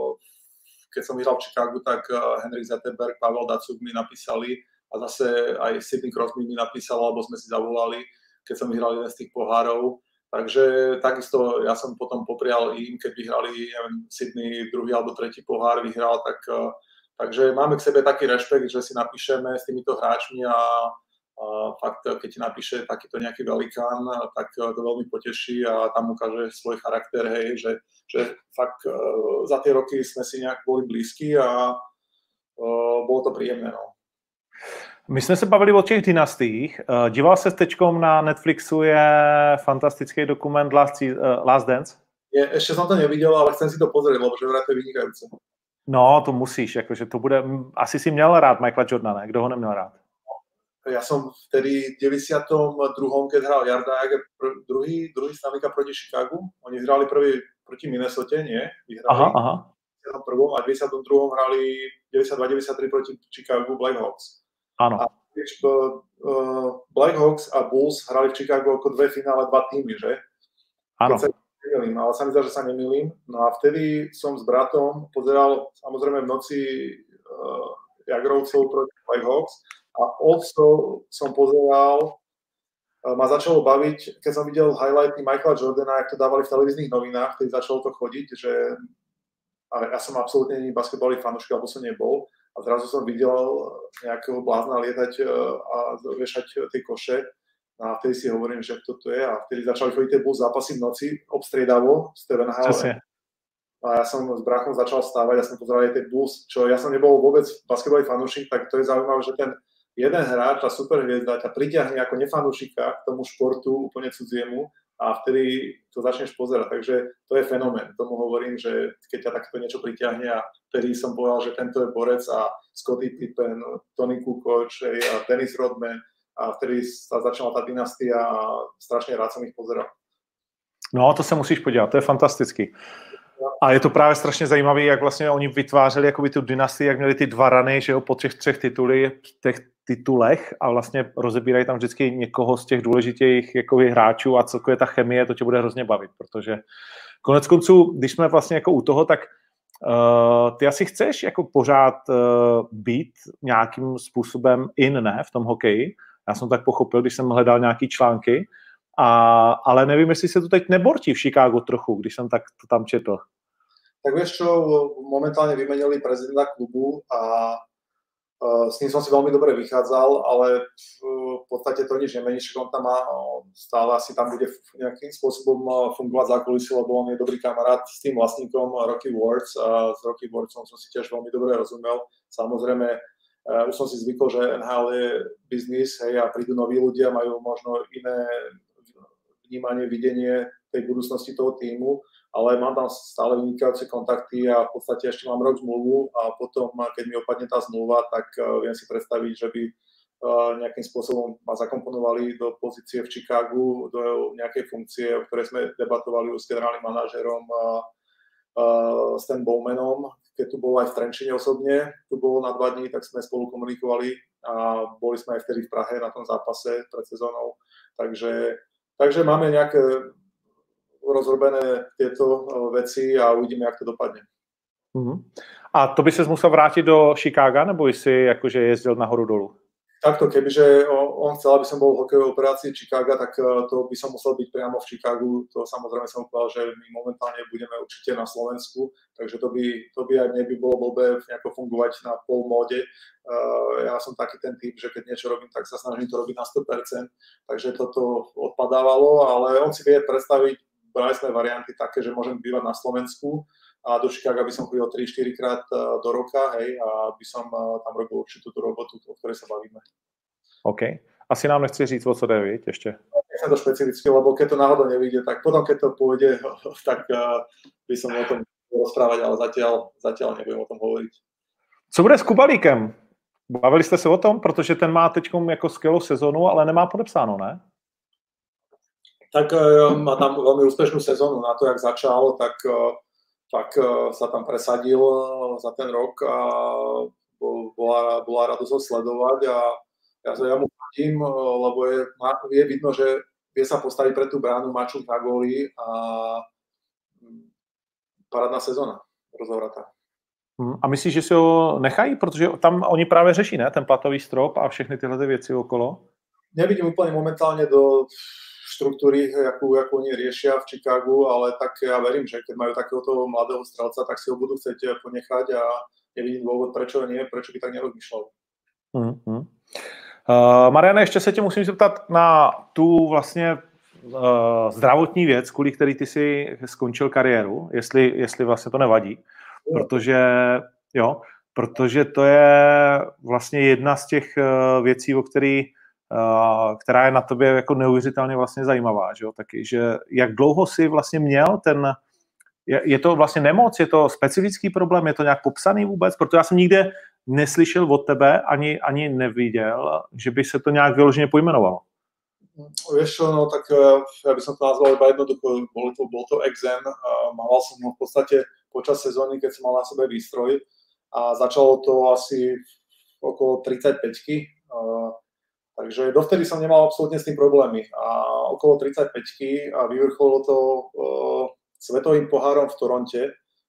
B: keď som vyhral v Chicagu, tak eh, Henrik Zetterberg, Pavel Dacuk mi napísali a zase aj Sidney Crosby mi napísal, alebo sme si zavolali, keď som vyhral jeden z tých pohárov. Takže takisto ja som potom poprial im, keď vyhrali neviem, Sydney druhý alebo tretí pohár vyhral, tak, eh, takže máme k sebe taký rešpekt, že si napíšeme s týmito hráčmi a fakt, keď ti napíše takýto nejaký velikán, tak to veľmi poteší a tam ukáže svoj charakter, hej, že, že fakt e, za tie roky sme si nejak boli blízki a uh, bolo to príjemné. No.
A: My jsme se bavili o těch dynastiích. E, díval se teďkom na Netflixu je fantastický dokument Last, Last Dance?
B: Je, ešte som to nevidel, ale chcem si to pozrieť, lebo že vraj to je vynikajúce.
A: No, to musíš, jakože to bude, asi si měl rád Michaela Jordana, kdo ho neměl rád?
B: Ja som vtedy v 92. keď hral Jarda Jager druhý, druhý Stanley proti Chicagu. Oni hrali prvý proti Minnesota, nie? Vyhrali. Aha, aha. V 91. a v 92. hrali 92-93 proti Chicago Blackhawks.
A: Áno. A
B: uh, Blackhawks a Bulls hrali v Chicago ako dve finále, dva týmy, že?
A: Áno.
B: Nemilím, ale sa mi zdá, že sa nemilím. No a vtedy som s bratom pozeral samozrejme v noci uh, Jagrovcov proti Blackhawks a also som pozeral, ma začalo baviť, keď som videl highlighty Michaela Jordana, jak to dávali v televíznych novinách, keď začalo to chodiť, že a ja som absolútne není basketbalový fanúšik, alebo som nebol. A zrazu som videl nejakého blázna lietať e, a vešať tie koše. A vtedy si hovorím, že kto to je. A vtedy začali chodiť tie zápasy v noci, obstriedavo, Steven Hall. A ja som s brachom začal stávať, ja som pozeral aj tie Bulls, čo ja som nebol vôbec basketbalový fanúšik, tak to je zaujímavé, že ten jeden hráč, tá superhviezda ťa priťahne ako nefanúšika k tomu športu úplne cudziemu a vtedy to začneš pozerať. Takže to je fenomén. Tomu hovorím, že keď ťa takto niečo priťahne a vtedy som povedal, že tento je borec a Scotty Pippen, Tony Kukoc a Dennis Rodman a vtedy sa začala tá dynastia a strašne rád som ich pozeral.
A: No, to se musíš podívat, to je fantastický. A je to právě strašně zajímavé, jak vlastně oni vytvářeli jakoby tu dynastii, jak měli ty dva rany, že jo, po těch třech tituly, těch titulech a vlastně rozebírají tam vždycky někoho z těch důležitých jako hráčů a je ta chemie, to tě bude hrozně bavit, protože konec konců, když jsme vlastně jako u toho, tak uh, ty asi chceš jako pořád uh, být nějakým způsobem in, ne, v tom hokeji. Já jsem tak pochopil, když jsem hledal nějaký články, a, ale nevím, jestli se to teď nebortí v Chicagu trochu, když jsem tak to tam četl.
B: Tak vieš čo, momentálne vymenili prezidenta klubu a s ním som si veľmi dobre vychádzal, ale v podstate to nič nemení, že on tam má, stále asi tam bude nejakým spôsobom fungovať za kulisy, lebo on je dobrý kamarát s tým vlastníkom Rocky Words a s Rocky Wardsom som si tiež veľmi dobre rozumel. Samozrejme, už som si zvykol, že NHL je biznis, hej, a prídu noví ľudia, majú možno iné vnímanie, videnie tej budúcnosti toho týmu ale mám tam stále vynikajúce kontakty a v podstate ešte mám rok zmluvu a potom, keď mi opadne tá zmluva, tak eh, viem si predstaviť, že by eh, nejakým spôsobom ma zakomponovali do pozície v Chicagu, do nejakej funkcie, o ktorej sme debatovali s generálnym manažerom s ten Bowmanom, keď tu bol aj v Trenčine osobne, tu bol na dva dní, tak sme spolu komunikovali a boli sme aj vtedy v Prahe na tom zápase pred sezónou. Takže, takže máme nejaké rozrobené tieto eh, veci a uvidíme, jak to dopadne.
A: Uh-huh. A to by se musel vrátit do Chicaga, nebo jsi jakože jezdil nahoru dolu?
B: Takto, kebyže on chcel, aby som bol v hokejovej operácii Chicaga, tak eh, to by som musel byť priamo v Chicagu. To samozrejme som povedal, že my momentálne budeme určite na Slovensku, takže to by, to by aj mne by bolo blbé nejako fungovať na pol móde. Eh, ja som taký ten typ, že keď niečo robím, tak sa snažím to robiť na 100%, takže toto odpadávalo, ale on si vie predstaviť brali sme varianty také, že môžem bývať na Slovensku a do Chicaga by som chodil 3-4 krát e, do roka, hej, a by som e, tam robil určitú tú robotu, o ktorej sa bavíme.
A: OK. Asi nám nechci říct, o co jde, viď, ešte?
B: Nechcem to špecificky, lebo keď to náhodou nevíde, tak potom, keď to pôjde, *laughs* tak e, by som o tom rozprávať, ale zatiaľ, zatiaľ nebudem o tom hovoriť.
A: Co bude s Kubalíkem? Bavili jste se o tom, protože ten má teď jako skvělou sezonu, ale nemá podepsáno, ne?
B: tak má tam veľmi úspešnú sezónu na to, jak začal, tak, tak eh, sa tam presadil za ten rok a bola, bola radosť ho sledovať a ja, ja mu chodím, lebo je, je vidno, že vie sa postaviť pre tú bránu, mačuť na góly a mm, parádna sezóna rozhovratá.
A: Hm, a myslíš, že si ho nechají? Protože tam oni právě řeší, ne? Ten platový strop a všechny tyhle věci okolo.
B: Nevidím úplně momentálně do štruktúry, akú, akú oni riešia v Chicagu, ale tak ja verím, že keď majú takéhoto mladého strelca, tak si ho budú chcieť ponechať a nevidím dôvod, prečo nie, prečo by tak nerozmýšľal.
A: Mm-hmm. Uh, Mariane, ještě se tě musím zeptat na tu vlastně uh, zdravotní věc, kvůli který ty si skončil kariéru, jestli, jestli vlastně to nevadí, protože jo, protože to je vlastně jedna z těch uh, věcí, o který Eh, která je na tobě jako neuvěřitelně vlastně zajímavá, že jo, taky, že jak dlouho si vlastně měl ten, je, to vlastně nemoc, je to specifický problém, je to nějak popsaný vůbec, protože já jsem nikde neslyšel od tebe, ani, ani neviděl, že by se to nějak vyloženě pojmenovalo.
B: Vieš čo, no tak eh, ja by som to nazval iba jednoducho, bol to, bol to exem, mával som ho v podstate počas sezóny, keď som mal na sebe výstroj a začalo to asi okolo 35 Takže dovtedy som nemal absolútne s tým problémy. A okolo 35 a vyvrcholilo to uh, svetovým pohárom v Toronte,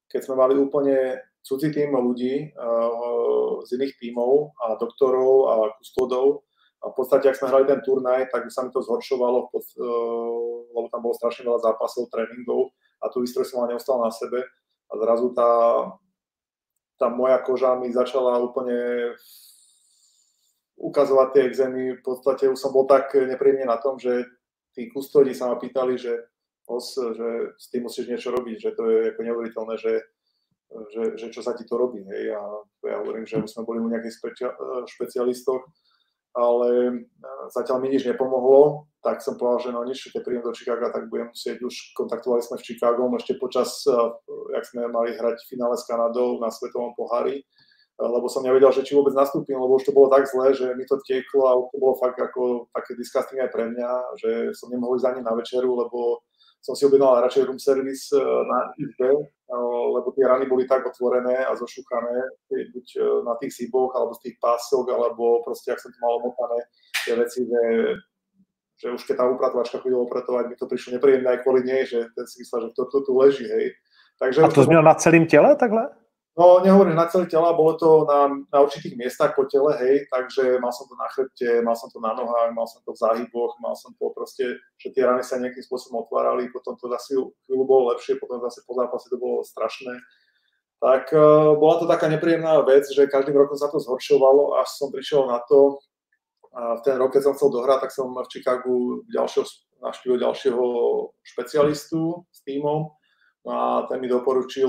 B: keď sme mali úplne cudzí tým ľudí uh, z iných tímov a doktorov a kustodov. A v podstate, ak sme hrali ten turnaj, tak sa mi to zhoršovalo, pod, uh, lebo tam bolo strašne veľa zápasov, tréningov a tu výstroj som mal neustal na sebe. A zrazu tá, tá moja koža mi začala úplne ukazovať tie exémy. V podstate už som bol tak nepríjemne na tom, že tí kustodi sa ma pýtali, že, os, že s tým musíš niečo robiť, že to je ako neuveriteľné, že, že, že čo sa ti to robí. Hej. A ja hovorím, že už sme boli u nejakých špecialistoch, ale e, zatiaľ mi nič nepomohlo, tak som povedal, že no nič, keď prídem do Chicaga, tak budem musieť, už kontaktovali sme v Chicago, ešte počas, e, jak sme mali hrať finále s Kanadou na Svetovom pohári, lebo som nevedel, že či vôbec nastúpim, lebo už to bolo tak zle, že mi to tieklo a to bolo fakt ako také disgusting aj pre mňa, že som nemohol ísť ani na večeru, lebo som si objednal radšej room service eh, na izbe, eh, lebo tie rany boli tak otvorené a zošukané, buď eh, na tých síboch, alebo z tých pások, alebo proste, ak som to mal omotané, tie veci, že, že už keď tá upratovačka chodila opratovať, mi to prišlo nepríjemné aj kvôli nej, že ten si myslel, že to, to tu leží, hej.
A: Takže a to, to měl na celým těle takhle?
B: No, nehovorím na celé tela, bolo to na, na určitých miestach po tele, hej, takže mal som to na chrbte, mal som to na nohách, mal som to v záhyboch, mal som to proste, že tie rany sa nejakým spôsobom otvárali, potom to zase chvíľu bolo lepšie, potom zase po zápase to bolo strašné. Tak uh, bola to taká nepríjemná vec, že každým rokom sa to zhoršovalo, až som prišiel na to, a v ten rok, keď som chcel dohrať, tak som v Chicagu ďalšieho, navštívil ďalšieho špecialistu s týmom, a ten mi doporučil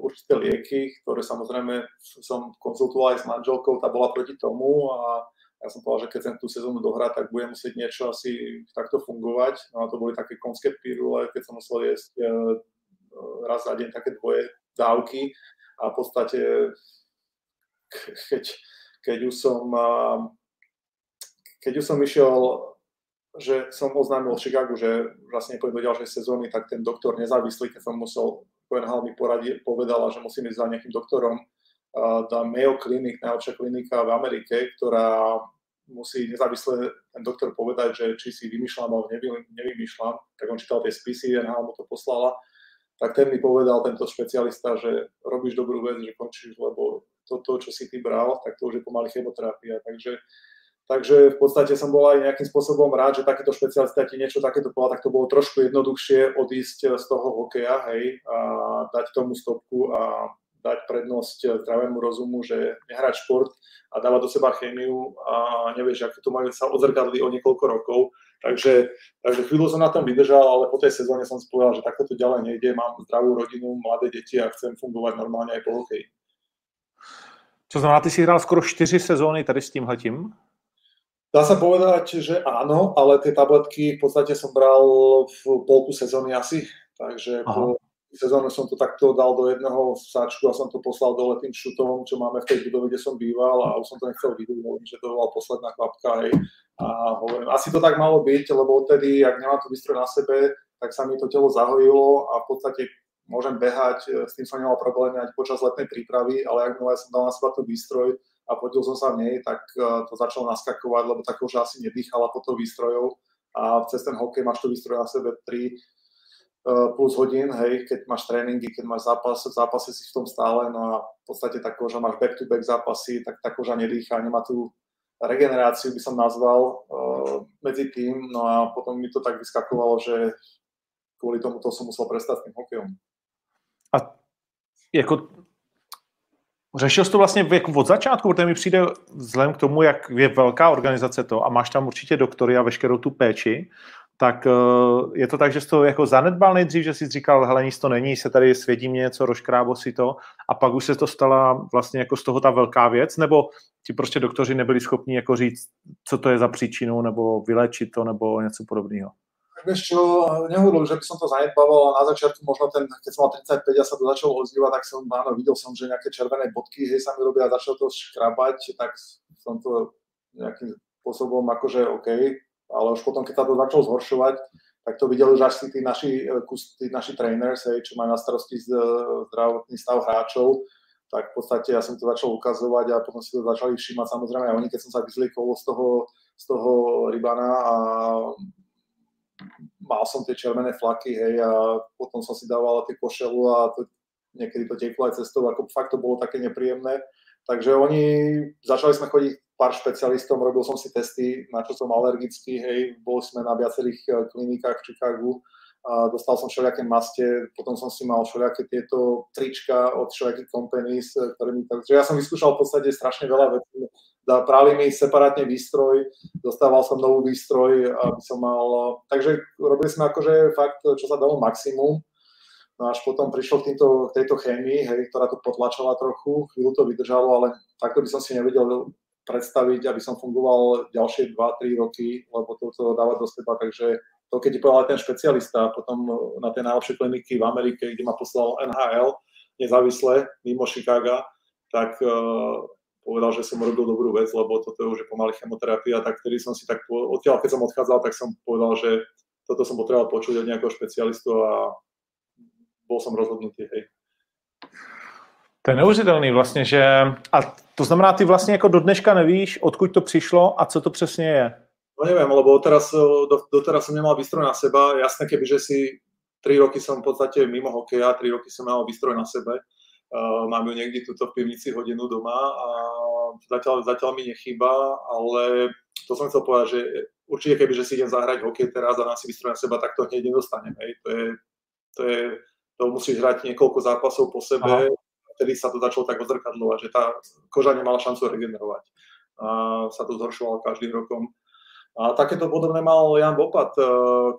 B: určité lieky, ktoré samozrejme som konzultoval aj s manželkou, tá bola proti tomu a ja som povedal, že keď chcem tú sezónu dohrať, tak budem musieť niečo asi takto fungovať. No a to boli také konské pirule, keď som musel jesť e, raz za deň také dvoje dávky a v podstate keď, keď už som keď už som išiel že som oznámil Chicagu, že vlastne pôjdem do ďalšej sezóny, tak ten doktor nezávislý, keď som musel, Hall mi poradil, povedala, že musím ísť za nejakým doktorom, tá Mayo Clinic, najlepšia klinika v Amerike, ktorá musí nezávisle ten doktor povedať, že či si vymýšľam alebo nevy, nevymýšľam, tak on čítal tie spisy, NHL mu to poslala, tak ten mi povedal, tento špecialista, že robíš dobrú vec, že končíš, lebo toto, čo si ty bral, tak to už je pomaly chemoterapia. Takže Takže v podstate som bol aj nejakým spôsobom rád, že takýto špecialista ti niečo takéto povedal, tak to bolo trošku jednoduchšie odísť z toho hokeja, hej, a dať tomu stopku a dať prednosť zdravému rozumu, že nehrať šport a dávať do seba chémiu a nevieš, ako to majú sa odzrkadli o niekoľko rokov. Takže, takže chvíľu som na tom vydržal, ale po tej sezóne som si že takto to ďalej nejde, mám zdravú rodinu, mladé deti a chcem fungovať normálne aj po hokeji.
A: Co znamená, ty si hrál skoro 4 sezóny tady s tímhletím?
B: Dá sa povedať, že áno, ale tie tabletky v podstate som bral v polku sezóny asi, takže Aha. po sezóne som to takto dal do jedného sáčku a som to poslal dole tým šutom, čo máme v tej budove, kde som býval a už som to nechcel vidieť, že to bola posledná kvapka, hej. A hovorím, asi to tak malo byť, lebo odtedy, ak nemám to výstroj na sebe, tak sa mi to telo zahojilo a v podstate môžem behať, s tým som nemal problémy aj počas letnej prípravy, ale ak som dal na seba ten výstroj, a podiel som sa v nej, tak e, to začalo naskakovať, lebo tak už asi nedýchala pod tou výstrojou a cez ten hokej máš to výstroj na sebe 3 e, plus hodín, hej, keď máš tréningy, keď máš zápas, v zápase si v tom stále, no a v podstate tá koža máš back-to-back zápasy, tak tá koža nedýcha, nemá tú regeneráciu, by som nazval, uh, medzi tým, no a potom mi to tak vyskakovalo, že kvôli tomu to som musel prestať s tým hokejom.
A: A jako Řešil jsi to vlastně jako od začátku, protože mi přijde vzhledem k tomu, jak je velká organizace to a máš tam určitě doktory a veškerou tu péči, tak uh, je to tak, že jsi to jako zanedbal nejdřív, že jsi říkal, hele, nic to není, se tady svědí mě něco, rozkrábo si to a pak už se to stala vlastně jako z toho ta velká věc, nebo ti prostě doktoři nebyli schopni jako říct, co to je za příčinu, nebo vylečit to, nebo něco podobného?
B: Vieš čo, nehovoril, že by som to zanedbával a na začiatku možno ten, keď som mal 35 a sa to začalo ozývať, tak som, áno, videl som, že nejaké červené bodky, hej, sa mi robia a začal to škrabať, tak som to nejakým spôsobom akože OK, ale už potom, keď sa to začalo zhoršovať, tak to videli už až tí naši, tí naši trainers, hej, čo majú na starosti zdravotný stav hráčov, tak v podstate ja som to začal ukazovať a potom si to začali všímať samozrejme aj oni, keď som sa vyzliekol z toho, z toho rybana a mal som tie červené flaky, hej, a potom som si dával tie košelu a to, niekedy to teklo aj cestou, ako fakt to bolo také nepríjemné. Takže oni, začali sme chodiť pár špecialistom, robil som si testy, na čo som alergický, hej, boli sme na viacerých eh, klinikách v Chicagu, dostal som všelijaké maste, potom som si mal všelijaké tieto trička od všelijakých companies, eh, ktoré mi, takže ja som vyskúšal v podstate strašne veľa vecí. Práli mi separátne výstroj, dostával som nový výstroj, aby som mal, takže robili sme akože fakt, čo sa dalo maximum, no až potom prišlo k, týmto, tejto chémii, hej, ktorá to potlačala trochu, chvíľu to vydržalo, ale takto by som si nevedel predstaviť, aby som fungoval ďalšie 2-3 roky, lebo to, to dáva do seba, takže to keď ti povedal ten špecialista, potom na tie najlepšie kliniky v Amerike, kde ma poslal NHL, nezávisle, mimo Chicago, tak uh, povedal, že som robil dobrú vec, lebo toto je už pomaly chemoterapia, tak vtedy som si tak, odtiaľ keď som odchádzal, tak som povedal, že toto som potreboval počuť od nejakého špecialistu a bol som rozhodnutý, hej.
A: To je neuvěřitelný vlastně, že... A to znamená, ty vlastně jako do dneška nevíš, odkud to přišlo a co to přesně je?
B: No neviem, lebo teraz, do, doteraz som nemal výstroj na seba. Jasné, keby, že si 3 roky som v podstate mimo hokeja, 3 roky som mal výstroj na sebe, Uh, mám ju niekde tuto v pivnici hodinu doma a zatiaľ, zatiaľ mi nechýba, ale to som chcel povedať, že určite keby, že si idem zahrať hokej teraz a nám si vystrojím seba, tak to hneď nedostanem. Hej. To, je, to, je, to musíš hrať niekoľko zápasov po sebe, Aha. vtedy sa to začalo tak odzrkadlovať, že tá koža nemala šancu regenerovať. A sa to zhoršovalo každým rokom. A takéto podobné mal Jan Vopat, eh,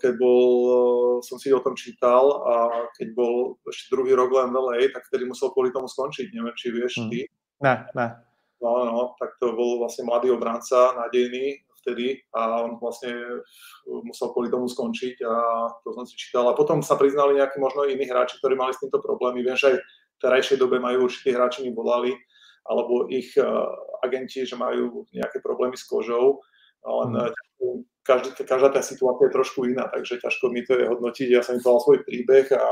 B: keď bol, eh, som si o tom čítal a keď bol ešte druhý rok len LA, tak vtedy musel kvôli tomu skončiť. Neviem, či vieš hmm. ty.
A: Ne, ne.
B: No, no, tak to bol vlastne mladý obranca, nádejný vtedy a on vlastne musel kvôli tomu skončiť a to som si čítal. A potom sa priznali nejakí možno iní hráči, ktorí mali s týmto problémy. Viem, že aj v terajšej dobe majú určití hráči mi volali, alebo ich uh, agenti, že majú nejaké problémy s kožou len hmm. každá, každá tá situácia je trošku iná, takže ťažko mi to je hodnotiť. Ja som im povedal svoj príbeh a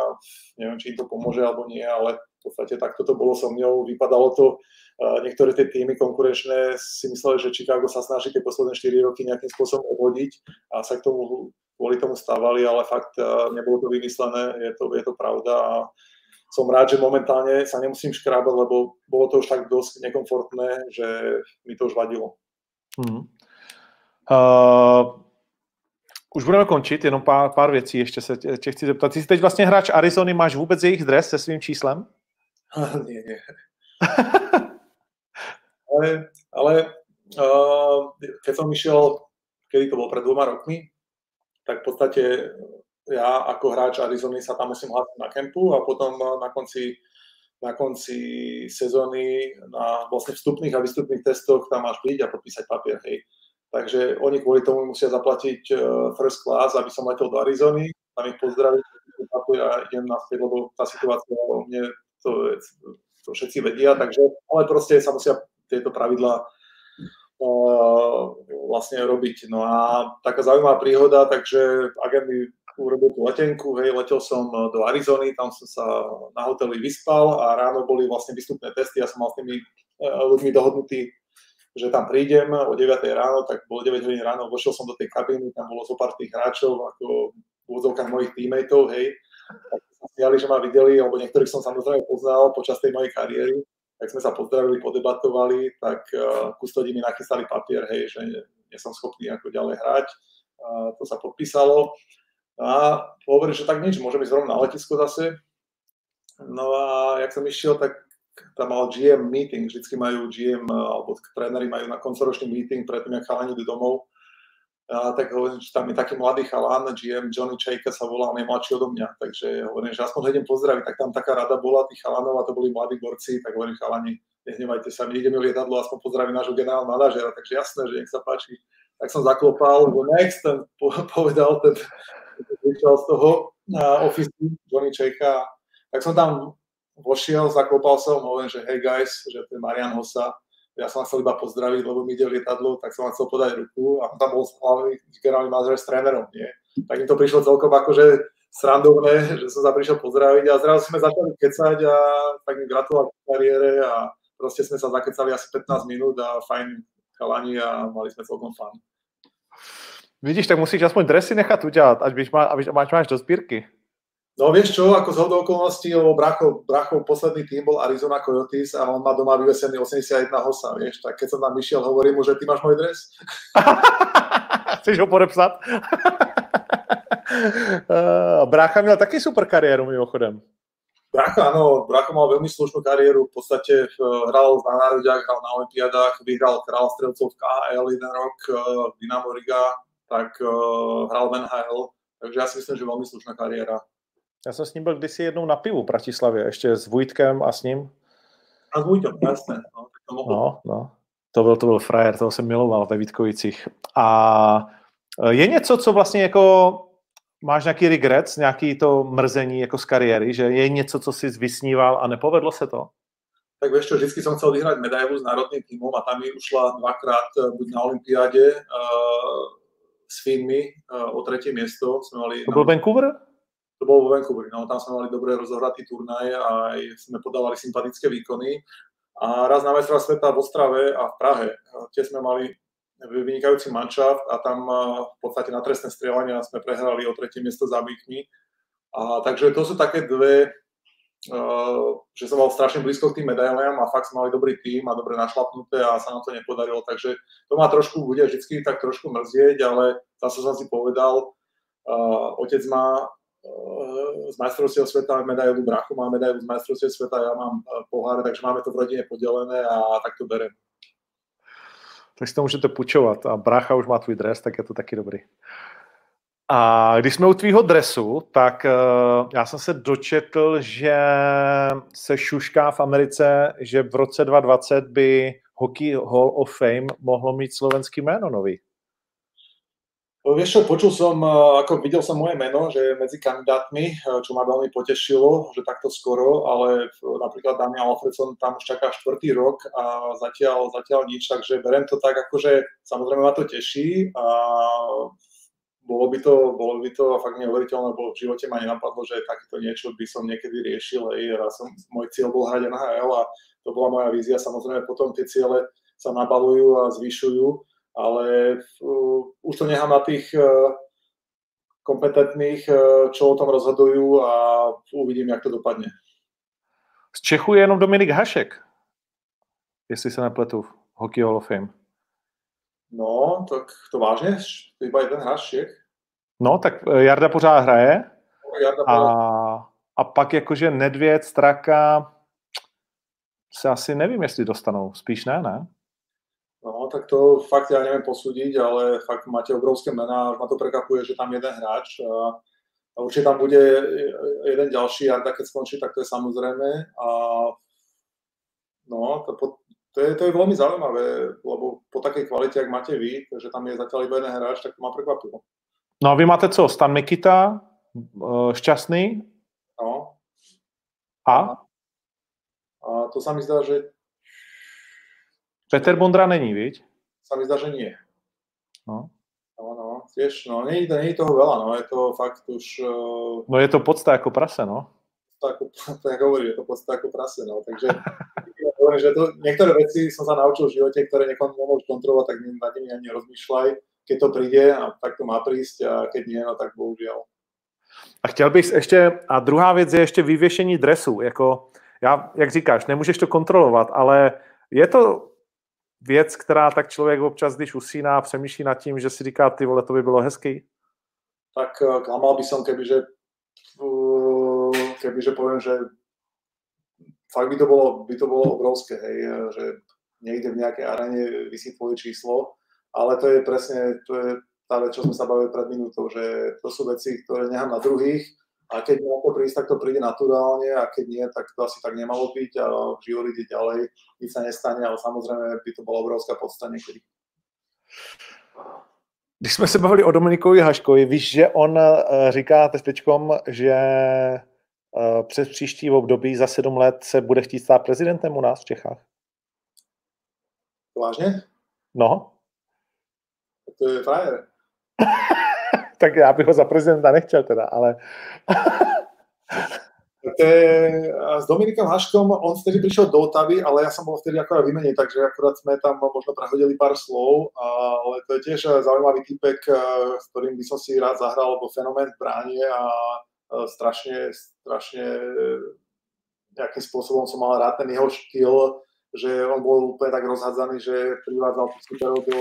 B: neviem, či im to pomôže alebo nie, ale v podstate takto to bolo so mňou. Vypadalo to, niektoré tie týmy konkurenčné si mysleli, že Chicago sa snaží tie posledné 4 roky nejakým spôsobom obhodiť a sa k tomu kvôli tomu stávali, ale fakt nebolo to vymyslené, je to, je to pravda a som rád, že momentálne sa nemusím škrábať, lebo bolo to už tak dosť nekomfortné, že mi to už vadilo. Mm.
A: Uh, už budeme končit, jenom pár, pár věcí ještě se tě, tě chci zeptat. Ty jsi teď vlastně hráč Arizony, máš vůbec jejich dres se svým číslem? *laughs*
B: nie, nie. *laughs* ale ale uh, keď som išiel, kedy to bolo pred dvoma rokmi, tak v podstate ja ako hráč Arizony sa tam musím hlásiť na kempu a potom na konci na konci sezóny na vlastne vstupných a vystupných testoch tam máš byť a podpísať papier, hej. Takže oni kvôli tomu musia zaplatiť uh, first class, aby som letel do Arizony, tam ich pozdraviť a idem naspäť, lebo tá situácia o mne to, to všetci vedia, takže, ale proste sa musia tieto pravidlá uh, vlastne robiť. No a taká zaujímavá príhoda, takže agent mi urobil tú letenku, hej, letel som do Arizony, tam som sa na hoteli vyspal a ráno boli vlastne vystupné testy, ja som mal s tými uh, ľuďmi dohodnutý že tam prídem o 9 ráno, tak bolo 9 hodín ráno, vošiel som do tej kabiny, tam bolo zo pár tých hráčov, ako v úvodzovkách mojich teammateov, hej, tak sa smiali, že ma videli, alebo niektorých som samozrejme poznal počas tej mojej kariéry, tak sme sa pozdravili, podebatovali, tak uh, kustodi mi nachystali papier, hej, že nie, nie som schopný ako ďalej hrať, uh, to sa podpísalo. A hovorí, že tak nič, môžem ísť rovno na letisko zase. No a jak som išiel, tak tam mal GM meeting, vždycky majú GM alebo tréneri majú na koncoročný meeting predtým, ak chalani idú domov. A tak hovorím, že tam je taký mladý chalán, GM Johnny Chayka sa volá, on je mladší odo mňa, takže hovorím, že aspoň ho idem pozdraviť, tak tam taká rada bola tých chalanov a to boli mladí borci, tak hovorím, chalani, nehnevajte sa, my ideme lietadlo, aspoň pozdraviť nášho generálneho manažera, takže jasné, že nech sa páči. Tak som zaklopal, lebo next ten povedal ten z toho uh, office Johnny Čejka, tak som tam vošiel, zaklopal som, hovorím, že hej guys, že to je Marian Hosa, ja som chcel iba pozdraviť, lebo mi ide lietadlo, tak som vám chcel podať ruku a tam bol hlavný generálny manažer s trénerom, nie? Tak im to prišlo celkom akože srandovné, že som sa prišiel pozdraviť a zrazu sme začali kecať a tak mi gratulovať v kariére a proste sme sa zakecali asi 15 minút a fajn chalani a mali sme celkom fan.
A: Vidíš, tak musíš aspoň dresy nechat udělat, ať byš má, aby máš, máš do sbírky.
B: No vieš čo, ako z hodou okolností, lebo Brachov, Brachov posledný tým bol Arizona Coyotes a on má doma vyvesený 81 hosa, vieš, tak keď som tam vyšiel, hovorím mu, že ty máš môj dres. *laughs*
A: Chceš ho podepsat? *laughs* Brácha měl taky super kariéru mimochodem.
B: Brácha, áno, Brácha mal veľmi slušnú kariéru, v podstate hral na národiach, hral na Olympiádach, vyhral král strelcov v KHL jeden rok, eh, Dynamo Riga, tak uh, hral v NHL, takže ja si myslím, že veľmi slušná kariéra.
A: Já jsem s ním byl kdysi jednou na pivu v Bratislavě, ještě s Vujtkem a s ním.
B: A s Vujtem, jasné. No,
A: to, no, no. To byl, to byl frajer, toho jsem miloval ve Vítkovicích. A e, je něco, co vlastně jako máš nějaký regret, nějaký to mrzení jako z kariéry, že je něco, co jsi vysníval a nepovedlo se to?
B: Tak vieš čo, vždy som chcel vyhrať medailu s národným týmom a tam mi ušla dvakrát e, buď na Olympiáde uh, s Finmi uh, o tretie miesto.
A: Sme mali, to bol Vancouver?
B: To bolo vo Vancouveri. No, tam sme mali dobre rozohratý turnaj a sme podávali sympatické výkony. A raz na mestra sveta v Ostrave a v Prahe. Tie sme mali vynikajúci manšaft a tam v podstate na trestné strieľania sme prehrali o tretie miesto zábytkmi. A takže to sú také dve, že som mal strašne blízko k tým medailiam a fakt sme mali dobrý tým a dobre našlapnuté a sa nám to nepodarilo. Takže to ma trošku bude vždy tak trošku mrzieť, ale zase som si povedal, otec Eh, z majstrovstiev sveta medailu, brachu má medailu z majstrovstiev sveta, ja mám eh, pohár, takže máme to v rodine podelené a tak to berem.
A: Tak si to můžete pučovat a brácha už má tvůj dres, tak je to taky dobrý. A když jsme u tvýho dresu, tak uh, já jsem se dočetl, že se šušká v Americe, že v roce 2020 by Hockey Hall of Fame mohlo mít slovenský jméno nový.
B: Vieš čo, počul som, e, ako videl som moje meno, že medzi kandidátmi, e, čo ma veľmi potešilo, že takto skoro, ale napríklad Daniel Alfredson tam už čaká štvrtý rok a zatiaľ, zatiaľ nič, takže berem to tak, akože samozrejme ma to teší a bolo by to, bolo by to fakt neuveriteľné, lebo v živote ma nenapadlo, že takéto niečo by som niekedy riešil. Hej. Ja som, môj cieľ bol hrať NHL a to bola moja vízia. Samozrejme potom tie ciele sa nabalujú a zvyšujú ale uh, už to nechám na tých uh, kompetentných, uh, čo o tom rozhodujú a uvidím, jak to dopadne.
A: Z Čechu je jenom Dominik Hašek, jestli se nepletu v Hockey Hall of Fame.
B: No, tak to vážně? Iba jeden Hašek?
A: No, tak eh, Jarda pořád hraje. Jarda a, a pak jakože Nedvěd, Straka se asi nevím, jestli dostanou. Spíš ne, ne?
B: Tak to fakt ja neviem posúdiť, ale fakt máte obrovské mená, ma to prekapuje, že tam jeden hráč a, a určite tam bude jeden ďalší, a keď skončí, tak to je samozrejme. A no, to, to, je, to je veľmi zaujímavé, lebo po takej kvalite, ak máte vy, že tam je zatiaľ iba jeden hráč, tak to ma prekvapilo.
A: No a vy máte co? Stan Mikita, šťastný?
B: No.
A: A?
B: A to sa mi zdá, že
A: Peter Bondra není, viď?
B: Sa mi zdá, že nie.
A: No.
B: No, no, tiež, no, nie, nie je toho veľa, no, je to fakt už... Uh,
A: no je to podsta ako prase, no.
B: Ako, *laughs* tak hovorí, je to podsta ako prase, no, takže *laughs* hovorím, že to, niektoré veci som sa naučil v živote, ktoré niekomu nemôžu kontrolovať, tak nad nimi ani rozmýšľaj, keď to príde, a tak to má prísť a keď nie, no tak bohužiaľ.
A: A chtěl bych ještě, a druhá věc je ještě vyvěšení dresu, jako, já, jak říkáš, nemůžeš to kontrolovat, ale je to věc, která tak člověk občas, když usíná, přemýšlí nad tím, že si říká, ty vole, to by bylo hezký?
B: Tak eh, klamal by som, kebyže, kebyže poviem, že fakt by to bolo, by to bolo obrovské, hej, že niekde v nejakej arene vysí tvoje číslo, ale to je presne, to je tá vec, čo sme sa bavili pred minútou, že to sú veci, ktoré nechám na druhých, a keď na to prísť, tak to príde naturálne a keď nie, tak to asi tak nemalo byť a život ide ďalej, nič sa nestane, ale samozrejme by to bola obrovská podsta niekedy.
A: Když jsme se bavili o Dominikovi Haškovi, víš, že on uh, říká teďkom, že uh, přes příští období za sedm let se bude chtít stát prezidentem u nás v Čechách.
B: Vážně?
A: No.
B: To je frajer. *laughs*
A: tak já bych ho za prezidenta nechtěl teda, ale...
B: to je, s Dominikom Haškom, on vtedy prišiel do Otavy, ale ja som bol vtedy akorát vymenený, takže akorát sme tam možno prehodili pár slov, ale to je tiež zaujímavý typek, s ktorým by som si rád zahral, lebo fenomén v bráne a strašne, strašne nejakým spôsobom som mal rád ten jeho štýl, že on bol úplne tak rozhádzaný, že privádzal do, do,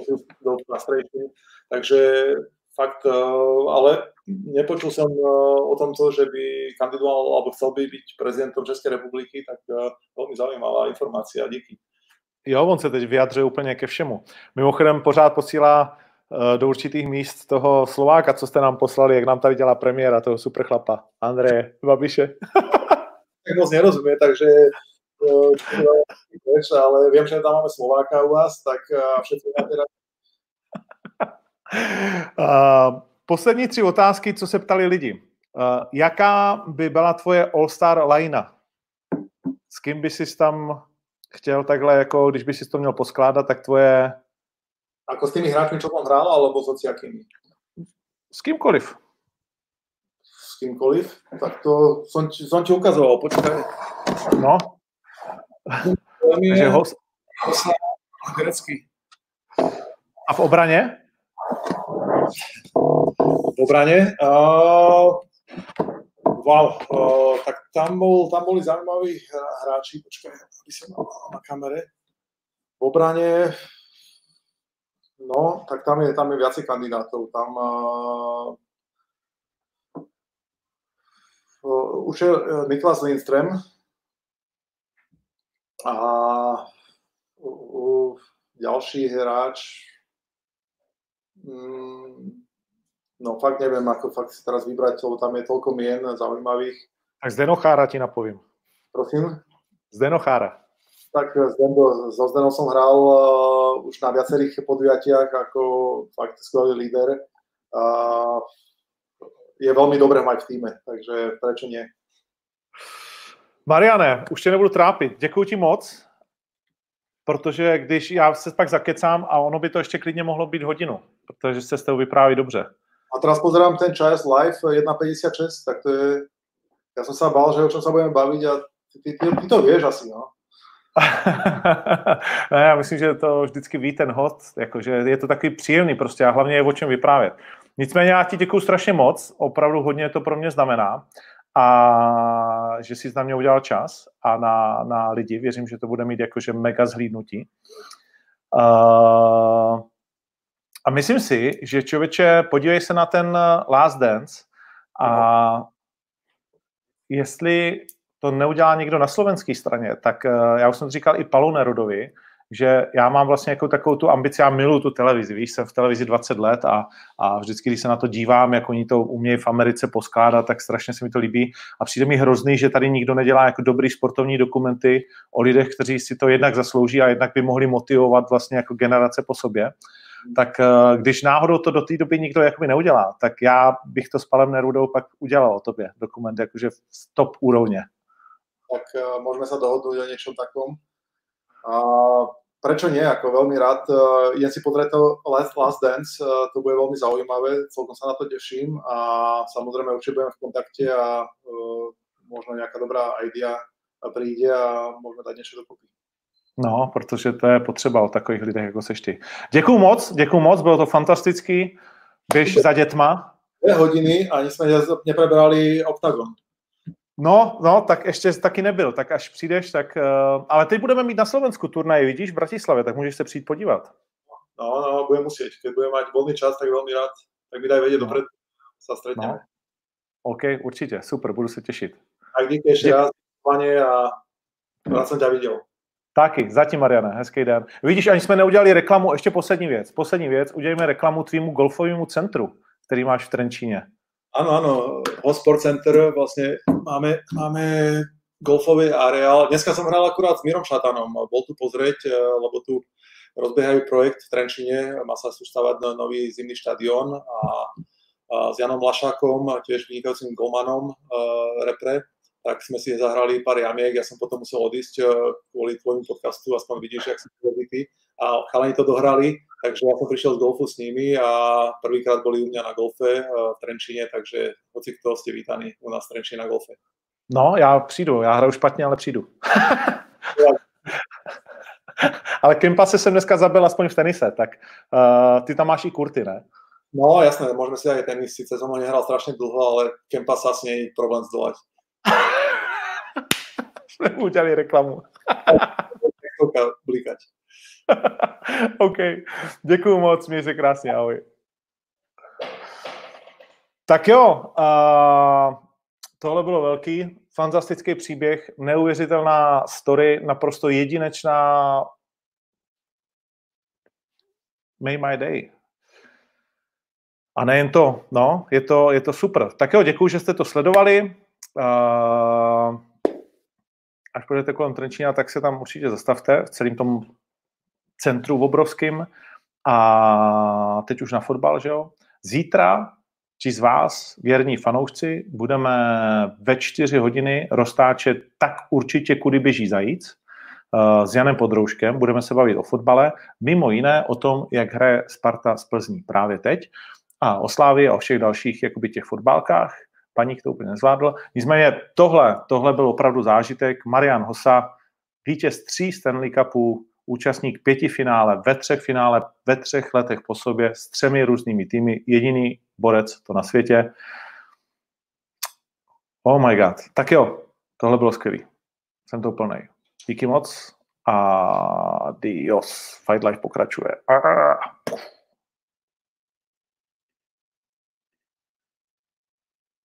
B: do do Takže fakt, ale nepočul som eh, o tomto, že by kandidoval alebo chcel by byť prezidentom Českej republiky, tak eh, veľmi zaujímavá informácia, díky.
A: Jo, on se teď vyjadřuje úplně ke všemu. Mimochodem pořád posílá do určitých míst toho Slováka, co jste nám poslali, jak nám tady dělá premiéra, toho super chlapa, Andreje Babiše.
B: tak *laughs* moc nerozumie, takže *laughs* ale viem, že tam máme Slováka u vás, tak všetci máte rád.
A: Poslední tři otázky, co se ptali lidi. Jaká by byla tvoje All-Star lajna? S kým by si tam chtěl takhle, jako když by si to měl poskládat, tak tvoje...
B: Ako s tými hráčmi, čo tam hral, alebo s hociakými?
A: S kýmkoliv.
B: S kýmkoliv? Tak to som, som ti ukazoval, počkaj.
A: No. Takže host... A v obraně?
B: V. Uh, wow, uh, tak tam, bol, tam boli zaujímaví hráči, počkaj, aby som mal na kamere. V obrane, no, tak tam je, tam je viacej kandidátov. Tam uh, už je Niklas Lindström a uh, ďalší hráč, No fakt neviem, ako fakt si teraz vybrať, lebo tam je toľko mien zaujímavých.
A: Tak Zdenochára ti napoviem.
B: Prosím?
A: Zdenochára.
B: Tak Zdeno, so Zdenom som hral uh, už na viacerých podujatiach ako fakt skvelý líder. Uh, je veľmi dobré mať v týme, takže prečo nie?
A: Mariane, už tě nebudu trápit. Děkuji ti moc, protože když já se pak zakecám a ono by to ještě klidně mohlo být hodinu, protože se s tou vypráví dobře.
B: A teraz pozerám ten čas live 1.56, tak to je... Ja som sa bál, že o čom sa budeme baviť a ty, ty, ty, ty to vieš asi, no. *laughs*
A: ne, já myslím, že to vždycky ví ten host, jakože je to takový příjemný prostě a hlavně je o čem vyprávět. Nicméně já ti děkuji strašně moc, opravdu hodně to pro mě znamená a že jsi na mě udělal čas a na, na lidi. Věřím, že to bude mít jakože mega zhlídnutí. Uh, a myslím si, že člověče, podívej se na ten eh, Last Dance a jestli to neudělá někdo na slovenské straně, tak eh, já už jsem to říkal i Palu Nerudovi, že já mám vlastně jako takovou tu ambici, já miluji tu televizi, víš, jsem v televizi 20 let a, a vždycky, když se na to dívám, jak oni to umějí v Americe poskládat, tak strašně se mi to líbí. A přijde mi hrozný, že tady nikdo nedělá jako dobrý sportovní dokumenty o lidech, kteří si to jednak zaslouží a jednak by mohli motivovat vlastně jako generace po sobě tak eh, když náhodou to do té doby nikdo jakoby neudělá, tak já bych to s Palem Nerudou pak udělal o tobě, dokument jakože v top úrovně.
B: Tak uh, môžeme sa dohodnúť o niečom takom. A prečo nie, ako veľmi rád. Uh, idem si pozrieť to Last, Last Dance, to bude veľmi zaujímavé, celkom sa na to teším a samozrejme určite budem v kontakte a uh, možno nejaká dobrá idea príde a môžeme dať niečo dokopy.
A: No, protože to je potřeba o takových lidech, jako seš ty. Děkuju moc, děkuju moc, bylo to fantastický. Běž za dětma.
B: Dvě hodiny a jsme neprebrali OKTAGON.
A: No, no, tak ještě taky nebyl, tak až přijdeš, tak... Uh, ale teď budeme mít na Slovensku turnaj, vidíš, v Bratislavě, tak můžeš se přijít podívat.
B: No, no, budem muset. Když budeme mít volný čas, tak velmi rád. Tak mi daj vědět no. dopředu, se stretneme. No.
A: OK, určitě, super, budu se těšit.
B: Tak díky ještě raz, pane, a rád jsem tě viděl.
A: Taky, zatím Mariane, hezký den. Vidíš, ani jsme neudělali reklamu, ještě poslední věc. Poslední věc, udělejme reklamu tvýmu golfovému centru, který máš v Trenčíně.
B: Ano, ano, Hosport Center, vlastně máme, máme golfový areál. Dneska jsem hrál akurát s Mírom Šatanom, bol tu pozrieť, eh, lebo tu rozbiehajú projekt v Trenčine, má sa sústavať nový zimný štadión a, a s Janom Lašákom, tiež vynikajúcim golmanom uh, repre, tak sme si zahrali pár jamiek, ja som potom musel odísť uh, kvôli tvojmu podcastu, aspoň vidíš, jak som dôležitý. A chalani to dohrali, takže ja som prišiel z golfu s nimi a prvýkrát boli u mňa na golfe uh, v Trenčine, takže hoci kto ste vítaní u nás v Trenčine na golfe.
A: No, já přijdu, já hraju špatně, ale přijdu. *laughs* ale Kempase jsem dneska zabil aspoň v tenise, tak uh, ty tam máš i kurty, ne?
B: No jasné, môžeme si aj tenis, síce som ho nehral strašne dlho, ale Kempas asi nie je problém zdolať.
A: Jsme mu udělali reklamu.
B: Blikať. *laughs*
A: OK, děkuju moc, měj se krásně, ahoj. Tak jo, uh, tohle bylo velký, fantastický příběh, neuvěřitelná story, naprosto jedinečná. May my day. A nejen to, no, je to, je to super. Tak jo, děkuji, že jste to sledovali. Uh, až půjdete kolem Trenčína, tak se tam určitě zastavte v celém tom centru obrovským. A teď už na fotbal, že jo. Zítra ti z vás, věrní fanoušci, budeme ve čtyři hodiny roztáčet tak určitě, kudy běží zajíc uh, s Janem Podrouškem. Budeme se bavit o fotbale, mimo jiné o tom, jak hraje Sparta z Plzní právě teď a o Slávii a o všech dalších jakoby těch fotbalkách. Paník to úplně nezvládl. Nicméně tohle, tohle byl opravdu zážitek. Marian Hosa, vítěz tří Stanley Cupů, účastník pěti finále, ve třech finále, ve třech letech po sobě s třemi různými týmy, jediný borec to na světě. Oh my god. Tak jo, tohle bylo skvělý. Jsem to plný. Díky moc a dios. Fight Life pokračuje. Ah.